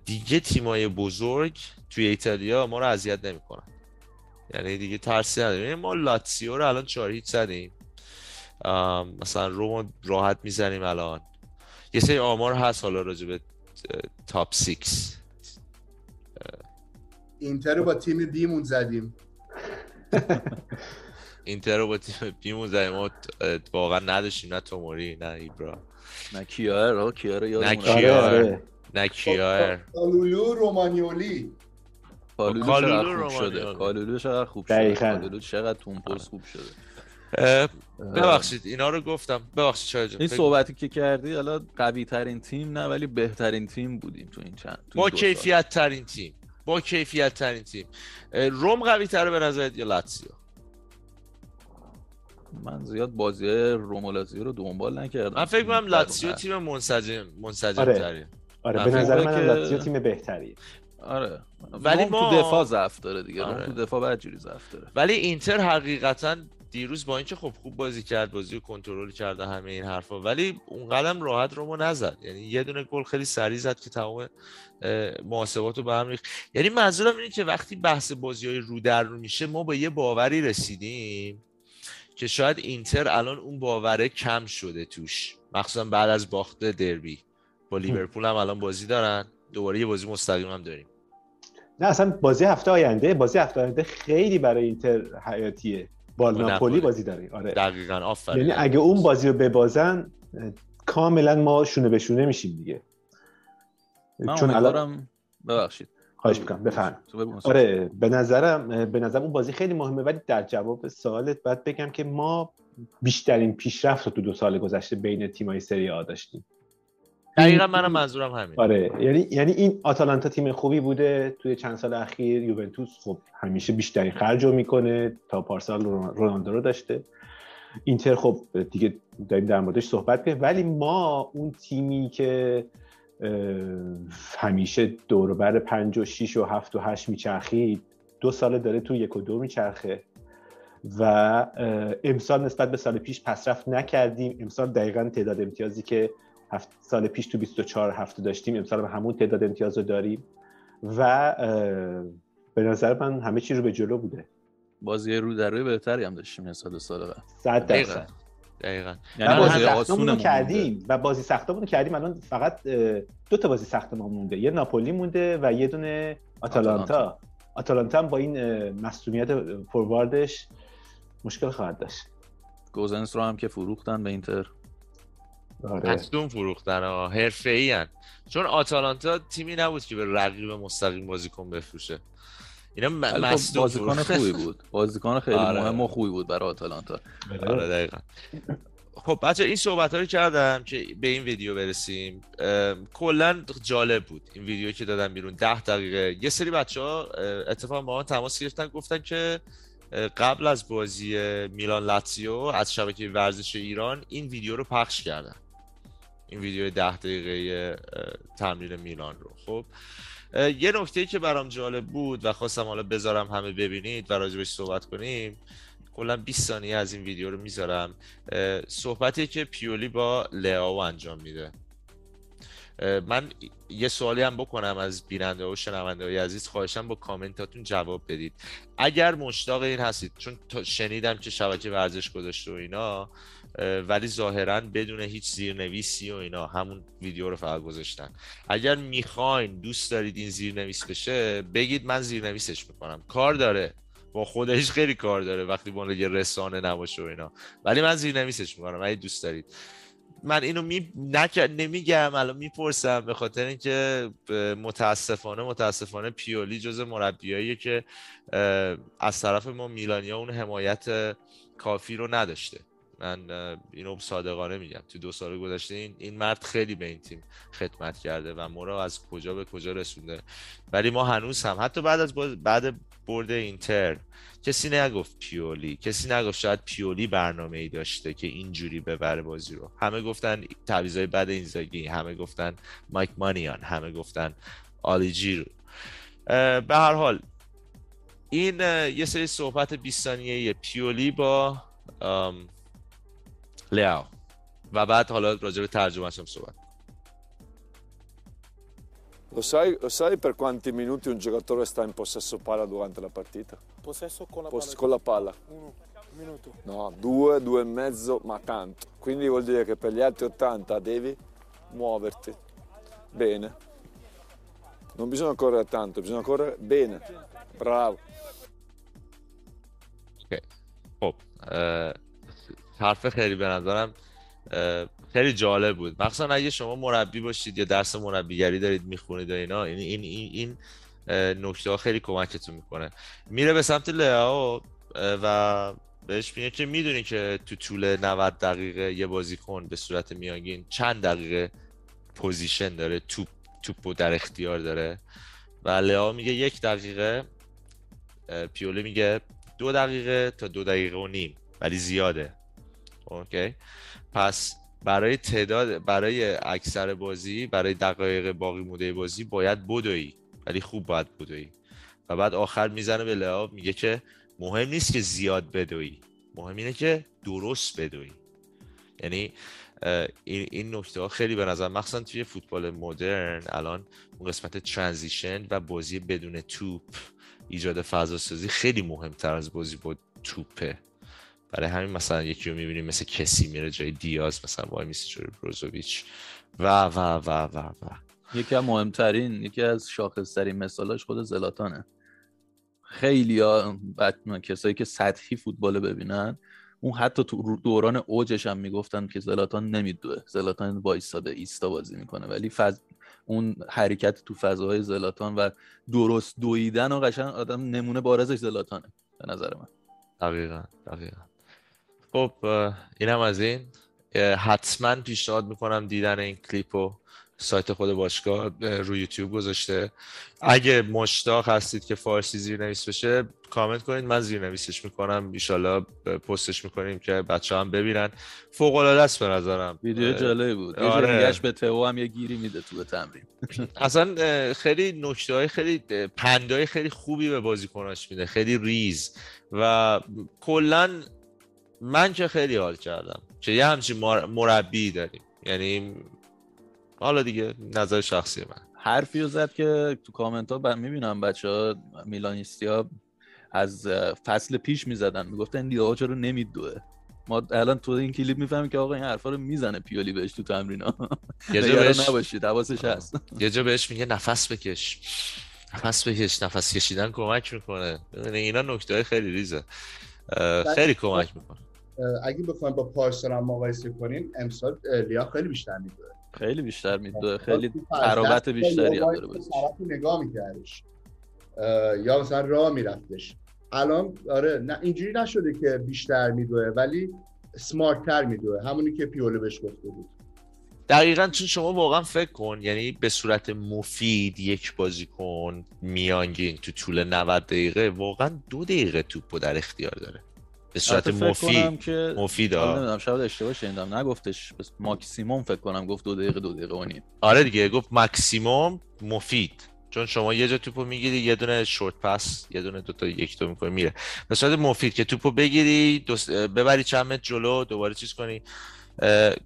Speaker 3: دیگه تیمای بزرگ توی ایتالیا ما رو اذیت نمی‌کنن. یعنی دیگه ترسی نداریم. یعنی ما لاتسیو رو الان چهار هیچ زدیم. مثلا رومو راحت می‌زنیم الان. یه سری آمار هست حالا راجع به top six
Speaker 6: اینتر رو با تیم بیمون زدیم.
Speaker 3: اینتر رو با تیم بیمون زدیم. ما واقعا نداشتیم نه توموری نه ایبرا.
Speaker 5: نه کیار آقا کیار
Speaker 3: نه کیار.
Speaker 4: آره. آره
Speaker 3: نه کیار.
Speaker 6: کالولو رومانیولی.
Speaker 5: کالولو
Speaker 3: کالولو
Speaker 5: چقدر خوب
Speaker 3: رومانیالی.
Speaker 5: شده. کالولو چقدر خوب شده. کالولو چقدر تومپوز خوب شده.
Speaker 3: ببخشید اینا رو گفتم. ببخشید شاید جان.
Speaker 5: این صحبتی که کردی حالا قوی ترین تیم نه ولی بهترین تیم بودیم تو این چند سال.
Speaker 3: کیفیت ترین تیم. با کیفیت ترین تیم. روم قوی تره به نظرت یا لاتسیو
Speaker 5: من زیاد بازی رومولازیو رو دنبال نکردم.
Speaker 3: من فکر کنم
Speaker 5: در
Speaker 3: لاتسیو. تیم منسجم منسجم
Speaker 4: آره.
Speaker 3: تریه
Speaker 4: آره
Speaker 3: من
Speaker 4: به نظر من
Speaker 5: که-
Speaker 4: لاتزیو تیم بهتریه
Speaker 5: آره.
Speaker 3: ولی ما-
Speaker 5: تو دفاع ضعف داره دیگه.
Speaker 3: آره.
Speaker 5: روم تو دفاع بدجوری ضعف داره.
Speaker 3: ولی اینتر حقیقتا دیروز با اینکه خب خوب بازی کرد بازی رو کنترل کرده همه این حرفا ولی اون قدم راحت رومو نزد. یعنی یه دونه گل خیلی سریع زد که تمام محاسبات رو به هم ریخت. یعنی منظورم اینه که وقتی بحث بازی های رو در رو میشه ما به یه باوری رسیدیم که شاید اینتر الان اون باوره کم شده توش. مخصوصا بعد از باخت دربی. با لیورپول هم الان بازی دارن. دوباره یه بازی مستقیم هم داریم.
Speaker 4: نه اصلا بازی هفته آینده بازی هفته آینده خیلی برای اینتر حیاتیه. با
Speaker 3: با
Speaker 4: ناپولی. بازی داریم. آره.
Speaker 3: دقیقا آفرین.
Speaker 4: یعنی اگه اون بازی رو ببازن کاملا ما شونه به شونه میشیم دیگه.
Speaker 5: من
Speaker 4: چون الان
Speaker 5: ببخشید.
Speaker 4: خواهش می‌کنم بفهم. آره به نظرم به نظرم اون بازی خیلی مهمه ولی در جواب سوالت باید بگم که ما بیشترین پیشرفت رو تو دو سال گذشته بین تیمای سری آ داشتیم.
Speaker 3: دقیقا منم منظورم همین
Speaker 4: آره یعنی یعنی این آتالانتا تیم خوبی بوده توی چند سال اخیر. یوونتوس خب همیشه بیشترین خرج می‌کنه تا پارسال رون- رونالدو رو داشته. اینتر خب دیگه داریم در موردش صحبت کنیم ولی ما اون تیمی که همیشه دوربر پنج و شیش و هفت و هشت میچرخید دو ساله داره تو یک و دو میچرخه و امسال نسبت به سال پیش پسرفت نکردیم. امسال دقیقا تعداد امتیازی که هفت سال پیش تو 24 هفته داشتیم. امسال هم همون تعداد امتیاز رو داریم. و به نظر من همه چی رو به جلو بوده.
Speaker 5: بازی رو در روی بهتری هم داشتیم نسبت به سال قبل
Speaker 4: صد
Speaker 3: دقیقا
Speaker 4: درصد.
Speaker 3: دقیقا.
Speaker 5: یعنی
Speaker 4: بازی
Speaker 5: بازی
Speaker 3: هم
Speaker 4: سختمون
Speaker 5: آسونمون
Speaker 4: رو
Speaker 5: مونده.
Speaker 4: کردیم و بازی سختمون رو کردیم. الان فقط دو تا بازی سخت ما مونده. یه ناپولی مونده و یه دونه آتالانتا.
Speaker 5: آتالانتا.
Speaker 4: هم با این اه، مصدومیت فورواردش مشکل خواهد داشت.
Speaker 5: گوزنس رو هم که فروختن به اینتر.
Speaker 4: آره.
Speaker 3: مصدوم فروختن ها حرفه‌ای چون آتالانتا تیمی نبود که به رقیب مستقیم بازیکن بفروشه. اینا
Speaker 5: خب
Speaker 3: مصدوم
Speaker 5: بازیکن. خوبی بود. بازیکن خیلی
Speaker 3: آره.
Speaker 5: مهم و خوبی بود برای آتالانتا.
Speaker 3: آره دقیقا. خب بچه این صحبت رو کردم که به این ویدیو برسیم. کلا جالب بود این ویدیو که دادم بیرون. ده دقیقه. یه سری بچه ها اتفاقا با من تماس گرفتن گفتن که قبل از بازی میلان لاتزیو از شبکه ورزش ایران این ویدیو رو پخش کردن. این ویدیو ده دقیقه تمرین میلان رو. خب یه نکته که برام جالب بود و خواستم حالا بذارم همه ببینید و راجبش صحبت کنیم کلا 20 ثانیه از این ویدیو رو می‌ذارم. صحبتی که پیولی با لئاو انجام میده. من یه سوالی هم بکنم از بیننده و شنونده های عزیز خواهشم با کامنتاتون جواب بدید. اگر مشتاق این هستید چون شنیدم که شبکه ورزش گذاشته و اینا ولی ظاهرا بدون هیچ زیرنویسی و اینا همون ویدیو رو فقط گذاشتن. اگر می‌خواین دوست دارید این زیرنویس بشه بگید من زیرنویسش می‌کنم. کار داره. با خودش خیلی کار داره وقتی عنوان یه رسانه نباشه و اینا. ولی من زیرنویسش می‌کنم. اگه دوست دارید. من اینو می... نک... نمیگم الان می‌پرسم به خاطر اینکه متاسفانه متاسفانه پیولی جز مربیاییه که از طرف ما میلانیا اون حمایت کافی رو نداشته. من اینو صادقانه میگم. تو دو سال گذشته این, این مرد خیلی به این تیم خدمت کرده و ما رو از کجا به کجا رسونده. ولی ما هنوز هم حتی بعد از بعد برد اینتر کسی نگفت پیولی کسی نگفت شاید پیولی برنامه ای داشته که اینجوری ببره بازی رو. همه گفتن تعویضای بعد اینزاگی همه گفتن مایک مانیان همه گفتن آلیجی رو به هر حال این یه سری صحبت 20 ثانیه‌ای پیولی با لیاو و بعد حالا راجع به ترجمهش هم صحبت
Speaker 7: Lo sai, lo sai per quanti minuti un giocatore sta in possesso palla durante la partita?
Speaker 8: Possesso con la
Speaker 7: Poss-
Speaker 8: palla.
Speaker 7: con la palla?
Speaker 8: Uno minuto.
Speaker 7: No, due, due e mezzo, ma tanto. Quindi vuol dire che per gli altri 80 devi muoverti bene. Non bisogna correre tanto, bisogna correre bene. Bravo.
Speaker 3: خب اه، حرف خیلی به نظرم خیلی جالب بود. مخصوصا اگه شما مربی باشید یا درس مربیگری دارید می‌خونید و اینا این این این, این نکته ها خیلی کمکتون می‌کنه. میره به سمت لئاو اه، و بهش میگه که می‌دونی که تو طول 90 دقیقه یه بازیکن به صورت میانگین. چند دقیقه possession داره؟ توپ توپو در اختیار داره. و لئاو میگه یک دقیقه. پیولی میگه دو دقیقه تا دو دقیقه و نیم. ولی زیاده. OK. پس برای تعداد برای اکثر بازی برای دقایق باقی مونده بازی باید بدوی ولی خوب باید بدوی. و بعد آخر می‌زنه به لعاب میگه که مهم نیست که زیاد بدوی مهم اینه که درست بدوی. یعنی این, این نکته ها خیلی به نظر مخصوصا توی فوتبال مدرن الان اون قسمت ترانزیشن و بازی بدون توپ ایجاد فضا سازی خیلی مهمتر از بازی با توپه. برای همین مثلا یکی رو می‌بینیم مثل کسی میره جای دیاز مثلا وای میسه جای بروزوویچ. و و و و و.
Speaker 5: یکی از مهمترین یکی از شاخصترین مثالاش خود زلاتانه. خیلی ها کسایی که سطحی فوتبال ببینن اون حتی تو دوران اوجش هم می‌گفتن که زلاتان نمیدوه. زلاتان وایستاده ایستا بازی می‌کنه. ولی فض... اون حرکت تو فضاهای زلاتان و درست دویدن و قشنگ آدم نمونه بارزش زلاتانه به نظر من.
Speaker 3: دقیقا دقیقا. خب اینم از این. حتما پیشنهاد می‌کنم دیدن این کلیپو سایت خود باشگاه اه، روی یوتیوب گذاشته. اگه مشتاق هستید که فارسی زیرنویس بشه کامنت کنید. من زیرنویسش می‌کنم. ایشالله پستش می‌کنیم که بچه هم ببینن. فوق العاده است به نظرم.
Speaker 5: ویدیو جالبی بود.
Speaker 3: آره.
Speaker 5: به تئو هم یه گیری میده تو به تمرین.
Speaker 3: اصلا خیلی نکته های خیلی پندای خیلی خوبی به بازیکناش میده. خیلی ریز. و کلا من که خیلی حال کردم که یه همچین مر- مربی داریم. یعنی حالا دیگه نظر شخصی من.
Speaker 5: حرفی رو زد که تو کامنت ها می‌بینم بچه ها میلانیستی ها از فصل پیش می‌زدن. می‌گفتن لیاو چرا نمیدوه؟ ما الان تو این کلیپ می‌فهمیم که آقا این حرفا رو می‌زنه پیولی بهش تو تمرین ها
Speaker 3: یه جا بهش
Speaker 5: نباشید حواسش هست.
Speaker 3: یه جا بهش میگه نفس بکش. نفس بکش نفس کشیدن کمک می‌کنه. اینا نکته های خیلی ریزه. اه، خیلی کمک می‌کنه.
Speaker 6: اگه بخوایم با پارسال هم مقایسه کنیم امسال لیا خیلی بیشتر میدوه.
Speaker 5: خیلی بیشتر میدوه. خیلی تراوت
Speaker 6: دست
Speaker 5: بیشتری هم داره
Speaker 6: رو نگاه میکردش. یا مثلا راه میرفتش. الان آره نه اینجوری نشده که بیشتر میدوه ولی سمارت تر میدوه. همونی که پیولو بهش گفته بود.
Speaker 3: دقیقا چون شما واقعا فکر کن یعنی به صورت مفید یک بازیکن میانگین تو طول 90 دقیقه واقعا دو دقیقه توپو در اختیار داره. به صورت مفید
Speaker 5: که
Speaker 3: مفید.
Speaker 5: نمی‌دونم شاید اشتباه شنیدم نگفتش بس ماکسیموم فکر کنم گفت دو دقیقه دو دقیقه و نیم.
Speaker 3: آره دیگه گفت مکسیموم مفید. چون شما یه جا توپو می‌گیری یه دونه شورت پس یه دونه دوتا یک دو می‌کنی میره. به صورت مفید که توپو بگیری دوست- ببری چند متر جلو دوباره چیز کنی.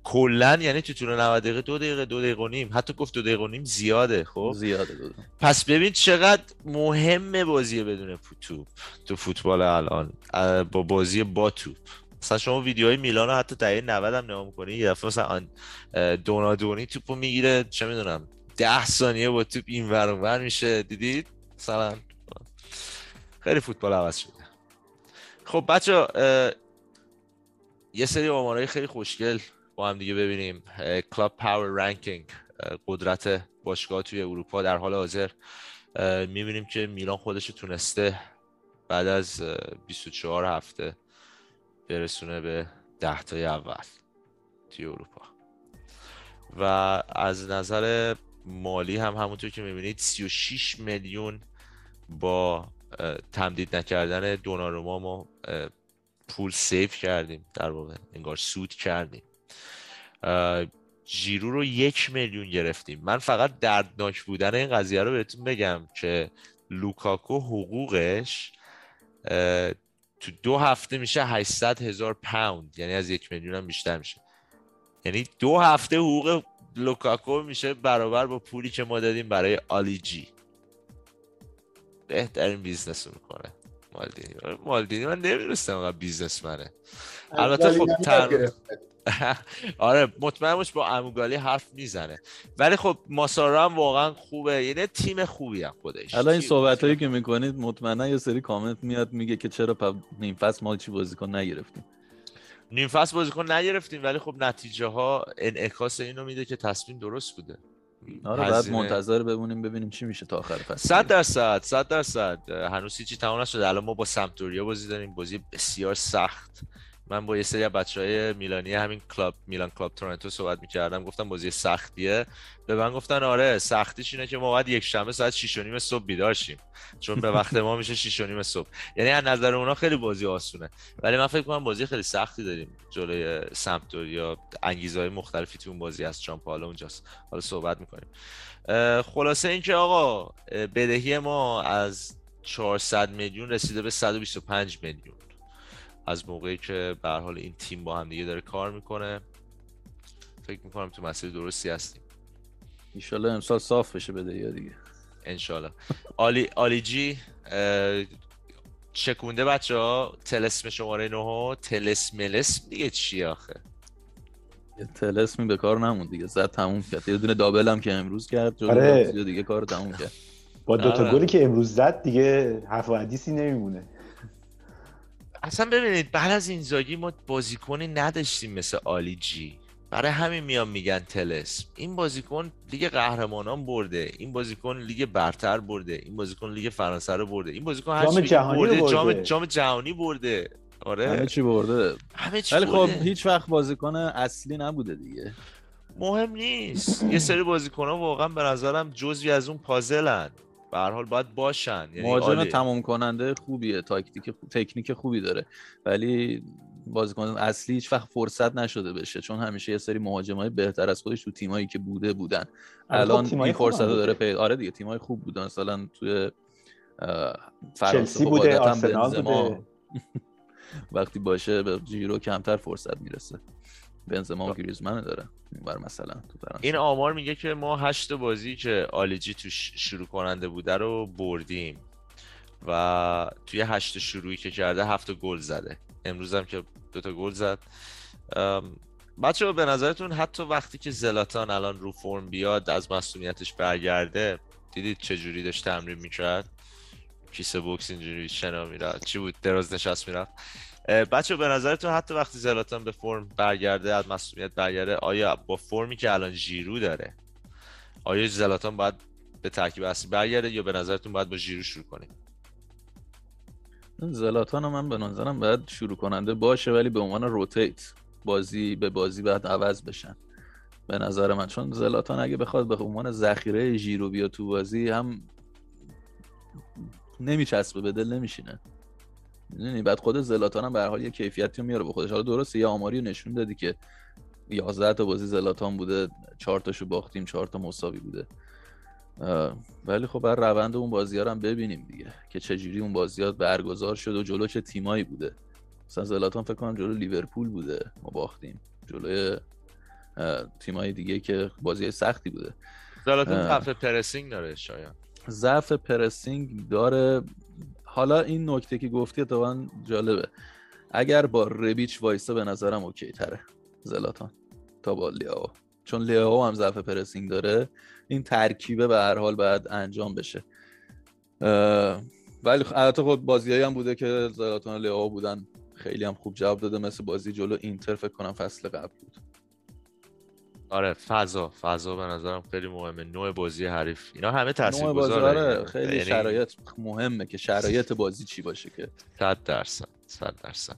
Speaker 3: کلا یعنی تو طول 90 دقیقه دو دقیقه دو دقیقه و نیم. حتی گفت دو دقیقه و نیم زیاده خب؟
Speaker 5: زیاده دو دقیقه.
Speaker 3: پس ببین چقدر مهمه بازی بدون توپ تو فوتبال الان با بازی با توپ. مثلا شما ویدیوهای میلان رو حتی دهه 90 هم نگاه می‌کنی یه دفعه مثلا دونادونی توپو می‌گیره چه می‌دونم ده ثانیه با توپ این ور ور میشه. دیدید؟ مثلا خیلی فوتبال عوض شده. خب بچه یه سری آمارهای خیلی خوشگل با هم دیگه ببینیم. club power ranking قدرت باشگاه توی اروپا در حال حاضر. می‌بینیم که میلان خودش تونسته بعد از اه، 24 هفته برسونه به ده تای اول توی اروپا. و از نظر مالی هم همونطور که می‌بینید 36 میلیون با تمدید نکردن دوناروما ما پول save کردیم در واقع انگار سود کردیم. اه، ژیرو رو یک میلیون گرفتیم. من فقط دردناک بودن این قضیه رو بهتون بگم که لوکاکو حقوقش تو دو هفته میشه 800 هزار پوند یعنی از یک میلیون هم بیشتر میشه. یعنی دو هفته حقوق لوکاکو میشه برابر با پولی که ما دادیم برای آلی جی بهترین business رو می‌کنه. مالدینی. مالدینی من نمیرستم اینقدر بیزنسمنه. البته خب.
Speaker 6: گرفت.
Speaker 3: آره مطمئن باش با اموگالی حرف می‌زنه. ولی خب ماسارا هم واقعا خوبه. یعنی تیم خوبی هم خودش.
Speaker 5: الان این صحبت هایی که می‌کنید مطمئنا یه سری کامنت میاد میگه که چرا پا نیم فصل ما چی بازیکن نگرفتیم؟
Speaker 3: نیم فصل بازیکن نگرفتیم ولی خب نتیجه ها انعکاس اینو میده که تصمیم درست بوده.
Speaker 5: آره بعد منتظر ببینیم ببینیم چی میشه تا آخر فصل.
Speaker 3: صد درصد صد درصد. هنوز هیچی تمام نشده. الان ما با سمتوریا بازی داریم. بازی بسیار سخت. من با یه سری از بچه های میلانی همین کلاب میلان کلاب تورنتو صحبت می‌کردم. گفتم بازی سختیه. به من گفتن آره سختیش اینه که ما باید یک شنبه ساعت 6 و نیم صبح بیدار شیم. چون به وقت ما میشه 6 و نیم صبح. یعنی از نظر اونا خیلی بازی آسونه. ولی من فکر کنم بازی خیلی سختی داریم. جلوی سمتوریا انگیزه های مختلفی تو اون بازی چون حالا اونجاست. حالا صحبت می‌کنیم. خلاصه اینکه آقا بدهی ما از 400 میلیون رسیده به 125 میلیون. از موقعی که به حال این تیم با هم دیگه داره کار می‌کنه. فکر می‌کنم تو مسیر درستی هستیم.
Speaker 5: ایشالله امسال صاف بشه بده یا دیگه.
Speaker 3: انشالله. آلی, آلی جی چکونده بچه ها تلسم شماره 9 تلسم ملسم دیگه چی آخه؟
Speaker 5: یه طلسمی به کار نموند دیگه. زد تموم کرد. یه دونه double هم که امروز کرد جلو
Speaker 4: آره.
Speaker 5: دیگه کار تموم کرد.
Speaker 4: با دوتا
Speaker 3: آره.
Speaker 4: گلی که امروز زد دیگه حرف و حدیثی نمیمونه.
Speaker 3: اصلا ببینید بعد از اینزاگی ما بازیکنی نداشتیم مثل آلی جی. برای همین میان میگن طلسم این بازیکن لیگ قهرمانان برده این بازیکن لیگ برتر برده این بازیکن لیگ فرانسه رو برده این بازیکن هر
Speaker 4: جام جهانی رو
Speaker 3: برده جام
Speaker 4: برده.
Speaker 3: جام جهانی برده. آره.
Speaker 5: همه چی برده.
Speaker 3: همه چی
Speaker 5: ولی خب
Speaker 3: برده.
Speaker 5: هیچ وقت بازیکن اصلی نبوده دیگه.
Speaker 3: مهم نیست. یه سری بازیکن ها واقعا به نظرم جزوی از اون پازلن. به هر حال باید باشن یعنی
Speaker 5: مهاجم. تمام کننده خوبیه تاکتیک خوب- تکنیک خوبی داره ولی بازیکن اصلی هیچ وقت فرصت نشده بشه چون همیشه یه سری مهاجمای بهتر از خودش تو تیمایی که بوده بودن
Speaker 4: آره خب
Speaker 5: الان این فرصت. داره پیدا آره دیگه تیمای خوب بودن مثلا توی فرانسه خب
Speaker 4: بوده، آرسنال بوده.
Speaker 5: وقتی باشه به جیرو کمتر فرصت می‌رسه بنزما و گریزمن داره بر مثلا تو فرانسه
Speaker 3: این آمار میگه که ما هشت بازی که آلیجی توش شروع کننده بوده رو بردیم و توی هشت شروعی که کرده هفت گل زده. امروز هم که دوتا گل زد. بچه به نظرتون حتی وقتی که زلاتان الان رو فرم بیاد از مسئولیتش برگرده دیدید چه جوری داشت تمرین می‌کرد؟ کیسه بوکس اینجوری شنا می‌رفت. چی بود؟ دراز نشست می‌رفت. بچه به نظرتون حتی وقتی زلاتان به فرم برگرده از مسئولیت برگرده آیا با فرمی که الان ژیرو داره آیا زلاتان باید به ترکیب اصلی برگرده یا به نظرتون باید با ژیرو شروع کنیم؟
Speaker 5: زلاتان رو من به نظرم باید شروع کننده باشه ولی به عنوان روتیت بازی به بازی باید عوض بشن. به نظر من چون زلاتان اگه بخواد به عنوان ذخیره ژیرو بیا تو بازی هم نمیچسبه به دل نمیشینه. می‌دونی؟ بعد خود زلاتان هم به هر حال یه کیفیتی میاره به خودش. حالا درسته یه آماری نشون دادی که 11 تا بازی زلاتان بوده 4 تاشو باختیم 4 تا مساوی بوده. ولی خب بر روند اون بازی ها هم ببینیم دیگه که چجوری اون بازی برگزار شد و جلو چه تیمایی بوده. مثلا زلاتان فکر کنم جلو لیورپول بوده ما باختیم. جلوی تیمای دیگه که بازی سختی بوده.
Speaker 3: زلاتان ضعف pressing داره شاید
Speaker 5: ضعف pressing داره. حالا این نکته که گفتی اتفاقا جالبه. اگر با ربیچ وایسا به نظرم OK تره. زلاتان. تا با لیاو. چون لیاو هم ضعف pressing داره. این ترکیبه به هر حال باید انجام بشه. ولی البته خب بازیایی هم بوده که زلاتان لیاو بودن. خیلی هم خوب جواب داده. مثل بازی جلو اینتر فکر کنم فصل قبل بود.
Speaker 3: آره فضا فضا به نظرم خیلی مهمه. نوع بازی حریف. اینا همه تاثیرگذاره
Speaker 5: آره خیلی یعنی... شرایط مهمه که شرایط بازی چی باشه که.
Speaker 3: 100 درصد 100 درصد.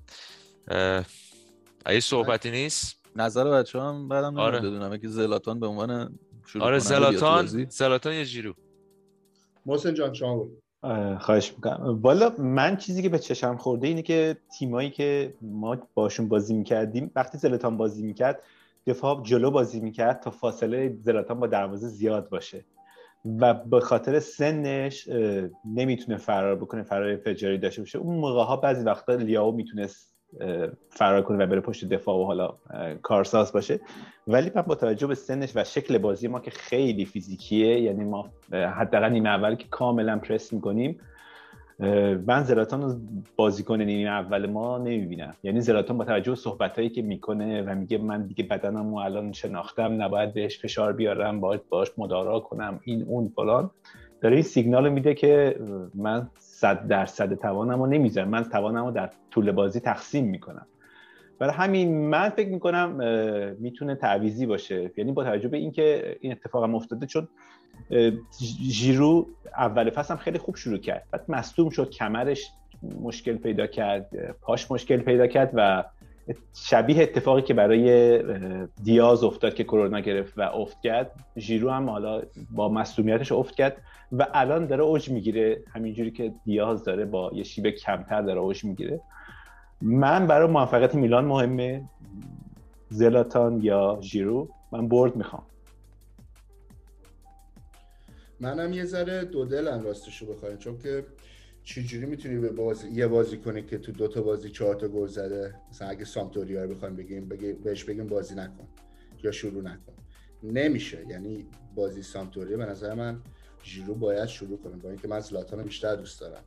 Speaker 3: اگه صحبتی نیست؟
Speaker 5: نظر بچه هم بعدم آره. بدونم. که زلاتان به عنوان
Speaker 3: شروع آره زلاتان زلاتان یه جیرو؟
Speaker 6: محسن جان شما
Speaker 4: خواهش می‌کنم. والا من چیزی که به چشم خورده اینه که تیمایی که ما باشون بازی می‌کردیم وقتی زلاتان بازی می‌کرد دفاع جلو بازی می‌کرد تا فاصله زلاتان با دروازه زیاد باشه. و به خاطر سنش نمی‌تونه فرار بکنه فرار فجاری داشته باشه. اون موقع ها بعضی وقتا لیاو می‌تونست فرار کنه و بره پشت دفاع و حالا کارساز باشه. ولی من با توجه به سنش و شکل بازی ما که خیلی فیزیکیه یعنی ما حداقل نیمه اول که کاملا پرس می‌کنیم من زلاتان رو بازیکن نیمه اول ما نمی‌بینم. یعنی زلاتان با توجه به صحبت که می‌کنه و میگه من دیگه بدنم الان شناختم نباید بهش فشار بیارم باید باش مدارا کنم این اون فلان. داره این سیگنال میده که من صد درصد توانم نمی‌ذارم. من توانم در طول بازی تقسیم می‌کنم. برای همین من فکر می‌کنم می‌تونه تعویزی باشه. یعنی با توجه به اینکه این اتفاق هم افتاده چون ژیرو اول فصل هم خیلی خوب شروع کرد. بعد مصدوم شد کمرش مشکل پیدا کرد پاش مشکل پیدا کرد و شبیه اتفاقی که برای دیاز افتاد که کرونا گرفت و افت کرد ژیرو هم حالا با مصدومیتش افت کرد و الان داره اوج می‌گیره. همینجوری که دیاز داره با یه شیب کمتر داره اوج می‌گیره. من برای موفقیت میلان مهمه. زلاتان یا ژیرو من برد می‌خوام.
Speaker 6: منم یه ذره دو دلم راستشو بخوایم چون که چجوری می‌تونی به بازی یه بازی کنی که تو دو تا بازی چهار تا گل زده؟ مثلا اگه سامتوریا رو بخوایم بگیم بهش بگیم بازی نکن یا شروع نکن. نمیشه یعنی بازی سامتوریا به نظر من ژیرو باید شروع کنه با اینکه من زلاتان بیشتر دوست دارم.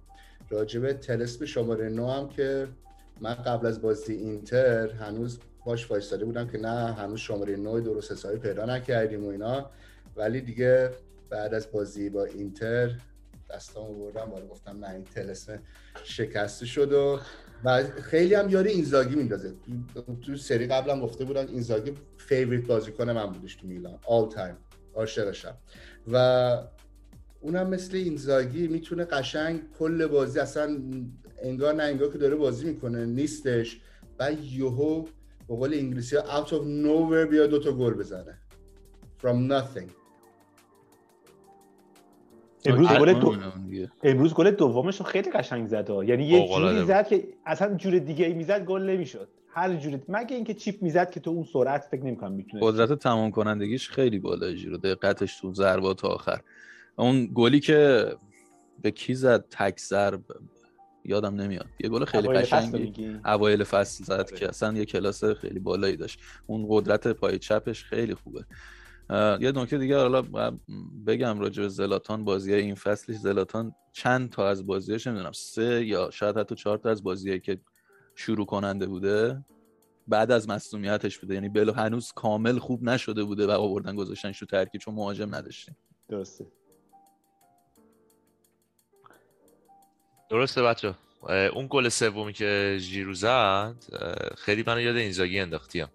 Speaker 6: راجبه تلسم شماره 9 هم که من قبل از بازی اینتر هنوز باش وایستاده بودم که نه هنوز شماره 9 درست حسابی پیدا نکردیم و اینا. ولی دیگه بعد از بازی با اینتر دستامو بردم بالا گفتم نه این طلسم شکسته شد و و خیلی هم یاد اینزاگی میندازه. تو سری قبلم گفته بودم اینزاگی favorite بازیکن من بودش تو میلان all time عاشقشم. و اونم مثل اینزاگی می‌تونه قشنگ کل بازی اصلا انگار نه انگار که داره بازی می‌کنه نیستش. و یهو به قول انگلیسی out of nowhere بیا دوتا گل بزنه. From nothing.
Speaker 4: امروز گل دو... امروز گل دومش رو خیلی قشنگ زد یعنی یه جوری زد که اصلا جور دیگه ای می‌زد گل نمی‌شد. هر جوری مگه اینکه چیپ می‌زد که تو اون سرعت فکر نمی‌کنم می‌تونه
Speaker 5: قدرت تمام کنندگیش خیلی بالای جیرو دقتش تو ضربات تا آخر. اون گلی که به کی زد؟ تک ضرب. یادم نمیاد. یه گل خیلی قشنگی. اوایل فصل زد که اصلا یه کلاس خیلی بالایی داشت. اون قدرت پای چپش خیلی خوبه. یه نکته دیگه حالا بگم راجع به زلاتان بازی این فصلش. زلاتان چند تا از بازیاش نمی‌دونم سه یا شاید حتی چهار تا از بازیایی که شروع کننده بوده بعد از مصونیتش بوده. یعنی بلو هنوز کامل خوب نشده بوده و آوردن گذاشتن تو ترکیب چون مهاجم نداشتیم.
Speaker 4: درسته.
Speaker 3: درسته بچه. اون گل سومی که ژیرو زد خیلی منو یاد اینزاگی انداختیم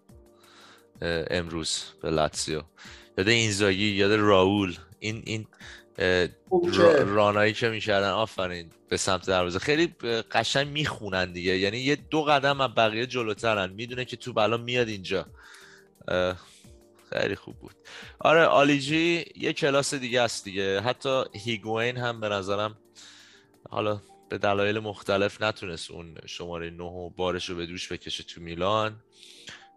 Speaker 3: امروز به لاتسیو یاد اینزاگی یاد راول. این این. را- رانایی که می‌کردن آفرین به سمت دروازه. خیلی قشنگ می‌خونن دیگه. یعنی یه دو قدم از بقیه جلوترن. می‌دونه که تو الان میاد اینجا. خیلی خوب بود. آره آلیجی یه کلاس دیگه است دیگه. حتی هیگواین هم به نظرم حالا به دلایل مختلف نتونست اون شماره نه و بارش رو به دوش بکشه تو میلان.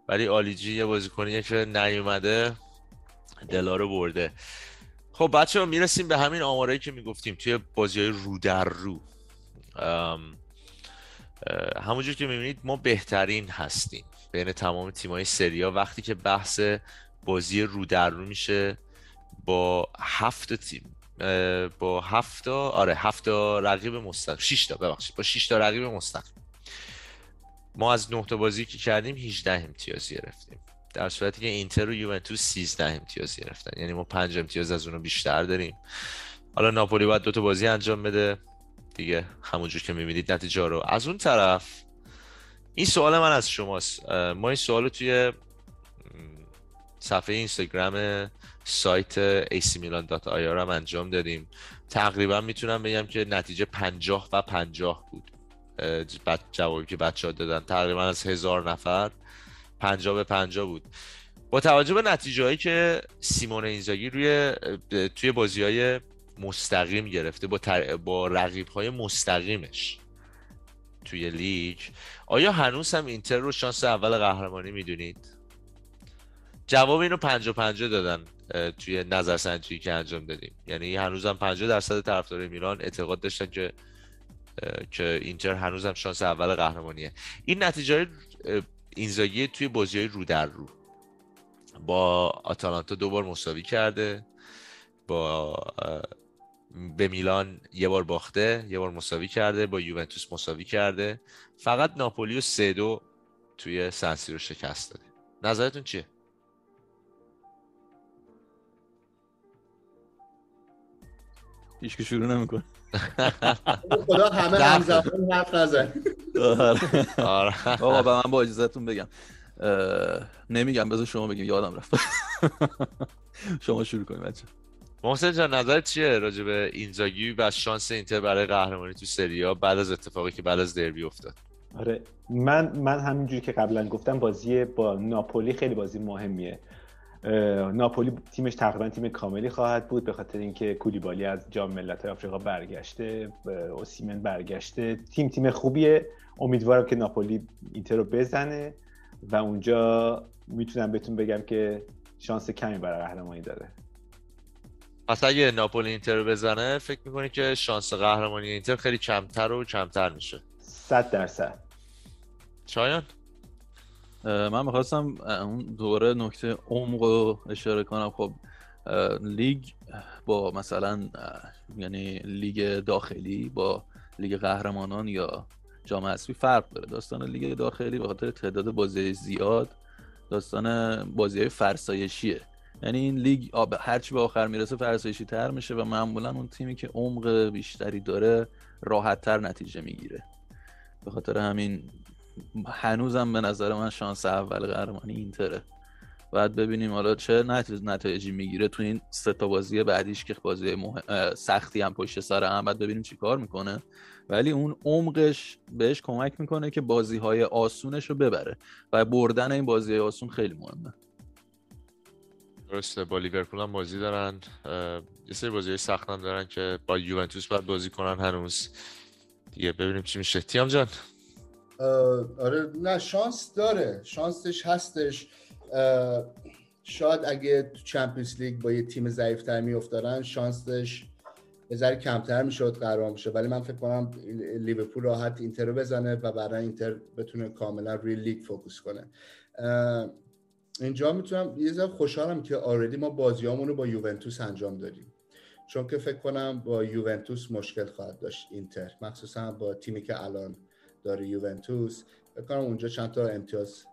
Speaker 3: ولی آلیجی یه بازیکنیه که نیومده. دلا رو برده. خب بچه ها می‌رسیم به همین آمارایی که می‌گفتیم توی بازی های رو در رو. همونجور که می‌بینید ما بهترین هستیم بین تمام تیمای سریا. وقتی که بحث بازی رو در رو میشه با هفت تیم با هفت آره هفت رقیب مستقیم 6 تا ببخشید با 6 تا رقیب مستقیم. ما از 9 تا بازی که کردیم 18 امتیاز گرفتیم. در صورتی که اینتر و یوونتوس 13 امتیاز گرفتن. یعنی ما 5 امتیاز از اونو بیشتر داریم. حالا ناپولی باید دو تا بازی انجام بده. دیگه همونجور که می‌بینید نتیجه رو. از اون طرف این سوال من از شماست. ما این سوال توی صفحه اینستاگرام سایت acmilan.ir هم انجام دادیم. تقریبا می‌تونم بگم که نتیجه 50 و 50 بود. جوابی که بچه ها دادن. تقریبا از هزار نفر 50 به 50 بود. با توجه به نتیجه هایی که سیمون اینزاگی روی توی بازی های مستقیم گرفته با, تر... با رقیب های مستقیمش توی لیگ آیا هنوز هم اینتر رو شانس اول قهرمانی می‌دونید؟ جواب اینو 50 50 دادن توی نظرسنجی که انجام دادیم. یعنی هنوز هم 50 درصد طرفدارای میلان اعتقاد داشتن که که اینتر هنوز هم شانس اول قهرمانیه. این نتیجه اینزاگی توی بازی های رو در رو. با آتالانتا دو بار مساوی کرده با به میلان یه بار باخته یه بار مساوی کرده با یوونتوس مساوی کرده. فقط ناپولی و سه دو توی سنسی رو شکست داده. نظرتون چیه؟
Speaker 5: هیچ که شروع نمی‌کنه.
Speaker 6: خدا همه. همزمان حرف نزن.
Speaker 3: آره.
Speaker 5: آقا به من با اجازهتون بگم. نمیگم بذار شما بگیم. یادم رفت. شما شروع کنید بچه.
Speaker 3: محسن جان نظرت چیه راجع به اینزاگی و شانس اینتر برای قهرمانی تو سریا بعد از اتفاقی که بعد از دربی افتاد؟
Speaker 4: آره من من همینجوری که قبلا گفتم بازی با ناپولی خیلی بازی مهمیه. ناپولی تیمش تقریبا تیم کاملی خواهد بود به خاطر اینکه کولیبالی از جام ملت‌های آفریقا برگشته اوسیمن برگشته. تیم تیم خوبیه. امیدوارم که ناپولی اینتر رو بزنه و اونجا می‌تونم بهتون بگم که شانس کمی برای قهرمانی داره.
Speaker 3: پس اگه ناپولی اینتر رو بزنه فکر می‌کنی که شانس قهرمانی اینتر خیلی کمتر و کمتر میشه؟
Speaker 4: صد درصد.
Speaker 3: شایان؟
Speaker 5: من می‌خواستم اون دوره نکته عمق رو اشاره کنم. خب لیگ با مثلا یعنی لیگ داخلی با لیگ قهرمانان یا جام حذفی فرق داره. داستان لیگ داخلی به خاطر تعداد بازی زیاد داستان بازی های فرسایشیه. یعنی این لیگ هرچی به آخر می‌رسه فرسایشی تر میشه و معمولا اون تیمی که عمق بیشتری داره راحت تر نتیجه می‌گیره. به خاطر همین هنوزم به نظر من شانس اول قهرمانی اینتره. بعد ببینیم حالا چه نت- نتایجی می‌گیره تو این سه تا بازی بعدیش که بازی اه، سختی هم پشت سر هم. بعد ببینیم چی کار می‌کنه. ولی اون عمقش بهش کمک می‌کنه که بازی های آسونش رو ببره. و بردن این بازی های آسون خیلی مهمه.
Speaker 3: درسته با لیورپول هم بازی دارن. یه سری بازی سخت هم دارن که با یوونتوس باید بازی کنن هنوز. دیگه ببینیم چی میشه. تیام جان.
Speaker 6: آره نه شانس داره. شانسش هستش. شاید اگه تو Champions League با یه تیم ضعیفتر میافتادن شانسش یه ذره کمتر می‌شد قرار میشه ولی من فکر کنم لیورپول راحت اینتر رو بزنه و برای اینتر بتونه کاملا روی لیگ focus کنه. اینجا می‌تونم یه ذره خوشحالم که already ما بازیامون رو با یوونتوس انجام دادیم. چون که فکر کنم با یوونتوس مشکل خواهد داشت اینتر مخصوصا با تیمی که الان داره یوونتوس فکر کنم اونجا چند تا امتیاز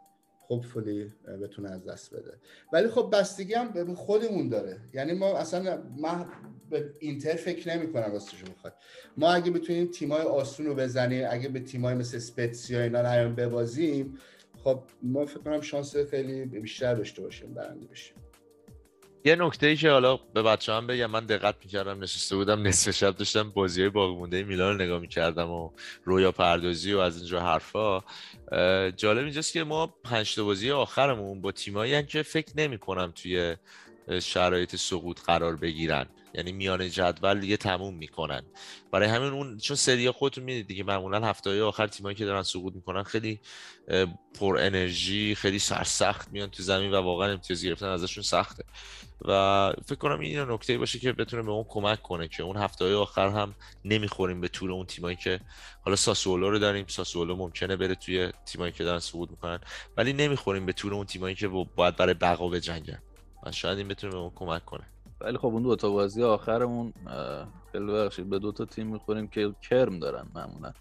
Speaker 6: هوپفولی بتونه از دست بده. ولی خب بستگی هم به خودمون داره. یعنی ما اصلا من به اینتر فکر نمی کنم راستش ما اگه بتونیم تیمای آسون رو بزنیم اگه به تیمای مثل سپتسیا اینا نیام ببازیم خب ما فکر کنم شانس خیلی بیشتر داشته باشیم برنده بشیم.
Speaker 3: یه نکته ای که حالا به بچه هم بگم من دقت می‌کردم نشسته بودم نصف شب داشتم بازی های باقی مونده میلان رو نگاه می‌کردم و رویا پردازی و از اینجا حرفا. جالب اینجاست که ما پنج تا بازی آخرمون با تیمایی که فکر نمی کنم توی شرایط سقوط قرار بگیرن. یعنی میان جدول دیگه تموم می‌کنن. برای همین اون چون سری خودتون می‌دید دیگه معمولا هفته آخر تیمایی که دارن سقوط می‌کنن خیلی پر انرژی خیلی سرسخت میان تو زمین و واقعا امتیاز گرفتن ازشون سخته. و فکر کنم این نکته باشه که بتونه به اون کمک کنه که اون هفته های آخر هم نمی‌خوریم به طول اون تیمایی که حالا ساسولو رو داریم ساسولو ممکنه بره توی تیمایی که دارن سقوط می‌کنن ولی نمی‌خوریم به طول اون تیمایی که باید برای بقا بجنگن و شاید این بتونه به اون کمک کنه.
Speaker 5: ولی خب اون دو تا بازی آخرمون خیلی بخشید به دو تا تیم می‌خوریم که کرم دارن معمولا.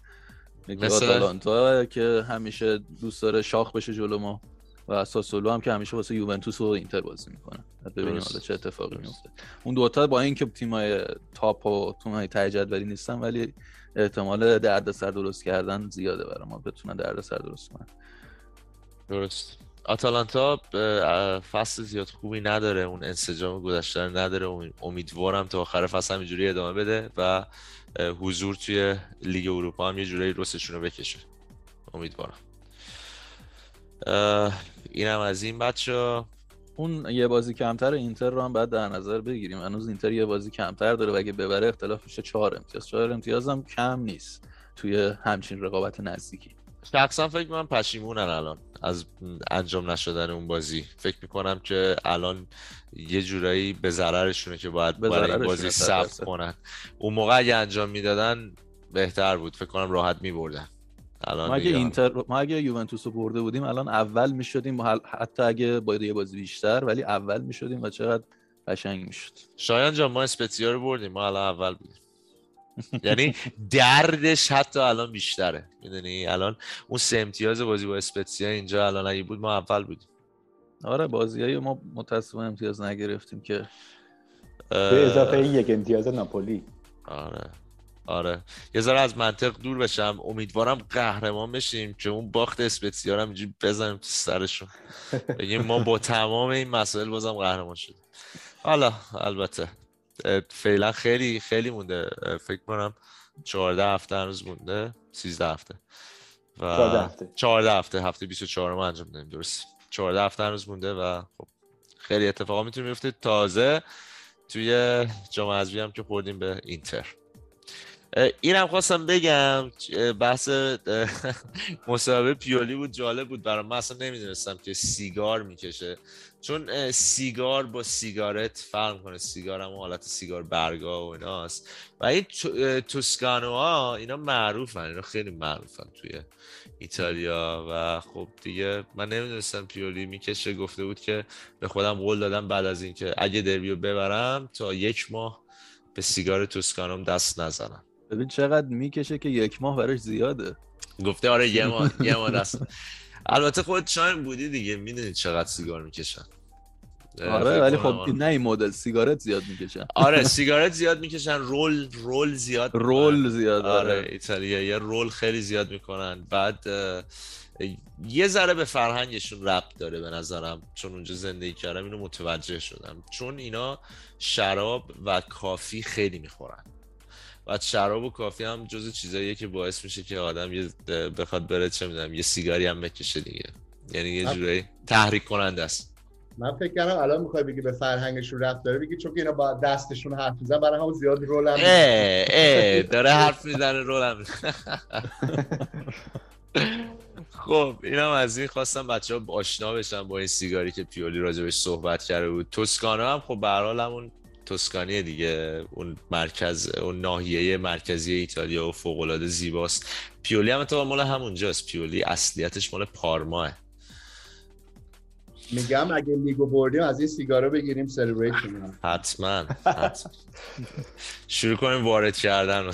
Speaker 5: مثل؟ آتالانتا که همیشه دوست داره شاخ بشه جلو ما و ساسولو هم که همیشه واسه یوونتوس و اینتر بازی می‌کنه. ببینیم حالا چه اتفاقی میفته اون دوتا با اینکه تیمای تاپ و تیمای ته جدولی نیستن ولی احتمال دردسر درست کردن زیاده برای ما بتونن دردسر درست کنن.
Speaker 3: درست. آتالانتا فصل زیاد خوبی نداره اون انسجام گذشته نداره. امیدوارم تا آخر فصل همینجوری ادامه بده و حضور توی لیگ اروپا هم یه جورایی رستشون رو بکشه. امیدوارم. اینم از این بچه
Speaker 5: اون یه بازی کمتر اینتر رو هم باید در نظر بگیریم. هنوز اینتر یه بازی کمتر داره و اگه ببره اختلاف میشه چهار امتیاز. چهار امتیاز هم کم نیست توی همچین رقابت نزدیکی.
Speaker 3: شخصا فکر من پشیمونن الان. از انجام نشدن اون بازی. فکر می‌کنم که الان یه جورایی به ضررشونه که باید برای این بازی صبر کنن. اون موقع اگه انجام می‌دادن بهتر بود. فکر کنم راحت میبردن.
Speaker 5: الان ما اگه اینتر ما اگه یوونتوس رو برده بودیم الان اول می‌شدیم حتی اگه باید یه بازی بیشتر ولی اول می‌شدیم و چقدر قشنگ می‌شد.
Speaker 3: شایان جان ما اسپتزیا رو بردیم. ما الان اول بودیم. یعنی دردش حتی الان بیشتره. می‌دونی؟ الان اون سه امتیاز بازی با اسپتزیا اینجا الان اگه بود ما اول بودیم.
Speaker 5: آره بازی های ما متاسفانه امتیاز نگرفتیم که
Speaker 4: به اضافه یک امتیاز ناپولی.
Speaker 3: آره. آره. یه ذره از منطق دور بشم. امیدوارم قهرمان بشیم که اون باخت اسپتسیا رو اینجوری بزنیم تو سرشون. بگیم ما با تمام این مسائل بازم قهرمان شدیم. حالا البته. فعلا خیلی خیلی مونده. فکر کنم 14 هفته هنوز مونده. 13 هفته.
Speaker 4: و 14 هفته.
Speaker 3: 14 هفته هفته 24 ما انجام دادیم درست 14 هفته هنوز مونده و خب خیلی اتفاقا می‌تونه بیفته. تازه توی جام حذفی هم که خوردیم به اینتر. اینم خواستم بگم بحث مصاحبه پیولی بود جالب بود برام. من اصلا نمی‌دونستم که سیگار می‌کشه. چون سیگار با سیگارت فرق کنه سیگار هم حالت سیگار برگا و ایناست. و این توسکانو ها اینا معروفن اینا خیلی معروفن توی ایتالیا. و خب دیگه من نمی‌دونستم پیولی می‌کشه. گفته بود که به خودم قول دادم بعد از اینکه اگه دربیو ببرم تا یک ماه به سیگار توسکانوم دست نزنم.
Speaker 5: ببین چقدر می‌کشه که یک ماه براش زیاده.
Speaker 3: گفته آره یه ماه یه ماه دست. البته خود شاید بودی دیگه می‌دونید چقدر سیگار می‌کشن
Speaker 5: آره ولی خب نه این مدل سیگارت زیاد می‌کشن
Speaker 3: آره سیگارت زیاد می‌کشن رول رول زیاد
Speaker 5: رول زیاد
Speaker 3: آره, آره. ایتالیا یه رول خیلی زیاد می‌کنن. بعد یه ذره به فرهنگشون ربط داره به نظرم چون اونجا زندگی کردم اینو متوجه شدم. چون اینا شراب و کافی خیلی می‌خورن. و شراب و کافی هم جز چیزاییه که باعث میشه که آدم یه بخواد بره چه می‌دونم یه سیگاری هم بکشه دیگه. یعنی یه جورایی تحریک کننده است.
Speaker 6: من فکر کردم الان می‌خوای بگی به فرهنگشون رفت داره بگی چون اینا با دستشون حرف می‌زنن برای همون زیاد رول هم
Speaker 3: اه اه داره حرف می‌زنه رول هم خب اینم از این خواستم بچه ها آشنا بشن با این سیگاری که پیولی راجبش صحبت کرده بود. توسکانا هم خب به همون توسکانی دیگه. اون مرکز اون ناحیه مرکزی ایتالیا و فوق العاده زیباست. پیولی هم تو مال همونجاست. پیولی اصلیتش مال پارماه
Speaker 6: میگم اگه لیگو بردیم از این سیگارو بگیریم celebrate کنیم
Speaker 3: حتما حتما. شروع کنیم وارد کردن.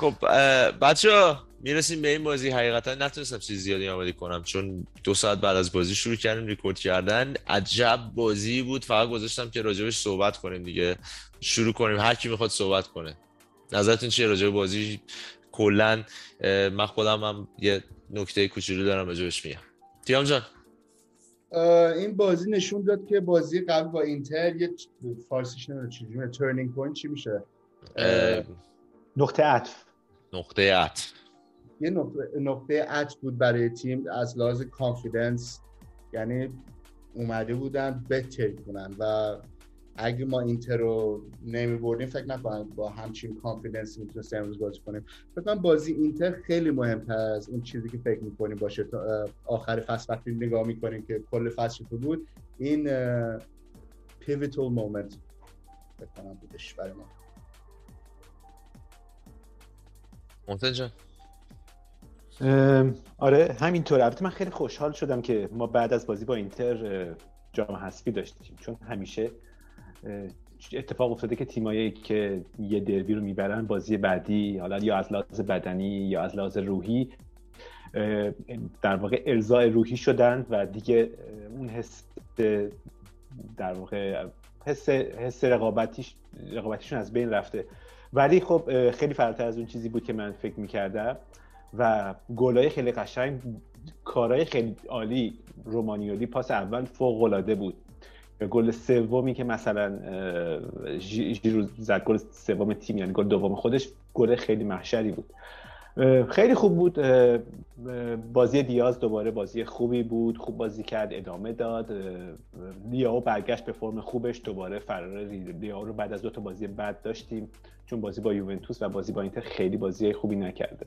Speaker 3: خب بچه می‌رسیم به این بازی. حقیقتا نتونستم چیز زیادی آماده کنم چون دو ساعت بعد از بازی شروع کردیم ریکورد کردن عجب بازی بود. فقط گذاشتم که راجبش صحبت کنیم دیگه. شروع کنیم. هر کی می‌خواد صحبت کنه. نظرتون چیه راجع به بازی؟ کلا من خودم هم یه نکته کوچولو دارم راجبش میگم. تیام جان.
Speaker 6: این بازی نشون داد که بازی قبل با اینتر یه فارسیش نمی‌دونم چجوریه turning point چی میشه؟
Speaker 4: نقطه عطف.
Speaker 3: نقطه عطف.
Speaker 6: یه نقطه, عطف بود برای تیم از لحاظ confidence یعنی اومده بودن بهتر کنن و اگه ما اینتر رو نمی بردیم فکر نکنم با همچین confidence می‌تونست امروز بازی کنیم. فکر کنم بازی اینتر خیلی مهمتر از اون چیزی که فکر می‌کنیم باشه. تا آخر فصل وقتی نگاه می‌کنیم که کل فصل تو بود این پیویتال مومنت فکر کنم بودش برای ما.
Speaker 3: محسن
Speaker 4: آره همینطور البته من خیلی خوشحال شدم که ما بعد از بازی با اینتر جام حذفی داشتیم. چون همیشه اتفاق افتاده که تیمایی که یه دربی رو می‌برن بازی بعدی حالا یا از لحاظ بدنی یا از لحاظ روحی در واقع ارزای روحی شدن و دیگه اون حس در واقع حس حس رقابتیش رقابتیشون از بین رفته. ولی خب خیلی فراتر از اون چیزی بود که من فکر می‌کردم. و گلای خیلی قشنگ کارهای خیلی عالی رومانیولی پاس اول فوق العاده بود گل سومی که مثلا ژیرو زد گل سوم تیم یعنی گل دوم خودش گل خیلی محشری بود. خیلی خوب بود. بازی دیاز دوباره بازی خوبی بود خوب بازی کرد ادامه داد. لیاو برگشت به فرم خوبش دوباره فرار لیاو رو بعد از دو تا بازی بد داشتیم. چون بازی با یوونتوس و بازی با اینتر خیلی بازی خوبی نکرده.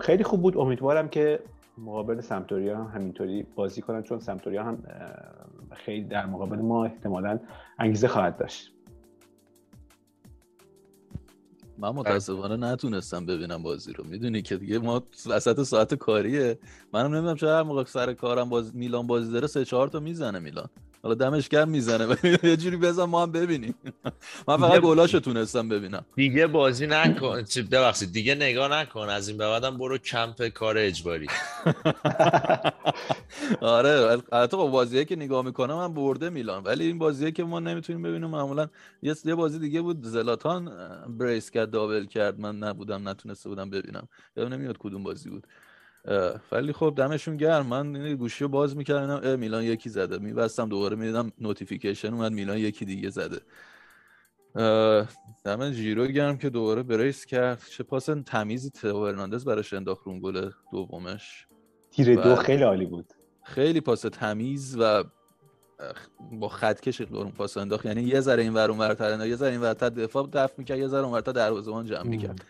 Speaker 4: خیلی خوب بود. امیدوارم که مقابل سمتوریا هم همینطوری بازی کنن چون سمتوریا هم خیلی در مقابل ما احتمالا انگیزه خواهد داشت.
Speaker 5: من متاسفانه نتونستم ببینم بازی رو. می‌دونی که دیگه ما وسط ساعت کاریه. منم نمی‌دونم چرا هر موقع سر کارم باز میلان بازی داره سه چهار تا می‌زنه میلان. حالا دمش گرم می‌زنه یه جوری بزن ما هم ببینیم. من فقط گلاشو تونستم ببینم.
Speaker 3: دیگه بازی نکن. ببخشید دیگه نگاه نکن. از این به بعدم برو کمپ کار اجباری.
Speaker 5: آره البته با بازیه که نگاه می‌کنم من برده میلان. ولی این بازیه که ما نمی‌تونیم ببینیم. معمولا یه بازی دیگه بود. زلاتان brace کرد double کرد. من نبودم نتونسته بودم ببینم. یادم نمیاد کدوم بازی بود. ولی خب دمشون گرم. من این گوشی رو باز می‌کردم میلان یکی زده. میبستم دوباره می‌دیدم notification اومد میلان یکی دیگه زده. دم جیرو گرم که دوباره brace کرد. چه پاس تمیزی تئو هرناندز براش انداخت رو گل دومش.
Speaker 4: تیر دو خیلی عالی بود.
Speaker 5: خیلی پاس تمیز و با خطکش اون پاس انداخت. یعنی یه ذره این ور اون یه ذره این ورتر دفاع دفع می‌کرد یه ذره اون ورتر دروازه‌بان جمع می‌کرد.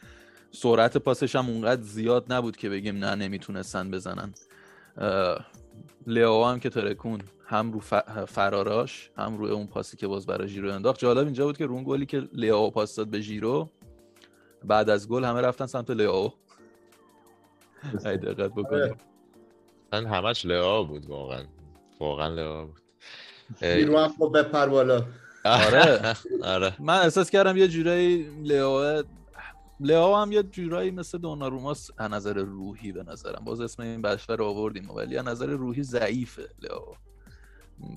Speaker 5: سرعت پاسش هم اونقدر زیاد نبود که بگیم نه نمی‌تونستن بزنن. لیاو هم که ترکون هم رو فراراش هم روی اون پاسی که باز برای ژیرو انداخت. جالب اینجا بود که رون گلی که لیاو پاس داد به ژیرو بعد از گل همه رفتن سمت لیاو. ای دقت بکنید.
Speaker 3: من همش لیاو بود واقعا. واقعا لیاو بود.
Speaker 6: ژیرو هم خب بپر بالا.
Speaker 5: آره. آره. من احساس کردم یه جورایی لیاو لئو هم یه جورایی مثل دوناروماس از نظر روحی به نظرم. باز اسم این بشر رو آوردیم ولی از نظر روحی ضعیفه لئو.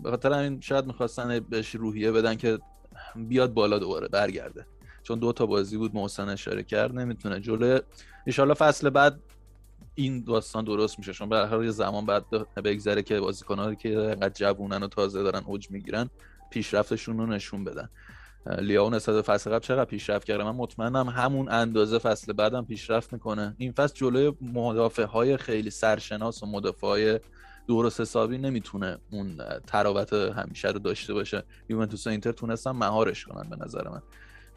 Speaker 5: به خاطر همین شاید می‌خواستن بهش روحیه بدن که بیاد بالا دوباره برگرده. چون دو تا بازی بود محسن اشاره کرد نمی‌تونه. جلو ان فصل بعد این داستان درست میشه. چون به هر زمان بعد بگذره که بازیکن‌ها که انقدر جوونن و تازه دارن اوج می‌گیرن پیشرفتشون رو نشون بدن. لیاو نسبت فصل قبل چقدر پیشرفت کرده؟ من مطمئنم همون اندازه فصل بعدم پیشرفت می‌کنه. این فصل جلوی مدافع های خیلی سرشناس و مدافع های درست حسابی نمی‌تونه اون تراوت همیشه رو داشته باشه. یوونتوس و اینتر تونستن مهارش کنن به نظر من.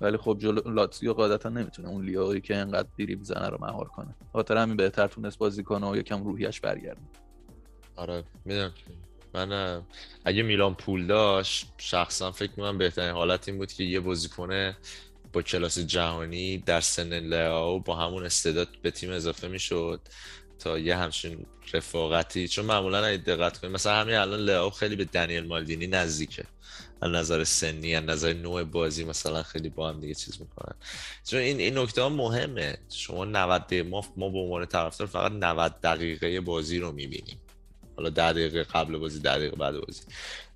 Speaker 5: ولی خب جلو لاتزیو قاعدتا نمی‌تونه اون لیاوی که انقدر دیری بزنه رو مهار کنه. خاطر همین بهتر تونست بازی کنه و یکم روحیش برگرده.
Speaker 3: آره می‌دونم. من اگه میلان پول داشت شخصا فکر می‌کنم بهترین حالت این بود که یه بازیکن با کلاس جهانی در سن لئو با همون استعداد به تیم اضافه می‌شد تا یه همچین رفاقتی. چون معمولا اگه دقت کنید مثلا همین الان لئو خیلی به دنیل مالدینی نزدیکه. از نظر سنی از نظر نوع بازی مثلا خیلی با هم دیگه چیز می‌کنن. چون این این نکته ها مهمه. شما 90 دقیقه ما ما به عنوان طرفدار فقط 90 دقیقه بازی رو می‌بینیم. حالا 10 دقیقه قبل بازی 10 دقیقه بعد بازی.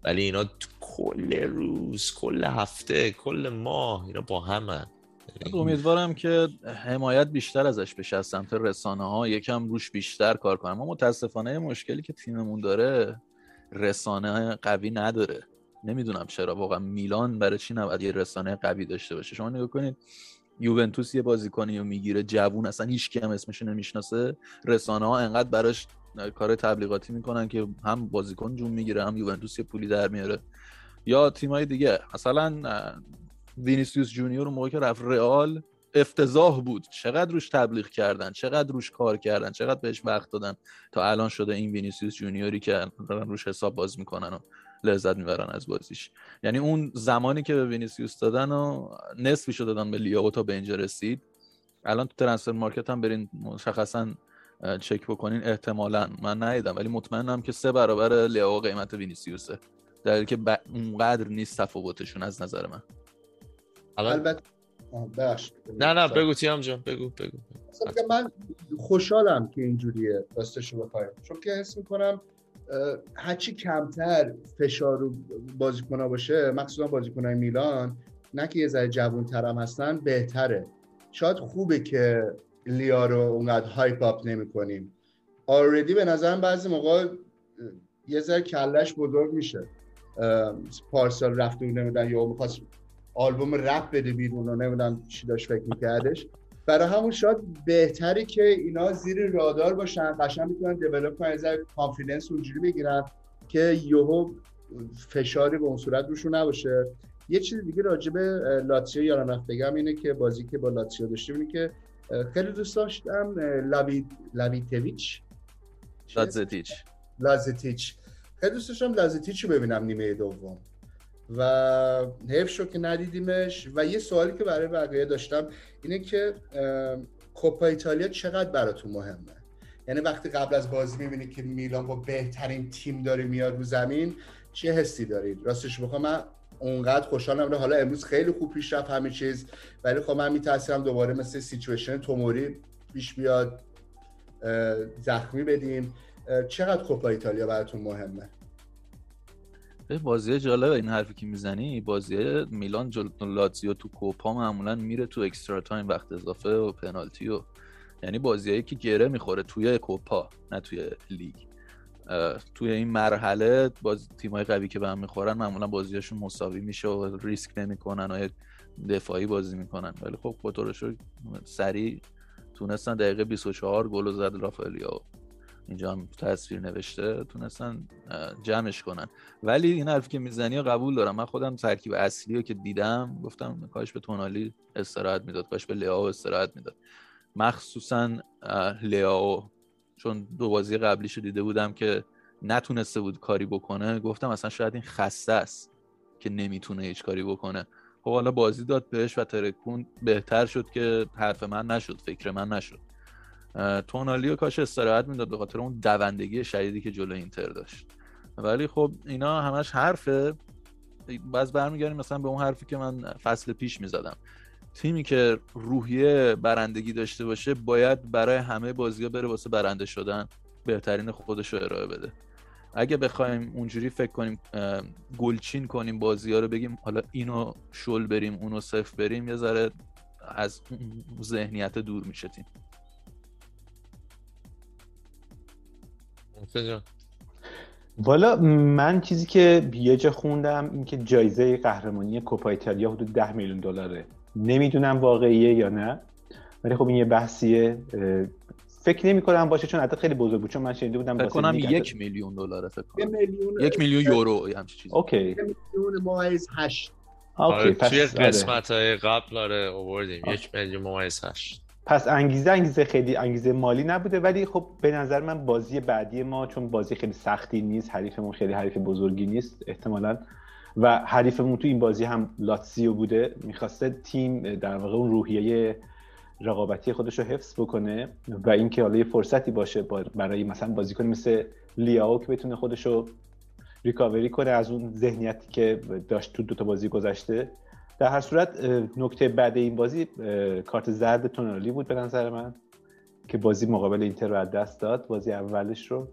Speaker 3: ولی اینا کل روز کل هفته کل ماه اینا با همن.
Speaker 5: امیدوارم که حمایت بیشتر ازش بشه از سمت رسانه ها یکم روش بیشتر کار کنم ما متاسفانه مشکلی که تیممون داره رسانه قوی نداره. نمی‌دونم چرا. واقعا میلان برای چی نباید یه رسانه قوی داشته باشه؟ شما نگاه کنید یوونتوس یه بازیکنی رو می‌گیره جوون اصلا هیچ هم اسمش نمی‌شناسه. رسانه ها انقدر براش کار تبلیغاتی می‌کنن که هم بازیکن جون می‌گیره هم یوونتوس یه پولی در میاره. یا تیمای دیگه مثلا وینیسیوس جونیور اون موقع که رفت رئال افتضاح بود. چقدر روش تبلیغ کردن چقدر روش کار کردن چقدر بهش وقت دادن تا الان شده این وینیسیوس جونیوری که دارن روش حساب باز می‌کنن و لذت می‌برن از بازیش. یعنی اون زمانی که به وینیسیوس دادن و نصفی دادن به لیاو تا به اینجا رسید. الان تو Transfermarkt هم برین مشخصا چک بکنین احتمالا. من ندیدم ولی مطمئنم که سه برابر لیاو قیمت وینیسیوسه. در که ب... اونقدر نیست تفاوتشون از نظر من.
Speaker 6: البته
Speaker 3: نه نه بگو تیام جان بگو بگو.
Speaker 6: من خوشحالم که اینجوریه راستش رو بخوایم چون که حس می‌کنم هرچی کمتر فشار رو بازیکنها باشه مخصوصا بازیکنهای میلان نه که یه ذره جوون ترم هستن بهتره. شاید خوبه که لیا رو اونقدر هایپ اپ نمی کنیم آردی به نظرم بعضی موقع یه ذره کلش بزرگ میشه. پارسال رفته بود نمیدن یا می‌خواست آلبوم رپ بده بیرون و نمی‌دونم چی داشت فکر میکردش. برای همون شاید بهتری که اینا زیر رادار باشن قشنگ می‌تونن develop کنن از confidence اونجوری بگیرن که یهو فشاری به اون صورت روشون نباشه. یه چیز دیگه راجع به لاتسیو هم بگم اینه که بازی که با لاتسیو داشتیم اینه که خیلی دوست داشتم لابیتویچ
Speaker 5: لازتیچ.
Speaker 6: لازتیچ. خیلی دوست داشتم لازتیچ رو ببینم نیمه دوم. و حیف شد که ندیدیمش. و یه سوالی که برای بقیه داشتم اینه که کوپا ایتالیا چقدر براتون مهمه؟ یعنی وقتی قبل از بازی می‌بینی که میلان با بهترین تیم داره میاد رو زمین چه حسی دارید؟ راستش بخوام من اونقدر خوشحالم. حالا امروز خیلی خوب پیش رفت همه چیز ولی خب من میترسم دوباره مثل سیچویشن توموری پیش بیاد زخمی بدیم. چقدر کوپا ایتالیا براتون مهمه؟
Speaker 5: بازی جالب این حرفی که می‌زنی. بازی میلان جلو لاتزیو تو کوپا معمولا میره تو extra time وقت اضافه و پنالتی و یعنی بازیایی که گره می‌خوره توی کوپا نه توی لیگ. توی این مرحله باز تیمای قوی که به هم می‌خورن معمولا بازیاشون مساوی میشه و ریسک نمی‌کنن و دفاعی بازی می‌کنن. ولی خب خطورش سریع تونستن دقیقه 24 گل زد رافائلیا. اینجا هم تصویر نوشته تونستن جمعش کنن. ولی این حرفی که می‌زنی قبول دارم. من خودم ترکیب اصلی رو که دیدم گفتم کاش به تونالی استراحت می‌داد کاش به لیاو استراحت می‌داد. مخصوصا لیاو چون دو بازی قبلیش دیده بودم که نتونسته بود کاری بکنه گفتم اصلا شاید این خسته است که نمی‌تونه هیچ کاری بکنه. خب حالا بازی داد بهش و ترکون بهتر شد که حرف من نشد فکر من نشد. تونالی و کاش استراحت می‌داد به خاطر اون دوندگی شدیدی که جلو اینتر داشت. ولی خب اینا همش حرفه. باز برمیگردیم مثلا به اون حرفی که من فصل پیش می‌زدم. تیمی که روحیه برندگی داشته باشه باید برای همه بازی ها بره واسه برنده شدن بهترین خودش رو ارائه بده. اگه بخوایم اونجوری فکر کنیم گلچین کنیم بازی ها رو بگیم حالا اینو شل بریم اونو صفر بریم یه ذره از ذهنیت دور میشه تیم.
Speaker 4: والا من چیزی که یه جا خوندم این که جایزه قهرمانی کوپا ایتالیا حدود 10 میلیون دلاره. نمی‌دونم واقعیه یا نه. ولی خب این یه بحثیه. فکر نمی کنم باشه چون عدد خیلی بزرگ بود. چون من شنیده بودم
Speaker 5: فکر کنم یک میلیون دلاره فکر کنم. یک میلیون یورو همچین چیزی.
Speaker 4: okay.
Speaker 6: میلیون ممیز 8
Speaker 3: okay پس توی قسمت های قبل آره آوردیم. یک میلیون ممیز 8
Speaker 4: پس انگیزه انگیزه خیلی انگیزه مالی نبوده. ولی خب به نظر من بازی بعدی ما چون بازی خیلی سختی نیست حریفمون خیلی حریف بزرگی نیست احتمالا و حریفمون تو این بازی هم لاتسیو بوده می‌خواسته تیم در واقع اون روحیه رقابتی خودش رو حفظ بکنه و اینکه حالا یه فرصتی باشه برای مثلا بازیکن مثل لیاو که بتونه خودش رو ریکاوری کنه از اون ذهنیتی که داشت تو دو تا بازی گذشته. در هر صورت نکته بعد این بازی کارت زرد تونالی بود به نظر من که بازی مقابل اینتر رو دست داد. بازی اولش رو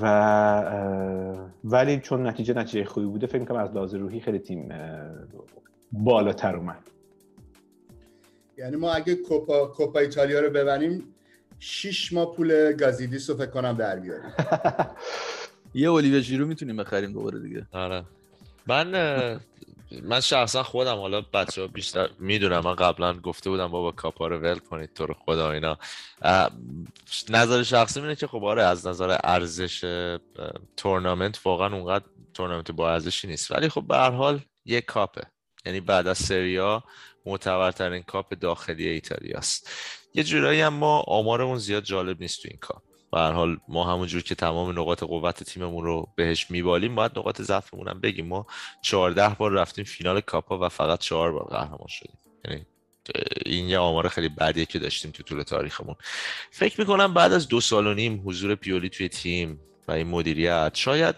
Speaker 4: و ولی چون نتیجه نتیجه خوبی بوده فکر کنم از لحاظ روحی خیلی تیم بالاتر اومد.
Speaker 6: یعنی ما اگه کوپا, کوپا ایتالیا رو ببریم شیش ماه پول گازیدیس رو فکر کنم در بیاریم.
Speaker 5: یه اولیوی ژیرو می‌تونیم بخریم دوباره دیگه.
Speaker 3: آره. من من شخصا خودم حالا بچه ها بیشتر می‌دونم من قبلا گفته بودم بابا کاپا رو ول کنید تو رو خدا اینا. نظر شخصی اینه که خب آره از نظر ارزش تورنامنت واقعا اونقدر تورنمنت با ارزشی نیست. ولی خب به هر حال یک کاپه. یعنی بعد از سریا معتبرترین کاپ داخلی ایتالیاست یه جورایی هم ما آمارمون زیاد جالب نیست تو این کاپ. به هر حال ما همونجور که تمام نقاط قوت تیممون رو بهش میبالیم باید نقاط ضعفمون هم بگیم. ما 14 بار رفتیم فینال کاپا و فقط 4 بار قهرمان شدیم. یعنی این یه آمار خیلی بدیه که داشتیم تو طول تاریخمون. فکر می‌کنم بعد از دو سال و نیم حضور پیولی توی تیم و این مدیریت شاید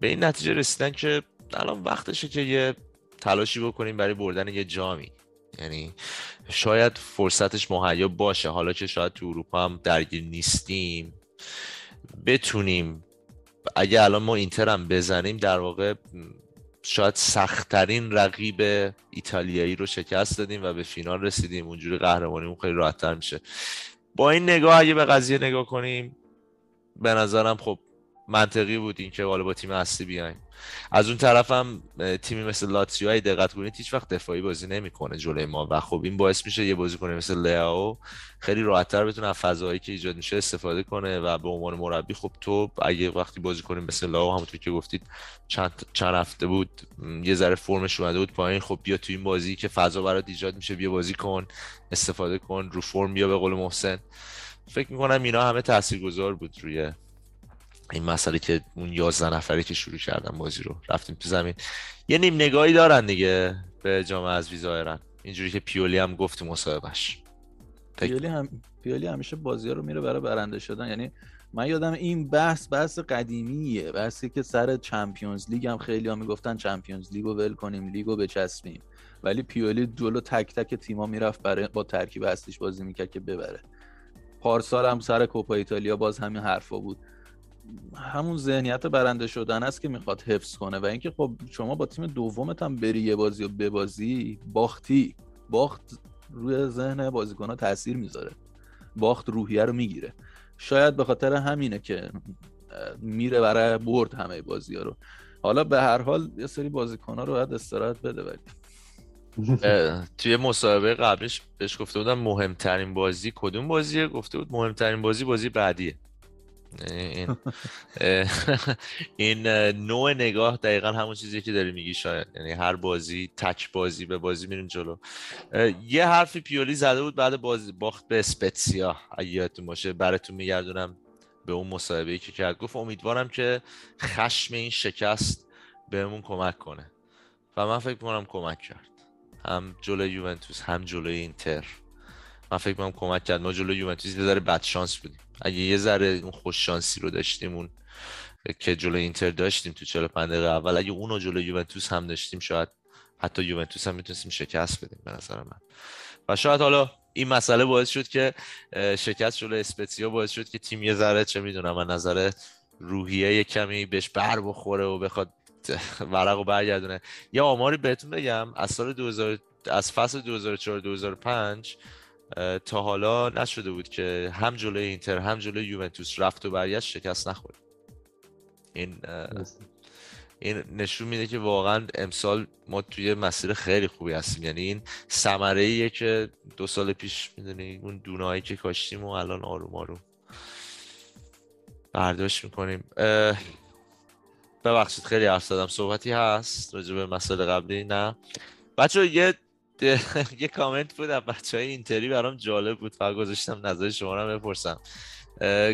Speaker 3: به این نتیجه رسیدن که الان وقتشه که یه تلاشی بکنیم برای بردن یه جامی. یعنی شاید فرصتش مهیا باشه. حالا که شاید تو اروپا هم درگیر نیستیم بتونیم. اگه الان ما اینتر هم بزنیم در واقع شاید سختترین رقیب ایتالیایی رو شکست دادیم و به فینال رسیدیم. اونجوری قهرمانیمون خیلی راحتتر میشه. با این نگاه اگه به قضیه نگاه کنیم به نظرم خب منطقی بود این که با تیم اصلی بیایم. از اون طرف هم تیمی مثل لاتسیو های دقت کنید هیچ وقت دفاعی بازی نمی‌کنه جلوی ما و خب این باعث میشه یه بازیکن مثل لیاو خیلی راحتتر بتونه از فضایی که ایجاد میشه استفاده کنه و به عنوان مربی خب تو اگه وقتی بازی کنیم مثل لیاو همونطور که گفتید چند چند هفته بود یه ذره فرمش اومده بود پایین خب بیا تو این بازی که فضا برات ایجاد میشه بیا بازی کن استفاده کن رو فرم بیا به قول محسن. فکر می‌کنم اینا همه تاثیرگذار بود روی این مسئله که اون 11 نفری که شروع کردن بازی رو رفتیم تو زمین. یه نیم نگاهی دارن دیگه به جامعه از ظاهرا. اینجوری که پیولی هم گفت مصاحبهش.
Speaker 5: پیولی هم پیولی همیشه بازی رو میره برای برنده شدن. یعنی من یادم این بحث بحث قدیمیه. بحثی که سر چمپیونز لیگ هم خیلی ها می‌گفتن چمپیونز لیگ رو ول کنیم لیگ رو بچسبیم. ولی پیولی جلو تک تک تیما می‌رفت برای با ترکیب اصلیش بازی می‌کرد که ببره. پارسال هم سر کوپا ایتالیا باز همین حرفا بود. همون ذهنیت برنده شدن است که می‌خواد حفظ کنه و اینکه خب شما با تیم دومت هم بری یه بازی و ببازی باختی. باخت روی ذهن ها تاثیر می‌ذاره. باخت روحیه رو می‌گیره. شاید به خاطر همینه که میره برای برد همه بازی ها رو. حالا به هر حال یه سری بازیکن ها رو باید استراحت بده ولی.
Speaker 3: توی مسابقه قبلش بهش گفته بودم مهمترین بازی کدوم بازیه؟ گفته بود مهمترین بازی بازی بعدیه. این این نوع نگاه دقیقا همون چیزی که داری میگی شاید. یعنی هر بازی تک بازی به بازی میریم جلو. یه حرفی پیولی زده بود بعد بازی باخت به اسپتسیا. اگه یادتون باشه براتون میگردونم به اون مصاحبه که کرد. گفت امیدوارم که خشم این شکست بهمون کمک کنه. و من فکر می‌کنم کمک کرد. هم جلوی یوونتوس هم جلوی اینتر. من فکر می‌کنم کمک کرد. ما جلوی یوونتوس یه ذره بد شانس بودیم. اگه یه ذره اون خوش شانسی رو داشتیم اون که جلو اینتر داشتیم تو 45 دقیقه اول اگه اونو جلو یوونتوس هم داشتیم شاید حتی یوونتوس هم می‌تونستیم شکست بدیم به نظر من. و شاید حالا این مسئله باعث شد که شکست جلو اسپتسیا باعث شد که تیم یه ذره چه می‌دونم من نظر روحیه یه کمی بهش بر بخوره و بخواد ورق و برگردونه. یه آماری بهتون بگم. از سال 2000 از فصل 2004 2005 تا حالا نشده بود که هم جلوی اینتر هم جلوی یوونتوس رفت و برگشت شکست نخورد. این این نشون میده که واقعا امسال ما توی مسیر خیلی خوبی هستیم. یعنی این ثمره ایه که دو سال پیش می‌دونی اون دونایی که کاشتیم و الان آروم آروم برداشت می‌کنیم. ببخشید خیلی حرف زدم. صحبتی هست؟ راجع به مسئله قبلی؟ نه. بچه یه یه کامنت بود از بچه های اینتری برام جالب بود. فقط گذاشتم نظر شما رو بپرسم.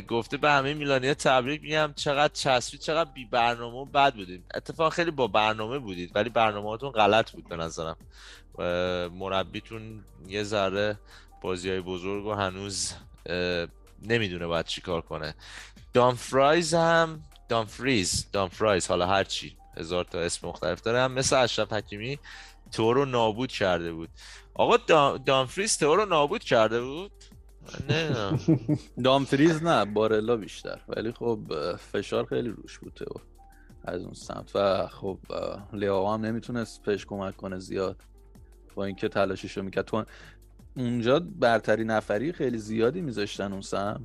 Speaker 3: گفته به همه میلانیا تبریک میگم. چقدر چسبید چقدر بی برنامه بد بودید اتفاقا خیلی با برنامه بودید ولی برنامهاتون غلط بود به نظرم. مربیتون یه ذره بازی های بزرگ و هنوز نمی‌دونه باید چی کار کنه. دان فرایز هم دامفریز دامفرایز حالا هرچی هزار تا اسم مختلف داره هم. مثل اشرف حکیمی تو رو نابود کرده بود. آقا دام... دامفریز تو رو نابود کرده بود؟ نه
Speaker 5: دامفریز نه بارلا بیشتر. ولی خب فشار خیلی روش بود تو از اون سمت. و خب لیاو هم نمی‌تونست بهش کمک کنه زیاد. با اینکه تلاششو می‌کرد. تو اونجا برتری نفری خیلی زیادی میذاشتن اون سمت.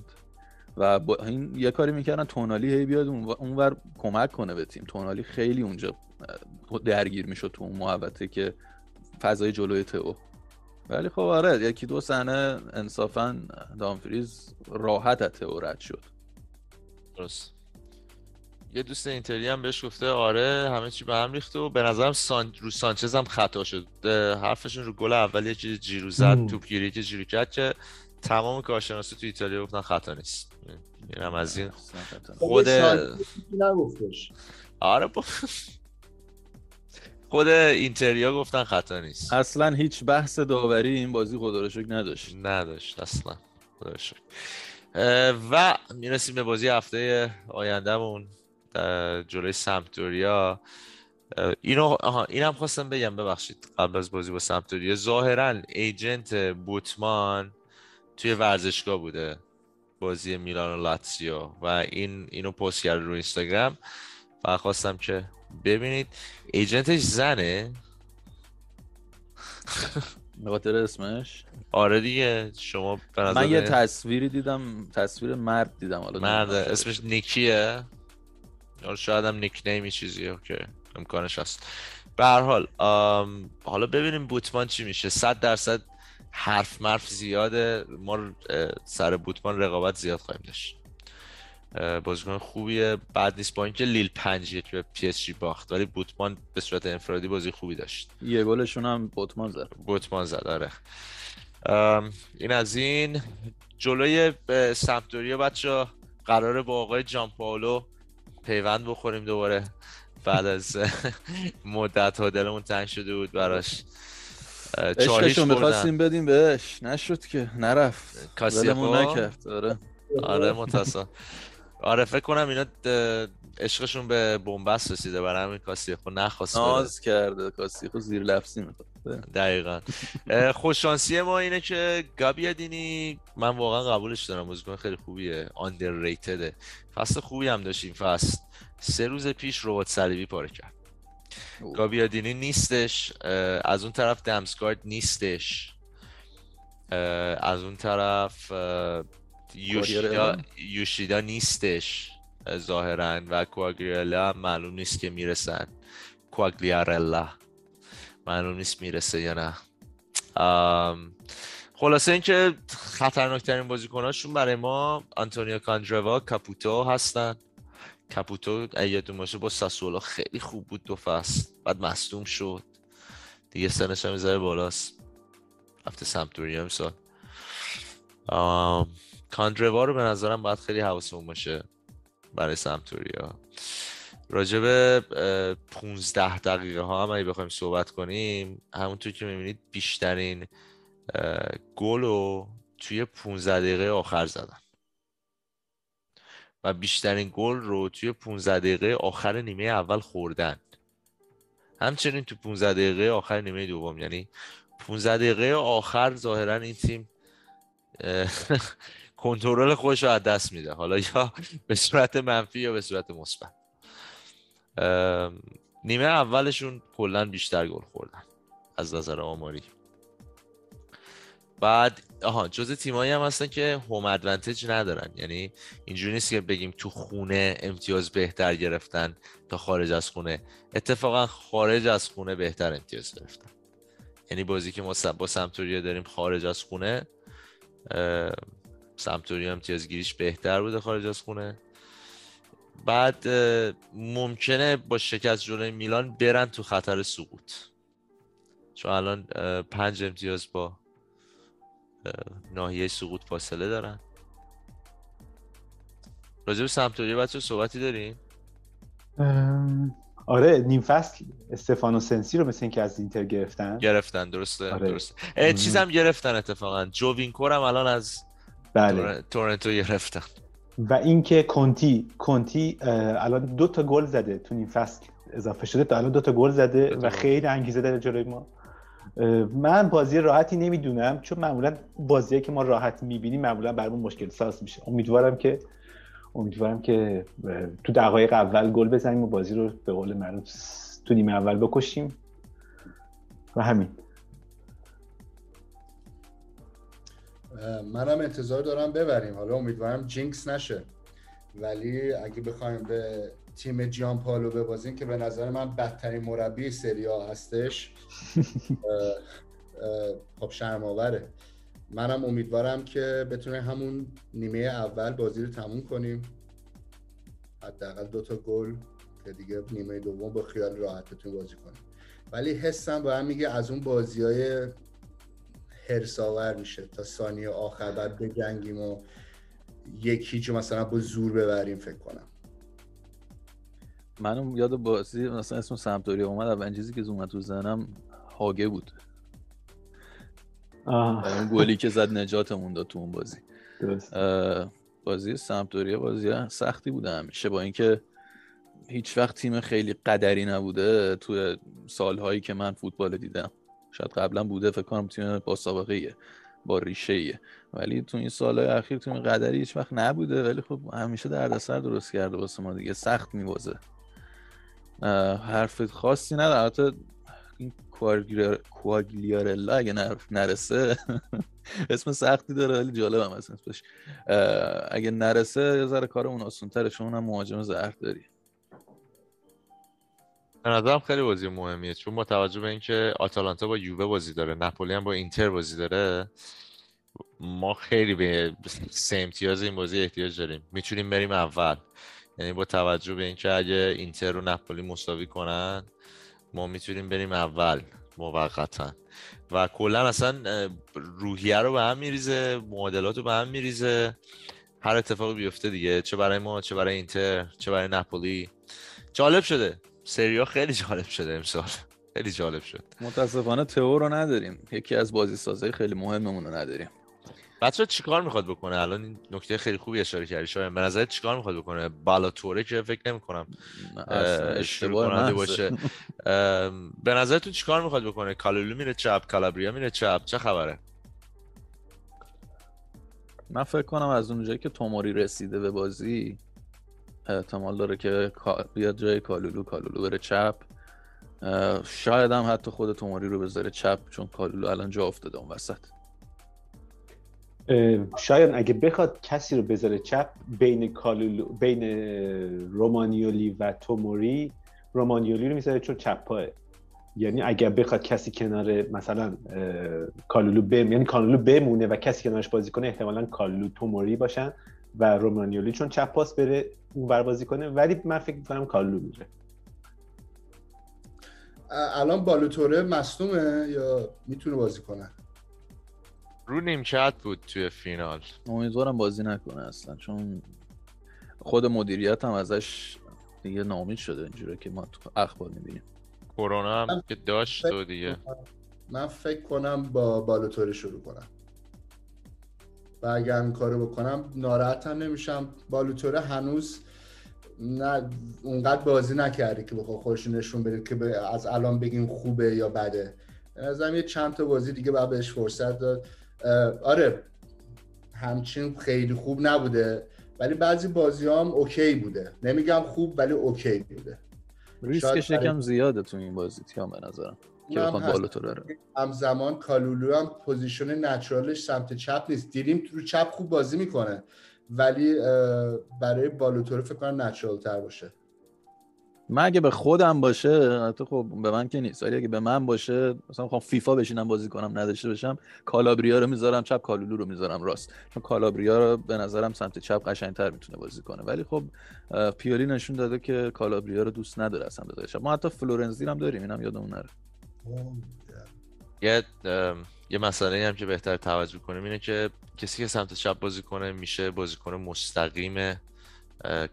Speaker 5: و با این یه کاری می‌کردن تونالی هی بیاد اون- اونور کمک کنه به تیم. تونالی خیلی اونجا درگیر می‌شد تو اون محوطه که فضای جلوی تو ولی خب آره یکی دو صحنه انصافا دامفریز راحت از تئو رد شد.
Speaker 3: درست. یه دوست اینتری هم بهش گفته آره همه چی به هم ریخته و به نظرم سان... رو سانچز هم خطا شد. حرفشون رو گل اول یه چیز جیرو زد. توپگیری که جیرو کرد که تمام کارشناسا تو ایتالیا گفتن خطا نیست. اینم از این. خود
Speaker 6: نگفتش.
Speaker 3: آره با... خود اینتریا گفتن خطا نیست.
Speaker 5: اصلا هیچ بحث داوری این بازی خدا رو نداشت.
Speaker 3: نداشت اصلا خدا و می‌رسیم به بازی هفته آیندهمون در جلوی سمپدوریا اه، اینو آها اینم خواستم بگم ببخشید قبل از بازی با سمپدوریا ظاهرا ایجنت بوتمان توی ورزشگاه بوده بازی میلان و لاتسیو و این اینو پست کرده رو اینستاگرام. و خواستم که ببینید. ایجنتش زنه؟
Speaker 5: به خاطر اسمش؟
Speaker 3: آره دیگه شما به نظر
Speaker 5: من یه. تصویری دیدم تصویر مرد دیدم حالا
Speaker 3: مرد. اسمش نیکیه. یا شاید هم نیک نیمی چیزیه که امکانش هست. به هر حال آم، حالا ببینیم بوتمان چی میشه. صد درصد حرف مرف زیاده. ما سر بوتمان رقابت زیاد خواهیم داشت. بازیکن خوبیه. بعد نیست با اینکه لیل پنج یک به پی اس جی باخت ولی بوتمان به صورت انفرادی بازی خوبی داشت.
Speaker 5: یه گلشون هم بوتمان زد.
Speaker 3: بوتمان زد آره. این از این. جلوی اه، سمپدوریا بچه قراره با آقای جان پاولو پیوند بخوریم دوباره. بعد از مدت ها دلمون تنگ شده بود براش. بردن.
Speaker 5: می‌خواستیم بدیم بهش. نشد که نرفت؟ ولمون نکرد آره.
Speaker 3: آره متاسفم آره فکر کنم اینا عشقشون به بنبست رسیده برای همین کاسیفو نخواست بره.
Speaker 5: ناز کرده کاسیخو زیر لفظی می‌خواد.
Speaker 3: دقیقا. خوششانسی ما اینه که گابیادینی من واقعا قبولش دارم. بازیکن خیلی خوبیه. Underratedه. فصل خوبی هم داشت این فصل. سه روز پیش ربات صلیبی پاره کرد.
Speaker 5: اوه.
Speaker 3: گابیادینی نیستش. از اون طرف دمسگارد نیستش. از اون طرف یوشیدا؟ یوشیدا نیستش اه، ظاهرا و کواگریالا هم معلوم نیست که می‌رسن. کواگلیارلا. معلوم نیست می‌رسه یا نه. ام، خلاصه اینکه خطرناکترین بازیکناشون برای ما آنتونیو کاندروا کاپوتو هستن. کاپوتو اگه یادتون باشه با ساسولو خیلی خوب بود دو فصل. بعد مصدوم شد. دیگه سنش هم می‌ذاره بالاست. رفته سمپدوریا امسال. آم، کاندروا رو به نظرم باید خیلی حواسمون باشه برای سمپدوریا راجب 15 دقیقه ها هم اگه بخوایم صحبت کنیم همونطور که می‌بینید بیشترین گل رو توی 15 دقیقه آخر زدن. و بیشترین گل رو توی 15 دقیقه آخر نیمه اول خوردن. همچنین تو 15 دقیقه آخر نیمه دوم. یعنی 15 دقیقه آخر ظاهرا این تیم کنترل خودش رو از دست میده. حالا یا به صورت منفی یا به صورت مثبت. نیمه اولشون کلا بیشتر گل خوردن از نظر آماری. بعد آها جز تیمایی هم هستن که هوم ادوانتج ندارن. یعنی اینجوری نیست که بگیم تو خونه امتیاز بهتر گرفتن تا خارج از خونه. اتفاقا خارج از خونه بهتر امتیاز گرفتن. یعنی بازی که ما با سمتوریا داریم خارج از خونه اه، سمتوریا امتیازگیریش بهتر بوده خارج از خونه بعد ممکنه با شکست جلوی میلان برن تو خطر سقوط چون الان پنج امتیاز با ناحیه سقوط فاصله دارن راجب سمتوریا بچه صحبتی داریم؟
Speaker 4: آره نیم فصل استفانو سنسی رو مثل اینکه از اینتر گرفتن
Speaker 3: گرفتن درسته
Speaker 4: آره.
Speaker 3: درسته. چیزم گرفتن اتفاقا جووینکو رو هم الان از
Speaker 4: بله.
Speaker 3: تور- تورنتو گرفتن.
Speaker 4: و اینکه کنتی کنتی الان دو تا گل زده تو این فصل اضافه شده تا الان دو تا گل زده و. خیلی انگیزه داره جلوی ما. من بازی راحتی نمی‌دونم چون معمولا بازیایی که ما راحت می‌بینیم معمولا برامون مشکل ساز میشه. امیدوارم که امیدوارم که تو دقایق اول گل بزنیم و بازی رو به قول معروف تو نیمه اول بکشیم. و همین.
Speaker 6: منم انتظار دارم ببریم. حالا امیدوارم جینکس نشه. ولی اگه بخوایم به تیم جیان پالو ببازیم که به نظر من بدترین مربی سریا هستش خب شرماوره منم امیدوارم که بتونیم همون نیمه اول بازی رو تموم کنیم. حداقل دو تا گل که دیگه نیمه دوم با خیال راحت بتونیم بازی کنیم. ولی حسم به هم میگه از اون بازی های هرساور میشه تا ثانیه آخر بعد بجنگیم و یکی جو مثلا با زور ببریم فکر کنم.
Speaker 5: منم یاد بازی مثلا اسم سمتوری اومد اولین چیزی که اومد تو ذهنم هاگه بود. اون گلی که زد نجاتمون داد تو اون بازی. بازی سمتوریا بازی سختی بوده همیشه. با اینکه هیچ وقت تیم خیلی قدری نبوده توی سالهایی که من فوتبال دیدم. شاید قبلا بوده فکر کنم تیم با سابقه ایه با ریشه ایه. ولی تو این سالهای اخیر تیم قدری هیچ وقت نبوده. ولی خب همیشه دردسر درست کرده واسه ما دیگه. سخت میوازه حرف خاصی نداره البته این کواگلیارلا اگه نر- نرسه اسم سختی داره ولی جالب هم اسمش اگه نرسه یه ذره کارمون آسون تره چون هم مهاجم زهر داری.
Speaker 3: به نظرم خیلی بازی مهمیه چون با توجه به اینکه آتالانتا با یووه بازی داره ناپولی هم با اینتر بازی داره ما خیلی به سه امتیاز این بازی احتیاج داریم. می‌تونیم بریم اول. یعنی با توجه به اینکه اگه اینتر و ناپولی مساوی کنن ما می‌تونیم بریم اول موقتا. و کلا اصلا روحیه رو به هم میریزه معادلات رو به هم میریزه. هر اتفاقی بیفته دیگه چه برای ما چه برای اینتر چه برای ناپولی. جالب شده. سریا خیلی جالب شده امسال. خیلی جالب شد.
Speaker 5: متاسفانه تئو رو نداریم. یکی از بازی سازهای خیلی مهممون رو نداریم.
Speaker 3: بچه چیکار می‌خواد بکنه؟ الان این نکته خیلی خوبی اشاره کردی. شاید به نظر چیکار می‌خواد بکنه؟ بالاتوره که فکر
Speaker 5: اصلا
Speaker 3: شروع
Speaker 5: اشتباه
Speaker 3: کننده. باشه. به نظرتون چیکار می‌خواد بکنه؟ کالولو میره چپ کالابریا میره چپ. چه خبره؟
Speaker 5: من فکر کنم از اونجایی که توموری رسیده به بازی احتمال داره که بیاد جای کالولو کالولو بره چپ. شاید هم حتی خود توموری رو بذاره چپ چون کالولو الان جا افتاده اون وسط.
Speaker 4: شاید اگه بخواد کسی رو بذاره چپ بین کالولو بین رومانیولی و توموری رومانیولی رو می‌ذاره چون چپ پاه. یعنی اگر بخواد کسی کنار مثلا کالولو بم یعنی کالولو بمونه و کسی کنارش بازی کنه احتمالا کالولو توموری باشن. و رومانیولی چون چپ پاس بره اون بر بازی کنه. ولی من فکر می‌کنم کالولو میره.
Speaker 6: الان بالوتوره مصدومه یا می‌تونه بازی کنه؟
Speaker 3: رو نیمکت بود توی فینال.
Speaker 5: امیدوارم بازی نکنه اصلا چون خود مدیریت هم ازش دیگه ناامید شده اینجوری که ما تو اخبار می‌بینیم.
Speaker 3: کرونا هم که داشت و دیگه.
Speaker 6: من فکر کنم با بالوتوره شروع کنم. و اگر این کارو بکنم ناراحت هم نمیشم. بالوتوره هنوز نه اونقدر بازی نکردی که بخواد خودش نشون بده که از الان بگیم خوبه یا بده. به نظرم یه چند تا بازی دیگه باید بهش فرصت داد. آره همچین خیلی خوب نبوده ولی بعضی بازی هم okay بوده. نمیگم خوب ولی okay بوده.
Speaker 5: ریسکش یکم زیاده تو این بازی تیام به نظرم. که
Speaker 6: هست.
Speaker 5: بالوتوره
Speaker 6: همزمان کالولو هم position natural ش سمت چپ نیست. دیدیم رو چپ خوب بازی می‌کنه ولی برای بالوتوره فکر کنم natural تر باشه.
Speaker 5: من اگه به خودم باشه حتی خب به من که نیست ولی اگه به من باشه مثلا می‌خوام فیفا بشینم بازی کنم نداشته باشم کالابریا رو می‌ذارم چپ کالولو رو می‌ذارم راست. چون کالابریا رو به نظرم سمت چپ قشنگتر می‌تونه بازی کنه. ولی خب پیولی نشون داده که کالابریا رو دوست نداره اصلا بذاره چپ. ما حتی فلورنزی هم داریم اینم یادمون نره.
Speaker 3: یه یه مسئله هم که بهتر توجه کنیم اینه که کسی که سمت چپ بازی کنه میشه بازیکن مستقیم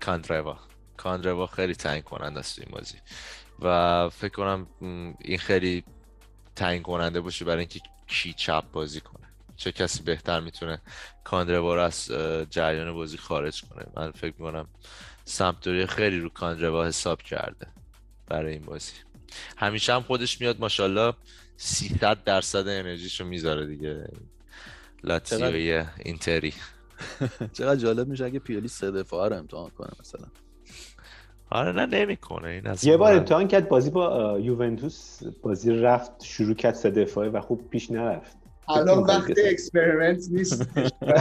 Speaker 3: کاندروا کاندروا خیلی تعیین کننده است این بازی. و فکر کنم این خیلی تعیین کننده باشه برای اینکه کی چپ بازی کنه. چه کسی بهتر می‌تونه کاندروا از جریان بازی خارج کنه. من فکر می‌کنم سمتوری خیلی رو کاندروا حساب کرده برای این بازی. همیشه هم خودش میاد ماشاءالله 300 درصد انرژیشو می‌ذاره دیگه. لاتزیوی اینتری.
Speaker 5: چقدر جالب میشه اگه پیولی سه دفاعه رو امتحان کنه مثلا.
Speaker 3: آره نه نمی‌کنه. این از
Speaker 4: یه بار امتحان کرد بازی با یوونتوس بازی رفت شروع کرد سه دفاعه و خوب پیش نرفت.
Speaker 6: الان وقت experiment نیست.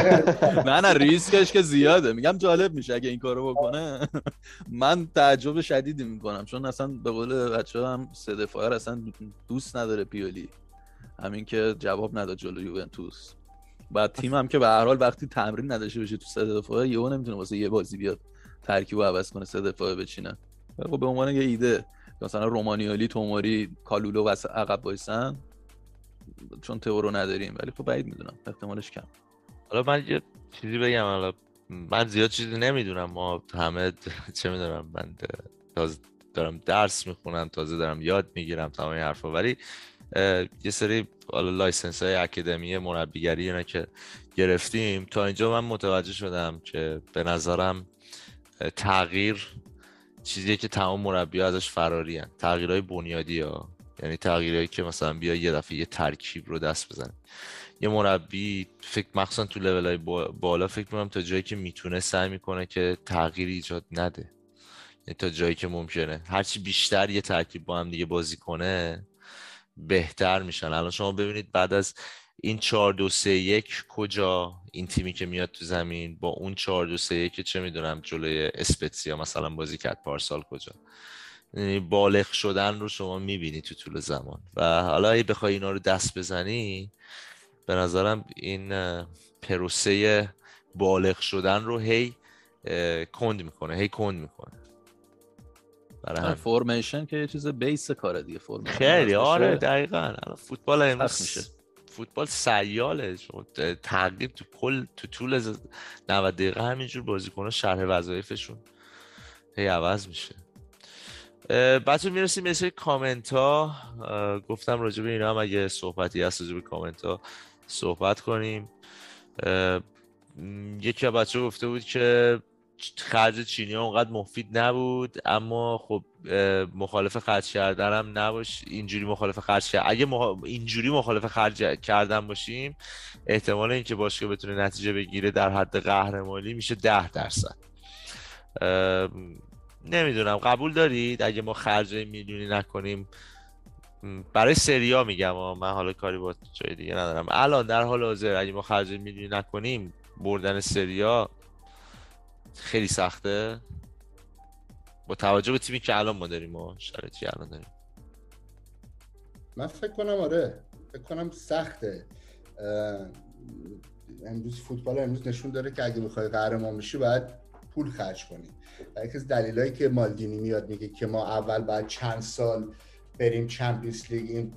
Speaker 5: نه نه ریسکش که زیاده. میگم جالب میشه اگه این کارو بکنه. من تعجب شدیدی می‌کنم چون اصلا به قول بچه ها هم سه دفاعه اصلا دوست نداره پیولی. همین که جواب نداد جلو یوونتوس. بعد تیم هم که به هر حال وقتی تمرین نداشته باشه تو سه دفاعه یهو نمی‌تونه واسه یه بازی بیاد ترکیب عوض کنه سه دفاعه بچینه. خب به عنوان یه ایده مثلا رومانیالی توماری کالولو و عقب وایسن. چون تئو رو نداریم ولی خب بعید می‌دونم احتمالش کم.
Speaker 3: حالا من یه چیزی بگم حالا من زیاد چیزی نمی‌دونم. ما همه چه می‌دونم من تازه دارم درس می‌خونم تازه دارم یاد می‌گیرم تمام این حرفا. ولی یه سری حالا license های اکادمی مربیگری اینا که گرفتیم تا اینجا من متوجه شدم که به نظرم تغییر چیزیه که تمام مربی ازش فراری هن. تغییرهای بنیادی ها. یعنی تغییرهایی که مثلا بیا یه دفعه یه ترکیب رو دست بزنه یه مربی فکر مخصوصا تو لول های بالا فکر می‌کنم تا جایی که می‌تونه سعی می‌کنه که تغییر ایجاد نده. یعنی تا جایی که ممکنه. هرچی بیشتر یه ترکیب با هم دیگه بازی کنه بهتر میشن. الان شما ببینید بعد از این 4 2 3 1 کجا این تیمی که میاد تو زمین با اون 4 2 3 1 چه می‌دونم جلوی اسپتسیا مثلا بازی کرد. پارسال کجا. بالغ شدن رو شما می‌بینی تو طول زمان. و حالا اگه بخوای اینا رو دست بزنی به نظرم این پروسه بالغ شدن رو هی کند می‌کنه هی کند می‌کنه.
Speaker 5: برای formation که یه چیز base کاره دیگه formation
Speaker 3: خیلی آره دقیقا. فوتبال امروز میشه. فوتبال سیاله. تغییر تو کل تو طول 90 دقیقه همینجور بازیکن‌ها شرح وظایفشون هی عوض میشه. بچه می‌رسیم به سری کامنت ها گفتم راجع به اینا هم اگه صحبتی هست راجع به کامنت ها صحبت کنیم. یکی از بچه گفته بود که خرج چینی ها اونقدر مفید نبود اما خب مخالف خرج کردن هم نباش اینجوری مخالف خرج کرد اگه اینجوری مخالف خرج کردن باشیم احتمال اینکه باشگاه بتونه نتیجه بگیره در حد قهرمانی میشه ده درصد. نمی‌دونم. قبول دارید؟ اگه ما خرج میلیونی نکنیم برای سریا میگم من حالا کاری با جای دیگه ندارم. الان در حال حاضر اگه ما خرج میلیونی نکنیم بردن سریا خیلی سخته. با توجه به تیمی که الان ما داریم و شرایطی الان داریم.
Speaker 6: من فکر کنم آره فکر کنم سخته. امروز فوتبال امروز نشون داره که اگه می‌خوای قهرمان بشی باید پول خرج کنی و یکی از دلایلی که مالدینی میاد میگه که ما اول بعد چند سال بریم Champions League این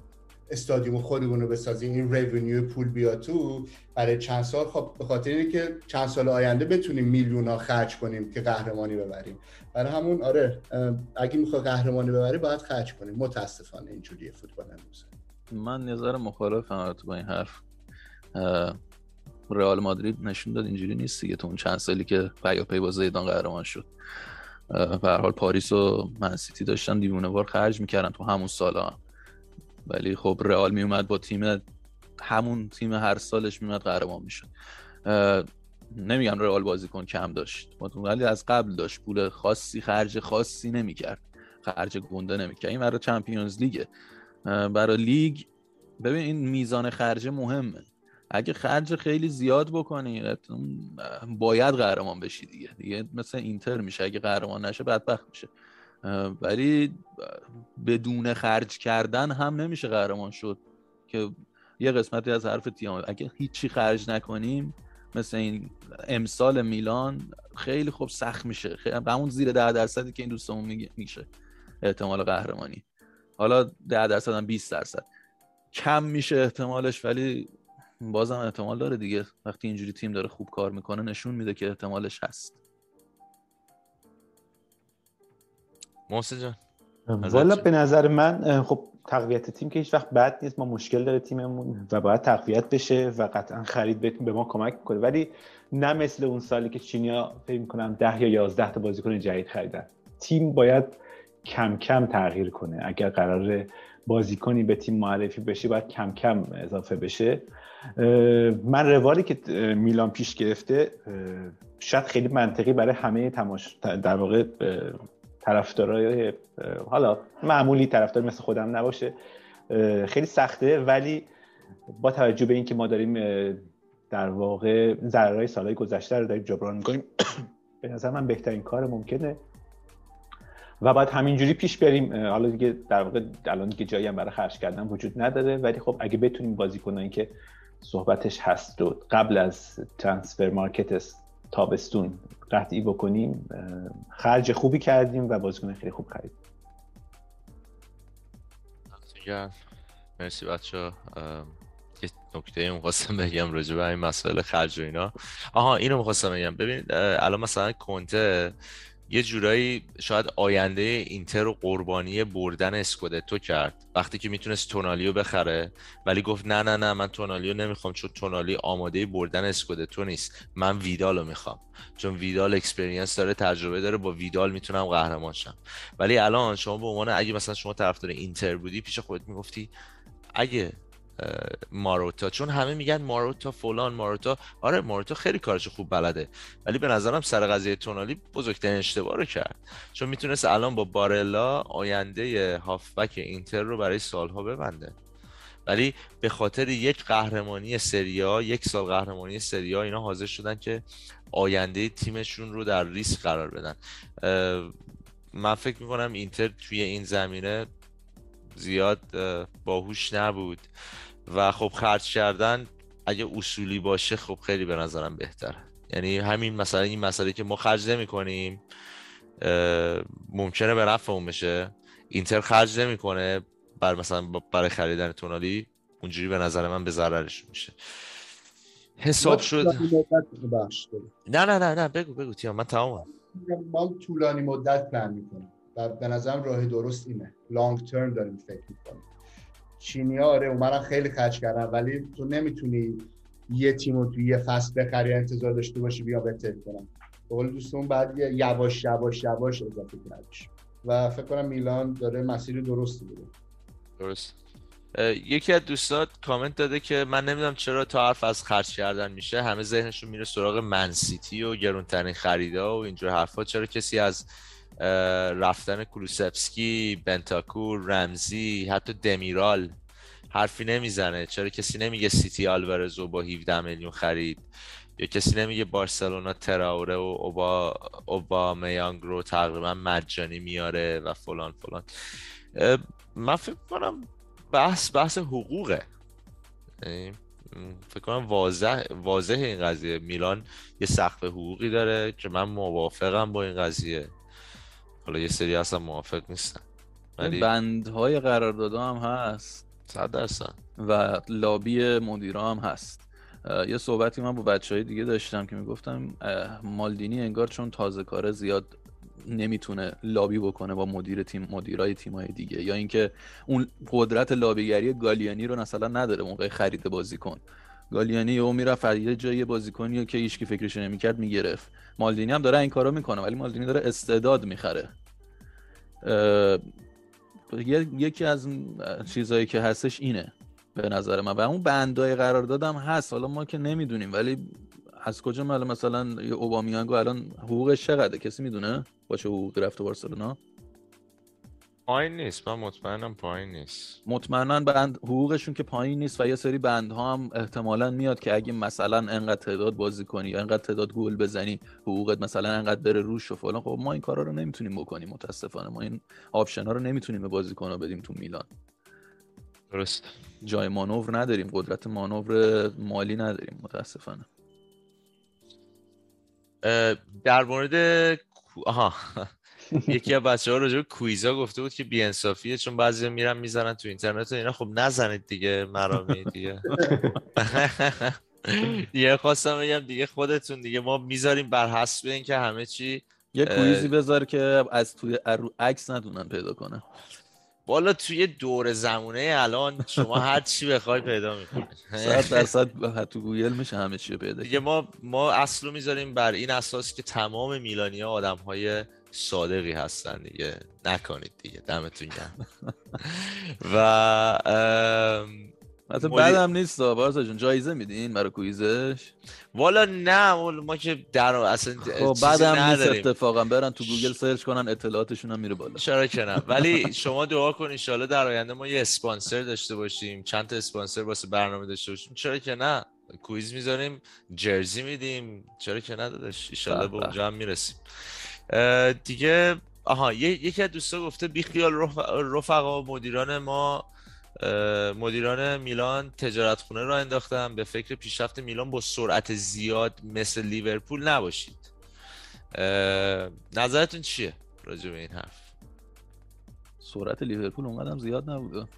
Speaker 6: استادیوم خودمون رو بسازیم این revenue پول بیاد تو برای چند سال خب به خاطر اینه که چند سال آینده بتونیم میلیون ها خرج کنیم که قهرمانی ببریم. برای همون آره اگه می‌خوای قهرمانی ببری باید خرج کنیم. متاسفانه اینجوریه فوتبال امروز.
Speaker 5: من نظر مخالفم با این حرف. رئال مادرید نشون داد اینجوری نیست دیگه. تو اون چند سالی که پیاپی با زیدان قهرمان شد. به هر حال پاریس و منسیتی داشتن دیوونه وار خرج می‌کردن تو همون سالا. ولی خب رئال میومد با تیم همون تیم هر سالش میومد قهرمان می‌شد. نمیگم رئال بازیکن کم داشت. ولی از قبل داشت. پول خاصی خرج خاصی نمی‌کرد. خرج گنده نمی‌کرد. این برای چمپیونز لیگه. برای لیگ ببین این میزان خرج مهمه. اگه خرج خیلی زیاد بکنی باید قهرمان بشی دیگه. دیگه مثل اینتر میشه اگه قهرمان نشه بدبخت میشه. ولی بدون خرج کردن هم نمیشه قهرمان شد که یه قسمتی از حرف تیام. اگه هیچی خرج نکنیم مثل این امسال میلان خیلی خوب سخت میشه. همون زیر ده درصدی که این دوستمون میشه احتمال قهرمانی. حالا ده درصد هم 20 درصد. کم میشه احتمالش ولی بازم احتمال داره دیگه. وقتی اینجوری تیم داره خوب کار می‌کنه نشون میده که احتمالش هست.
Speaker 3: محسن جان
Speaker 4: والا به نظر من خب تقویت تیم که هیچ وقت بد نیست. ما مشکل داره تیممون و باید تقویت بشه و قطعا خرید بتون به ما کمک کنه. ولی نه مثل اون سالی که چینیا فکر کنم ده یا یازده تا بازیکن جدید خریدن. تیم باید کم کم تغییر کنه. اگر قرار بازیکنی به تیم معرفی بشه باید کم کم اضافه بشه. من روالی که میلان پیش گرفته شاید خیلی منطقی برای همه تماش در واقع طرفدارای حالا معمولی طرفدار مثل خودم نباشه خیلی سخته ولی با توجه به اینکه ما داریم در واقع ضررهای سالهای گذشته رو داریم جبران می‌کنیم به نظر من بهترین کار ممکنه. و باید همینجوری پیش بریم حالا دیگه در واقع الان دیگه جایی هم برای خرج کردن وجود نداره ولی خب اگه بتونیم بازیکنایی که صحبتش هست و قبل از ترانسفر مارکت تابستون قطعی بکنیم خرج خوبی کردیم و بازیکن خیلی خوب خرید.
Speaker 3: مرسی بچه. یه نکته اون خواستم بگم راجع به این مسائل خرج و اینا. آها اینو می‌خواستم بگم. ببینید الان مثلا کنته یه جورایی شاید آینده اینتر رو قربانی بردن اسکودتو کرد. وقتی که می‌تونست تونالی رو بخره ولی گفت نه نه نه من تونالی رو نمی‌خوام چون تونالی آماده بردن اسکودتو نیست. من ویدالو می‌خوام. چون ویدال experience داره تجربه داره با ویدال می‌تونم قهرمان شم. ولی الان شما به عنوان اگه مثلا شما طرفدار اینتر بودی پیش خودت می‌گفتی اگه ماروتا. چون همه میگن ماروتا فلان ماروتا. آره ماروتا خیلی کارش خوب بلده. ولی به نظرم سر قضیه تونالی بزرگترین اشتباه رو کرد. چون می‌تونست الان با بارلا آینده هافبک اینتر رو برای سالها ببنده. ولی به خاطر یک قهرمانی سریا یک سال قهرمانی سریا اینا حاضر شدن که آینده تیمشون رو در ریسک قرار بدن. من فکر می‌کنم اینتر توی این زمینه زیاد باهوش نبود. و خب خرج کردن اگه اصولی باشه خب خیلی به نظرم بهتره. یعنی همین مثلا این مسئله که ما خرج نمی کنیم ممکنه به نفعمون بشه. اینتر خرج نمی‌کنه بر مثلا برای خریدن تونالی اونجوری به نظر من به ضررش میشه. حساب شد. نه نه نه نه بگو بگو تیام من تمامم
Speaker 6: ما طولانی مدت پلن می‌کنیم. و به نظرم راه درست اینه. لانگ ترم داریم فکر می‌کنیم. چینی آره اومدن خیلی خرج کردن ولی تو نمی‌تونی یه تیم رو توی یه فصل بخری انتظار داشته باشی بیا بهتر کنم. به قول دوستون بعد یواش یواش یواش اضافه کنش و فکر کنم میلان داره مسیر درستی بوده
Speaker 3: درست. یکی از دوستات کامنت داده که من نمی‌دونم چرا تا حرف از خرج کردن میشه همه ذهنشون میره سراغ منسیتی و گرونترین خریدا و اینجور حرفا چرا کسی از رفتن کلوسفسکی بنتاکور رمزی حتی دمیرال. حرفی نمی‌زنه. چرا کسی نمیگه سیتی آلورزو با 17 میلیون خرید؟ یا کسی نمیگه بارسلونا تراوره و اوبا اوبا میانگ رو تقریبا مجانی میاره و فلان فلان. من فکر کنم بحث بحث حقوقه. یعنی فکر کنم واضح واضح این قضیه. میلان یه سقف حقوقی داره که من موافقم با این قضیه. حالا یه سری اصلا موافق نیستن.
Speaker 5: ولی بندهای قرارداد هم هست.
Speaker 3: صد درصد.
Speaker 5: و لابی مدیرا هم هست. یه صحبتی من با بچه های دیگه داشتم که می‌گفتم مالدینی انگار چون تازه کاره زیاد نمی‌تونه لابی بکنه با مدیر تیم مدیرای تیمای دیگه یا اینکه اون قدرت لابیگری گالیانی رو مثلا نداره موقع خرید بازیکن. گالیانی او می‌رفت یه جای بازیکنی که هیچکی فکرش نمی‌کرد می‌گرفت. مالدینی هم داره این کارو می‌کنه ولی مالدینی داره استعداد می‌خره. یکی از چیزهایی که هستش اینه به نظر من. و اون بندای قرار دادم هست. حالا ما که نمی‌دونیم ولی از کجا مال مثلا اوبامیانگو الان حقوقش چقدره؟ کسی می‌دونه با چه حقوقی رفته بارسلونا؟
Speaker 3: پایین نیست. من مطمئنم پایین نیست.
Speaker 5: مطمئنا بند حقوقشون که پایین نیست و یه سری بندها هم احتمالا میاد که اگه مثلا انقدر تعداد بازی کنی یا انقدر تعداد گل بزنی حقوقت مثلا انقدر بره روش و فلان. خب ما این کارا رو نمی‌تونیم بکنیم متاسفانه. ما این آپشن ها رو نمی‌تونیم به بازیکن بدیم تو میلان.
Speaker 3: درست.
Speaker 5: جای مانور نداریم. قدرت مانور مالی نداریم متاسفانه.
Speaker 3: در مورد آها. یکی از بچه ها راجع کویزا گفته بود که بیانصافیه چون بعضی میرن می‌زنن تو اینترنت و اینا. خب نزنید دیگه مرامی دیگه. یه خواستم بگم دیگه خودتون دیگه ما می‌ذاریم بر حسب این که همه چی
Speaker 5: یه کویزی بذار که از توی رو عکس ندونن پیدا کنه.
Speaker 3: والا توی دور زمونه الان شما هر چی بخوای پیدا می‌کنی.
Speaker 5: صد درصد تو گوگل میشه همه چی پیدا
Speaker 3: دیگه ما ما اصلو می‌ذاریم بر این اساس که تمام میلانیا آدم های صادقی هستن دیگه. نکنید دیگه. دمتون گرم. و
Speaker 5: حتی
Speaker 3: مدیر-
Speaker 5: بعدم نیست بارسا جون. جایزه میدین برای کویزش؟
Speaker 3: والا نه والا ما که در اصلا
Speaker 5: خب بعدم نیست. اتفاقا. برن تو گوگل سرچ کنن اطلاعاتشون هم میره بالا.
Speaker 3: چرا که نه. ولی شما دعا کن انشالله در آینده ما یه اسپانسر داشته باشیم. چند تا اسپانسر واسه برنامه داشته باشیم. چرا که نه. quiz می‌ذاریم jersey میدیم. چرا که نه داداش. انشالله به. اونجا هم می‌رسیم. دیگه آها یکی از دوستا گفته بیخیال رف... رفقا مدیران ما مدیران میلان تجارت خونه را انداختن. به فکر پیشرفت میلان با سرعت زیاد مثل لیورپول نباشید. نظرتون چیه راجع به این حرف؟
Speaker 5: سرعت لیورپول اونقدر هم زیاد نبود.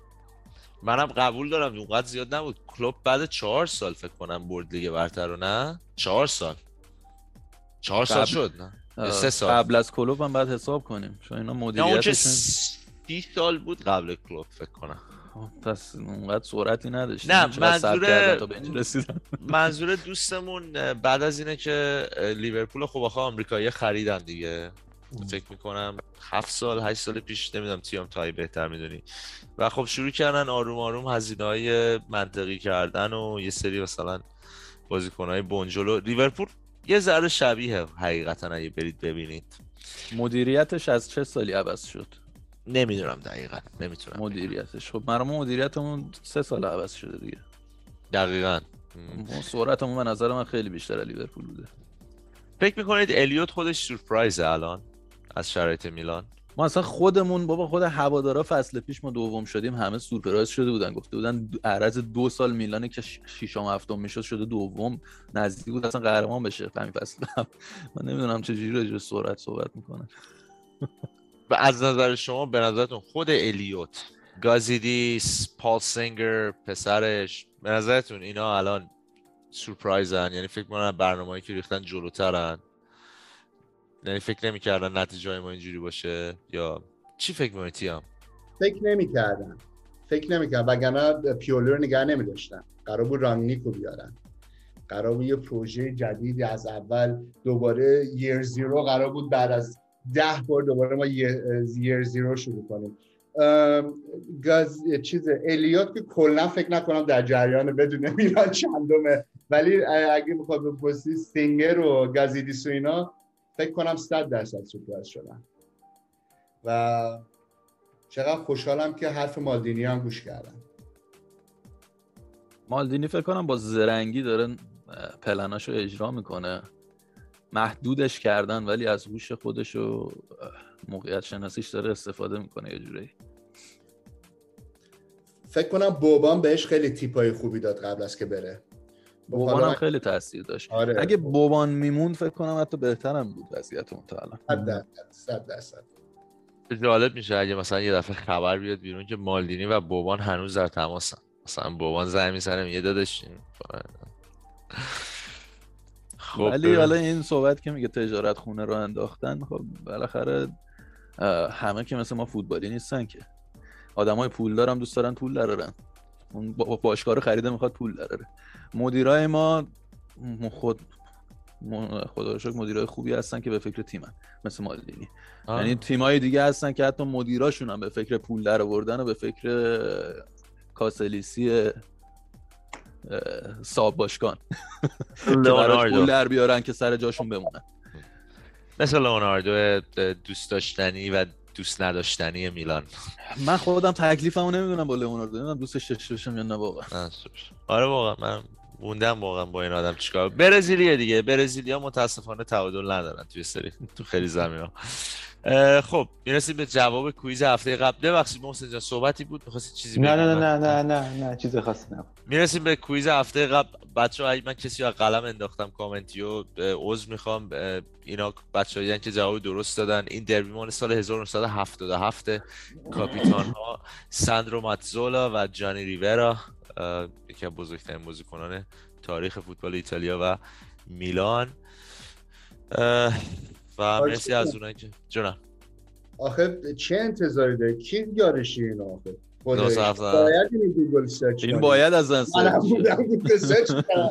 Speaker 3: منم قبول دارم اونقدر زیاد نبود. کلوب بعد چهار سال فکر کنم برد لیگ برتر رو نه؟ چهار سال. چهار سال شد نه؟ سه سال.
Speaker 5: قبل از کلوب هم باید حساب کنیم. چون اینا مدیریتشون
Speaker 3: سی سال بود قبل کلوب فکر کنم.
Speaker 5: پس اونقدر سرعتی نداشت
Speaker 3: نه، منظور- منظور دوستمون بعد از اینه که لیورپول خب آخه آمریکایی خریدن دیگه. فکر می‌کنم هفت سال هشت سال پیش نمی‌دونم تیام تایی بهتر می‌دونی. و خب شروع کردن آروم آروم هزینه های منطقی کردن و یه سری مثلا بازیکن های بنجلو لیورپول یه ذره شبیه حقیقتا اگه برید ببینید.
Speaker 5: مدیریتش از چه سالی عوض شد؟
Speaker 3: نمی‌دونم دقیقا نمی‌تونم
Speaker 5: مدیریتش. خب ما مدیریتمون سه سال عوض شده دیگه.
Speaker 3: دقیقا.
Speaker 5: سرعتمون به نظر من خیلی بیشتر لیورپول بوده.
Speaker 3: فکر می‌کنید الیوت خودش سورپرایزه الان از شرایط میلان؟
Speaker 5: ما اصلا خودمون بابا خود هوادارا فصل پیش ما دوم شدیم همه سورپرایز شده بودن گفته بودن عرض دو سال میلانه که ش- ششم هفتم می‌شد شده دوم نزدیک بود اصلا قهرمان بشه همین فصل هم. من نمی‌دونم چه جوری راجع سرعت صحبت می‌کنن.
Speaker 3: و از نظر شما به نظرتون خود الیوت گازیدیس پال سینگر پسرش به نظرتون اینا الان سورپرایزن؟ یعنی فکر می‌کنن برنامه‌ای که ریختن جلوترن. یعنی فکر نمی‌کردن نتیجه ما اینجوری باشه یا چی فکر می‌کنی تیام؟
Speaker 6: فکر نمی‌کردن. فکر نمی‌کردن. وگرنه پیولو رو نگه نمیداشتن. قرار بود رانگنیکو بیارن. قرار بود یه پروژه جدیدی از اول دوباره یر زیرو قرار بود بعد از ده بار دوباره ما یر زیرو شروع کنیم. گاز چیز الیوت که کلا فکر نکنم در جریان بدون میلان چندمه. ولی اگه بخواد بپرسی سینگر و گازیدیس و اینا فکر کنم 100 درصد سورپرایز شدن. و چقدر خوشحالم که حرف مالدینی هم گوش کردم
Speaker 5: مالدینی فکر کنم با زرنگی داره پلناشو اجرا می‌کنه. محدودش کردن ولی از هوش خودش و موقعیت شناسیش داره استفاده می‌کنه یه جوری.
Speaker 6: فکر کنم بوبان بهش خیلی تیپای خوبی داد قبل از که بره.
Speaker 5: بوبان هم خیلی تاثیر داشت.
Speaker 6: آره.
Speaker 5: اگه بوبان میموند فکر کنم حتی بهترم بود وضعیتمون تا الان.
Speaker 6: صد درصد صد درصد.
Speaker 3: جالب میشه اگه مثلا یه دفعه خبر بیاد بیرون که مالدینی و بوبان هنوز در تماسن مثلا بوبان زنگ می‌زنه میگه داداش
Speaker 5: خب ولی حالا این صحبت که میگه تجارت خونه رو انداختن خب بالاخره همه که مثل ما فوتبالی نیستن که. آدمای پولدار هم دوست دارن پول درارن. اون باشگاه رو خریده می‌خواد پول دراره. مدیرای ما خود خدا شکر مدیرای خوبی هستن که به فکر تیمن مثل مالدینی. یعنی تیمای دیگه هستن که حتی مدیراشون هم به فکر پول در آوردن و به فکر کاسلیسی ساب باشگان. پول در بیارن که سر جاشون بمونن.
Speaker 3: مثل لئوناردو دوست داشتنی و دوست نداشتنی میلان.
Speaker 5: من خودم تکلیفمو نمی‌دونم با لئوناردو نمی‌دونم دوستش داشته باشم یا نه واقعا.
Speaker 3: آره واقعا من موندم واقعا با این آدم چیکار. برزیلیه دیگه. برزیلیا متاسفانه تعادل ندارن توی سری. تو خیلی زمینا خب می‌رسیم به جواب quiz هفته قبل. ببخشید محسن جان صحبتی بود؟ می‌خواستی چیزی
Speaker 4: نه نه نه نه نه. نه چیز خاصی نبود.
Speaker 3: می‌رسیم به quiz هفته قبل. بچه ها من کسی رو قلم انداختم کامنتی رو عذر می‌خوام. اینا بچه هایی که جواب درست دادن. این دربی مال سال 1977 کاپیتان ها ساندرو ماتزولا و جانی ریورا. یکی از بزرگترین بازیکنان تاریخ فوتبال ایتالیا و میلان. و مرسی از اونایی که جونم.
Speaker 6: آخه چه انتظاری داره کی یارشی این آخه. باید این گوگل سرچ
Speaker 5: این. باید از من سرچ
Speaker 6: کنم.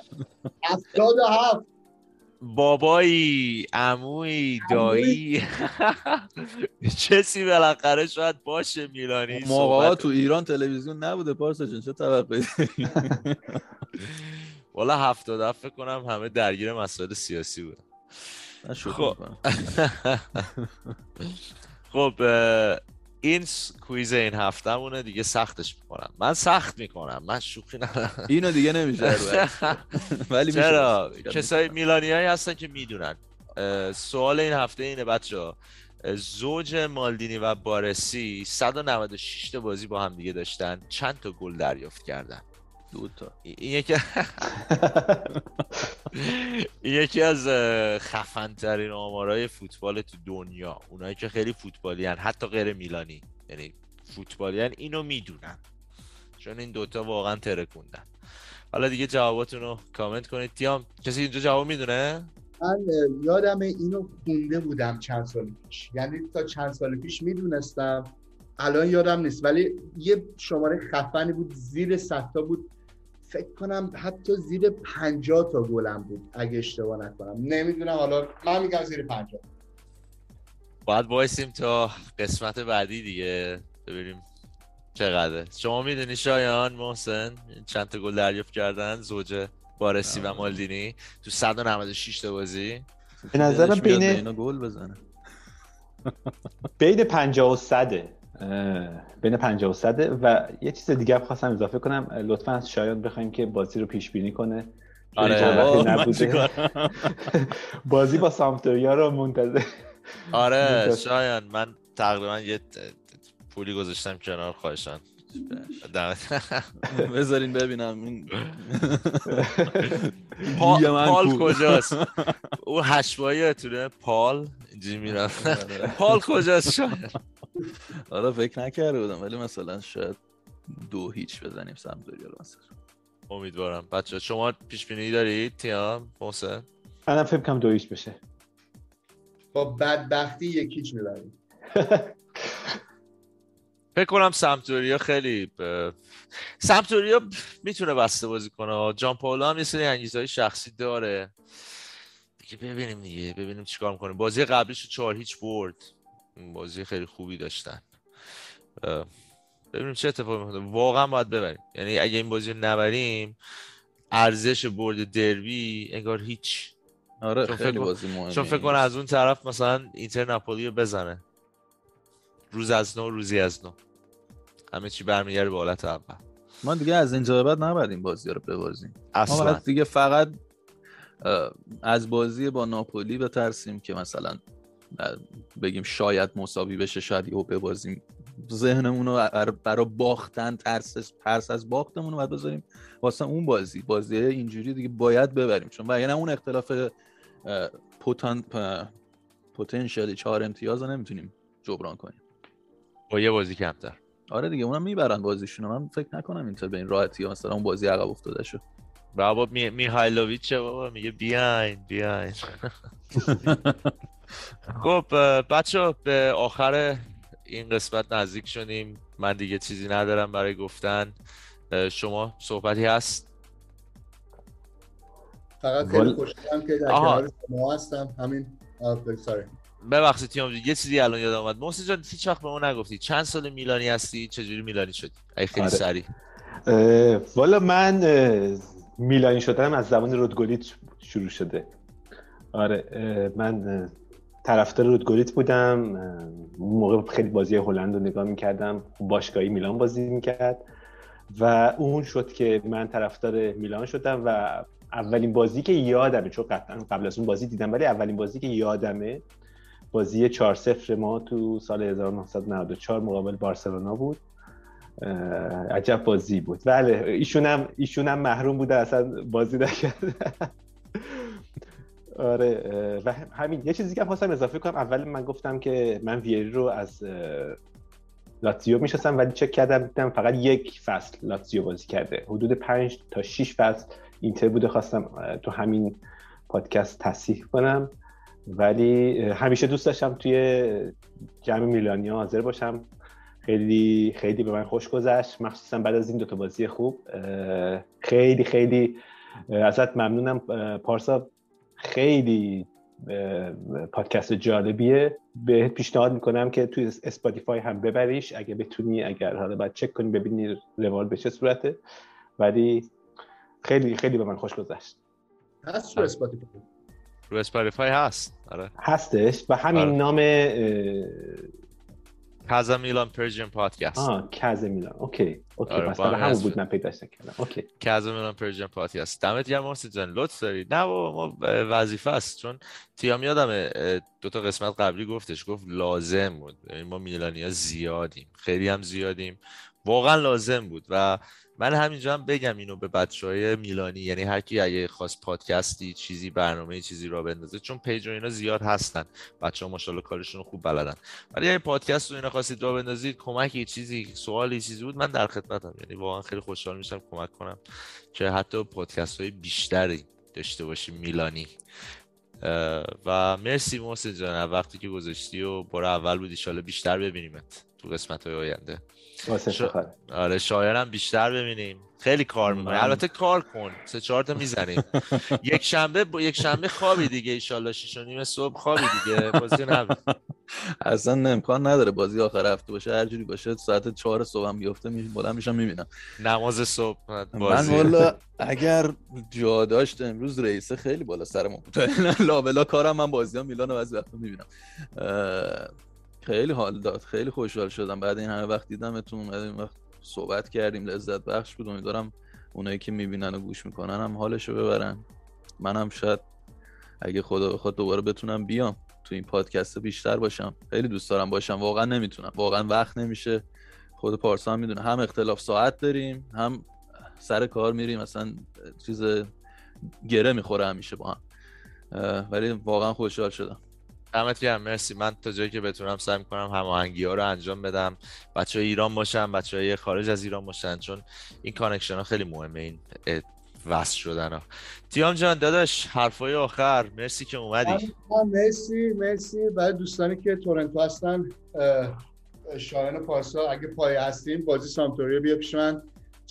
Speaker 6: هفتاد و هفت.
Speaker 3: بابایی عمویی دایی کسی بالاخره شاید باشه میلانی
Speaker 5: اون موقع ها
Speaker 3: صحبت-
Speaker 5: تو ایران تلویزیون نبوده پارسا جون چه توقعی؟
Speaker 3: والا هفتاد هفت فکر کنم همه درگیر مسائل سیاسی بود
Speaker 5: من شوخی
Speaker 3: خب.
Speaker 5: می‌کنم.
Speaker 3: خب این کویز این هفته مونه دیگه سختش می‌کنم. من سخت می‌کنم. من شوخی ندارم.
Speaker 5: اینو دیگه نمیشه. ولی
Speaker 3: چرا؟
Speaker 5: بس.
Speaker 3: کسای میلانیایی هستن که می‌دونن. سوال این هفته اینه بچه زوج مالدینی و بارسی 196 تا بازی با هم دیگه داشتن. چند تا گل دریافت کردن؟
Speaker 5: دو تا
Speaker 3: این یکی این یکی از خفن ترین آمارای فوتبال تو دنیا. اونایی که خیلی فوتبالی هن. حتی غیر میلانی. یعنی فوتبالی هن. اینو می‌دونن. چون این دوتا واقعا ترکوندن حالا دیگه جواباتون رو کامنت کنید. تیام کسی اینجا جواب می‌دونه؟
Speaker 6: من یادم اینو خونده بودم چند سال پیش. یعنی تا چند سال پیش می‌دونستم. الان یادم نیست. ولی یه شماره خفنی بود زیر 100 تا بود. فکر کنم حتی زیر 50 تا گلم بود اگه اشتباه نکنم. نمی‌دونم حالا من میگم زیر 50
Speaker 3: باید وایسیم تا قسمت بعدی دیگه ببینیم چقدره. شما می‌دونی شایان محسن چند تا گل دریافت کردن زوج بارسی و مالدینی. تو 196 تا بازی.
Speaker 4: به نظرم بین
Speaker 5: اینا گل بزنه.
Speaker 4: بین 50 و 100 بین 50 و 100 و یه چیز دیگه هم خواستم اضافه کنم لطفا از شایان بخوایم که بازی رو پیش بینی کنه
Speaker 3: آره.
Speaker 4: بازی با سامپدوریا رو منتظر
Speaker 3: آره. شایان من تقریبا یه پولی گذاشتم کنار خواهشان
Speaker 5: بذارین ببینم این من
Speaker 3: پال. کجاست؟ او هشبایی تونه پال اینجوری می‌رفت پال کجاست شایان
Speaker 5: آره فکر نکرده بودم ولی مثلا شاید دو هیچ بزنیم سمدوریا رو مثلا.
Speaker 3: امیدوارم. بچه شما پیش بینی دارید تیام محسن؟
Speaker 4: منم فکر کنم دویش بشه.
Speaker 6: با بدبختی یکیچ می‌بریم.
Speaker 3: فکر کنم سمتوریا خیلی ب... سمتوریا می‌تونه بسته بازی کنه. جان پاولو هم یه سری انگیزهای شخصی داره. دیگه ببینیم دیگه ببینیم چیکار می‌کنه. بازی قبلیش چهار هیچ برد. بازی خیلی خوبی داشتن. ببینیم چه اتفاقی میفته واقعا باید ببریم. یعنی اگه این بازی رو نبریم ارزش برد دربی انگار هیچ.
Speaker 5: آره خیلی بازی مهمه
Speaker 3: چون فکر کنه از اون طرف مثلا اینتر ناپولی رو بزنه. روز از نو روزی از نو. همه چی برمیگرده به حالت اول.
Speaker 5: ما دیگه از اینجا به بعد نباید این بازی رو ببازیم. ما
Speaker 3: اصلا.
Speaker 5: باید دیگه فقط از بازی با ناپولی بترسیم که مثلا بگیم شاید مساوی بشه شاید یهو ببازیم. ذهنمون رو بر- برای باختن ترس از ترس از باختمون رو باید بذاریم واسه اون بازی. بازی اینجوری دیگه باید ببریم. چون وگرنه اون اختلاف اه، پوتان پ- پتانسیل چهار امتیاز رو نمی‌تونیم جبران کنیم.
Speaker 3: با یه بازی کمتر.
Speaker 5: آره دیگه اونم می‌برن بازیشون من فکر نکنم اینتر به این راحتی مثلا اون بازی عقب افتاده شد
Speaker 3: بابا می... میهایلوویچ بابا؟ میگه بیاین بیاین. خب بچه به آخر این قسمت نزدیک شدیم. من دیگه چیزی ندارم برای گفتن. شما صحبتی هست؟
Speaker 6: فقط خیلی خوشحالم که در. کنار شما هستم. همین آه، ساری.
Speaker 3: ببخشید تیام یه چیزی الان یادم اومد. محسن جان هیچ وقت به ما نگفتی. چند سال میلانی هستی؟ چجوری میلانی شدی؟ ای خیلی
Speaker 4: آره.
Speaker 3: سریع.
Speaker 4: اه، والا من میلانی شدنم از زمان رودگولیت شروع شده. آره من طرفدار رودگولیت بودم. اون موقع خیلی بازی هلند رو نگاه می‌کردم. باشگاهی میلان بازی می‌کرد. و اون شد که من طرفدار میلان شدم و اولین بازی که یادمه چون قطعا قبل از اون بازی دیدم ولی اولین بازی که یادمه بازی 4 0 ما تو سال 1994 مقابل بارسلونا بود. عجب بازی بود. بله ایشون هم ایشون هم محروم بوده اصلا بازی نکرد آره و همین یه چیزی که خواستم اضافه کنم اول من گفتم که من ویری رو از لاتزیو میشستم ولی چک کردم دیدم فقط یک فصل لاتزیو بازی کرده. حدود پنج تا 6 فصل اینتر بوده خواستم تو همین پادکست تصحیح کنم. ولی همیشه دوست داشتم توی جمع میلانیا حاضر باشم. خیلی خیلی به من خوش گذشت. مخصوصا بعد از این دوتا بازی خوب. خیلی خیلی ازت ممنونم. پارسا خیلی پادکست جالبیه. بهت پیشنهاد می‌کنم که توی Spotify هم ببریش. اگه بتونی اگر حالا باید چک کنی ببینی روال به چه صورته. ولی خیلی خیلی به من خوش گذشت.
Speaker 6: هست رو Spotify.
Speaker 3: رو Spotify هست. آره.
Speaker 4: هستش و همین
Speaker 3: آره.
Speaker 4: نام
Speaker 3: Casa Milan Persian Podcast.
Speaker 4: آه Casa Milan. OK OK
Speaker 3: آره،
Speaker 4: پس همون. بود من پیداش نکردم. اوکی.
Speaker 3: کازا میلان پرژن پادکست. دمت گرم مرسی جان. لطف داری نه بابا ما وظیفه است چون تیام یادمه دو تا قسمت قبلی گفتش گفت لازم بود. ما میلانیا زیادیم. خیلی هم زیادیم. واقعا لازم بود و من همینجا هم بگم اینو به بچه های میلانی یعنی هر کی اگه خواست پادکستی چیزی برنامه چیزی را بندازه چون پیج و اینا زیاد هستن. بچه ها ماشاءالله کارشون خوب بلدن. ولی اگه پادکست رو اینا خواستید را بندازید کمکی چیزی سوالی چیزی بود من در خدمتم. یعنی واقعا خیلی خوشحال میشم کمک کنم که حتی پادکست های بیشتری داشته باشیم میلانی. و مرسی محسن جان وقتی که گذاشتی و بار اول بود ایشالا بیشتر ببینیمت تو قسمت های آینده. شا-. آره شایرم بیشتر ببینیم. خیلی کار می‌کنی
Speaker 5: من-
Speaker 3: البته کار کن. سه چهار تا می‌زنیم. یک شنبه با یک شنبه خوابی دیگه ایشالله شیش و نیم صبح خوابی دیگه. بازی نبود.
Speaker 5: اصلا امکان نداره بازی آخر هفته باشه هر جوری باشه ساعت چهار صبح هم بیفته می بلند میشم می‌بینم.
Speaker 3: نماز صبح
Speaker 5: من
Speaker 3: بازی.
Speaker 5: والا اگر جا داشت امروز رئیسه خیلی بالا سرمون بود. لابلا کارم من بازی ها میلان رو بعضی وقتا می‌بینم. خیلی حال داد. خیلی خوشحال شدم. بعد این همه وقت دیدمتون بعد این وقت صحبت کردیم لذت بخش بود. امیدوارم اونایی که می‌بینن و گوش می‌کنن هم حالشو ببرن. منم شاید اگه خدا بخواد دوباره بتونم بیام تو این پادکست بیشتر باشم. خیلی دوست دارم باشم. واقعا نمی‌تونم. واقعا وقت نمیشه. خود پارسا هم می‌دونه. هم اختلاف ساعت داریم هم سر کار میریم. اصلا چیز گره می‌خوره همیشه با هم. ولی واقعا خوشحال شدم.
Speaker 3: دمت گرم مرسی. من تا جایی که بتونم سعی می‌کنم هماهنگی ها رو انجام بدم. بچه های ایران باشن بچه های خارج از ایران باشن چون این connection ها خیلی مهمه این وصل شدن ها تیام جان داداش حرفای آخر. مرسی که اومدی.
Speaker 6: من مرسی مرسی. برای دوستانی که تورنتو هستن شایان پارسا اگه پای هستیم بازی سامتوریو بیا پیش من.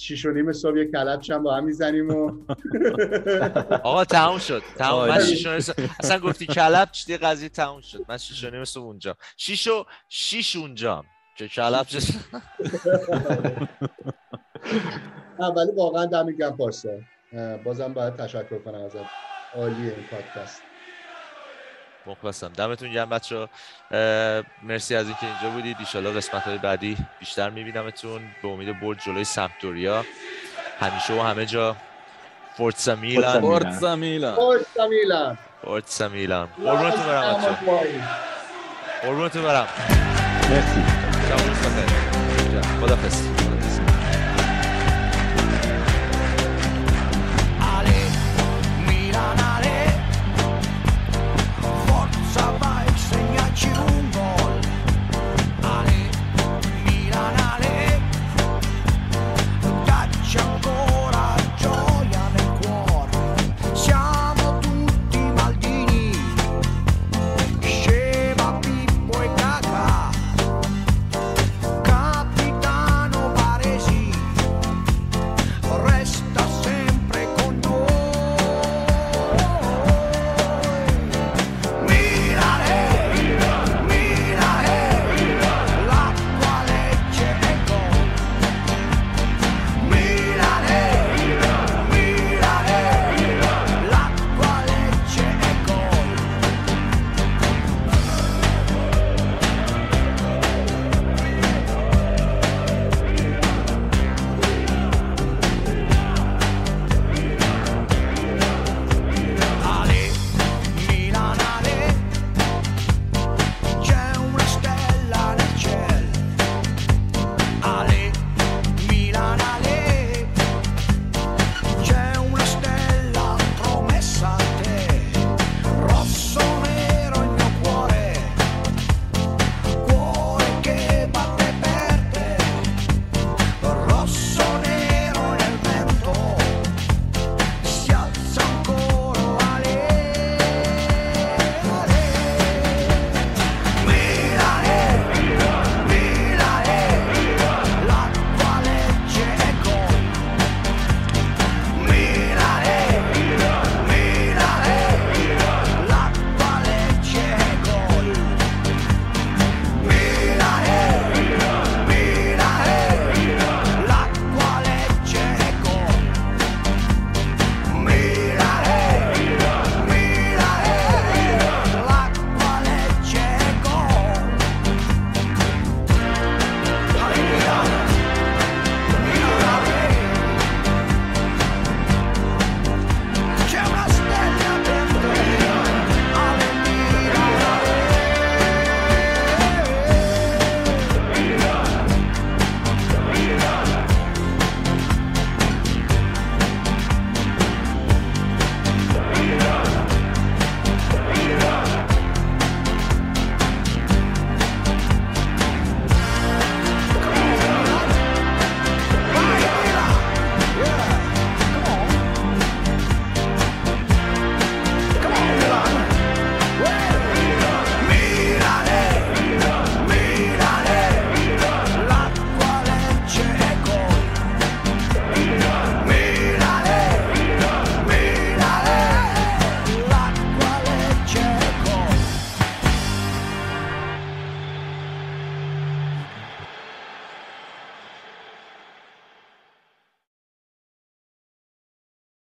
Speaker 6: شیش و نیم صبح یه کلبچ هم با هم می‌زنیم و
Speaker 3: آقا تموم شد. تموم. من
Speaker 5: عالی.
Speaker 3: شیش و صبح- اصلا گفتی کلب چی قضیه تموم شد. من شیش و نیم صبح اونجا شیش و شیش اونجام که کلب چه
Speaker 6: نه ولی واقعا دم گرم پارسا. بازم باید تشکر کنم ازت. عالیه این پادکست.
Speaker 3: مخلصم. دمتون گرم بچه مرسی از اینکه اینجا بودید. ایشالا قسمت های بعدی بیشتر میبینمتون. به امید برد جلوی سمپدوریا همیشه و همه جا. فورتسا میلان.
Speaker 4: میلان.
Speaker 5: فورتزا میلان.
Speaker 6: فورسا میلان.
Speaker 3: فورتسا میلان. قربونتون برم بچه قربونتون برم.
Speaker 4: مرسی.
Speaker 3: شب روز بخیر خدافظ.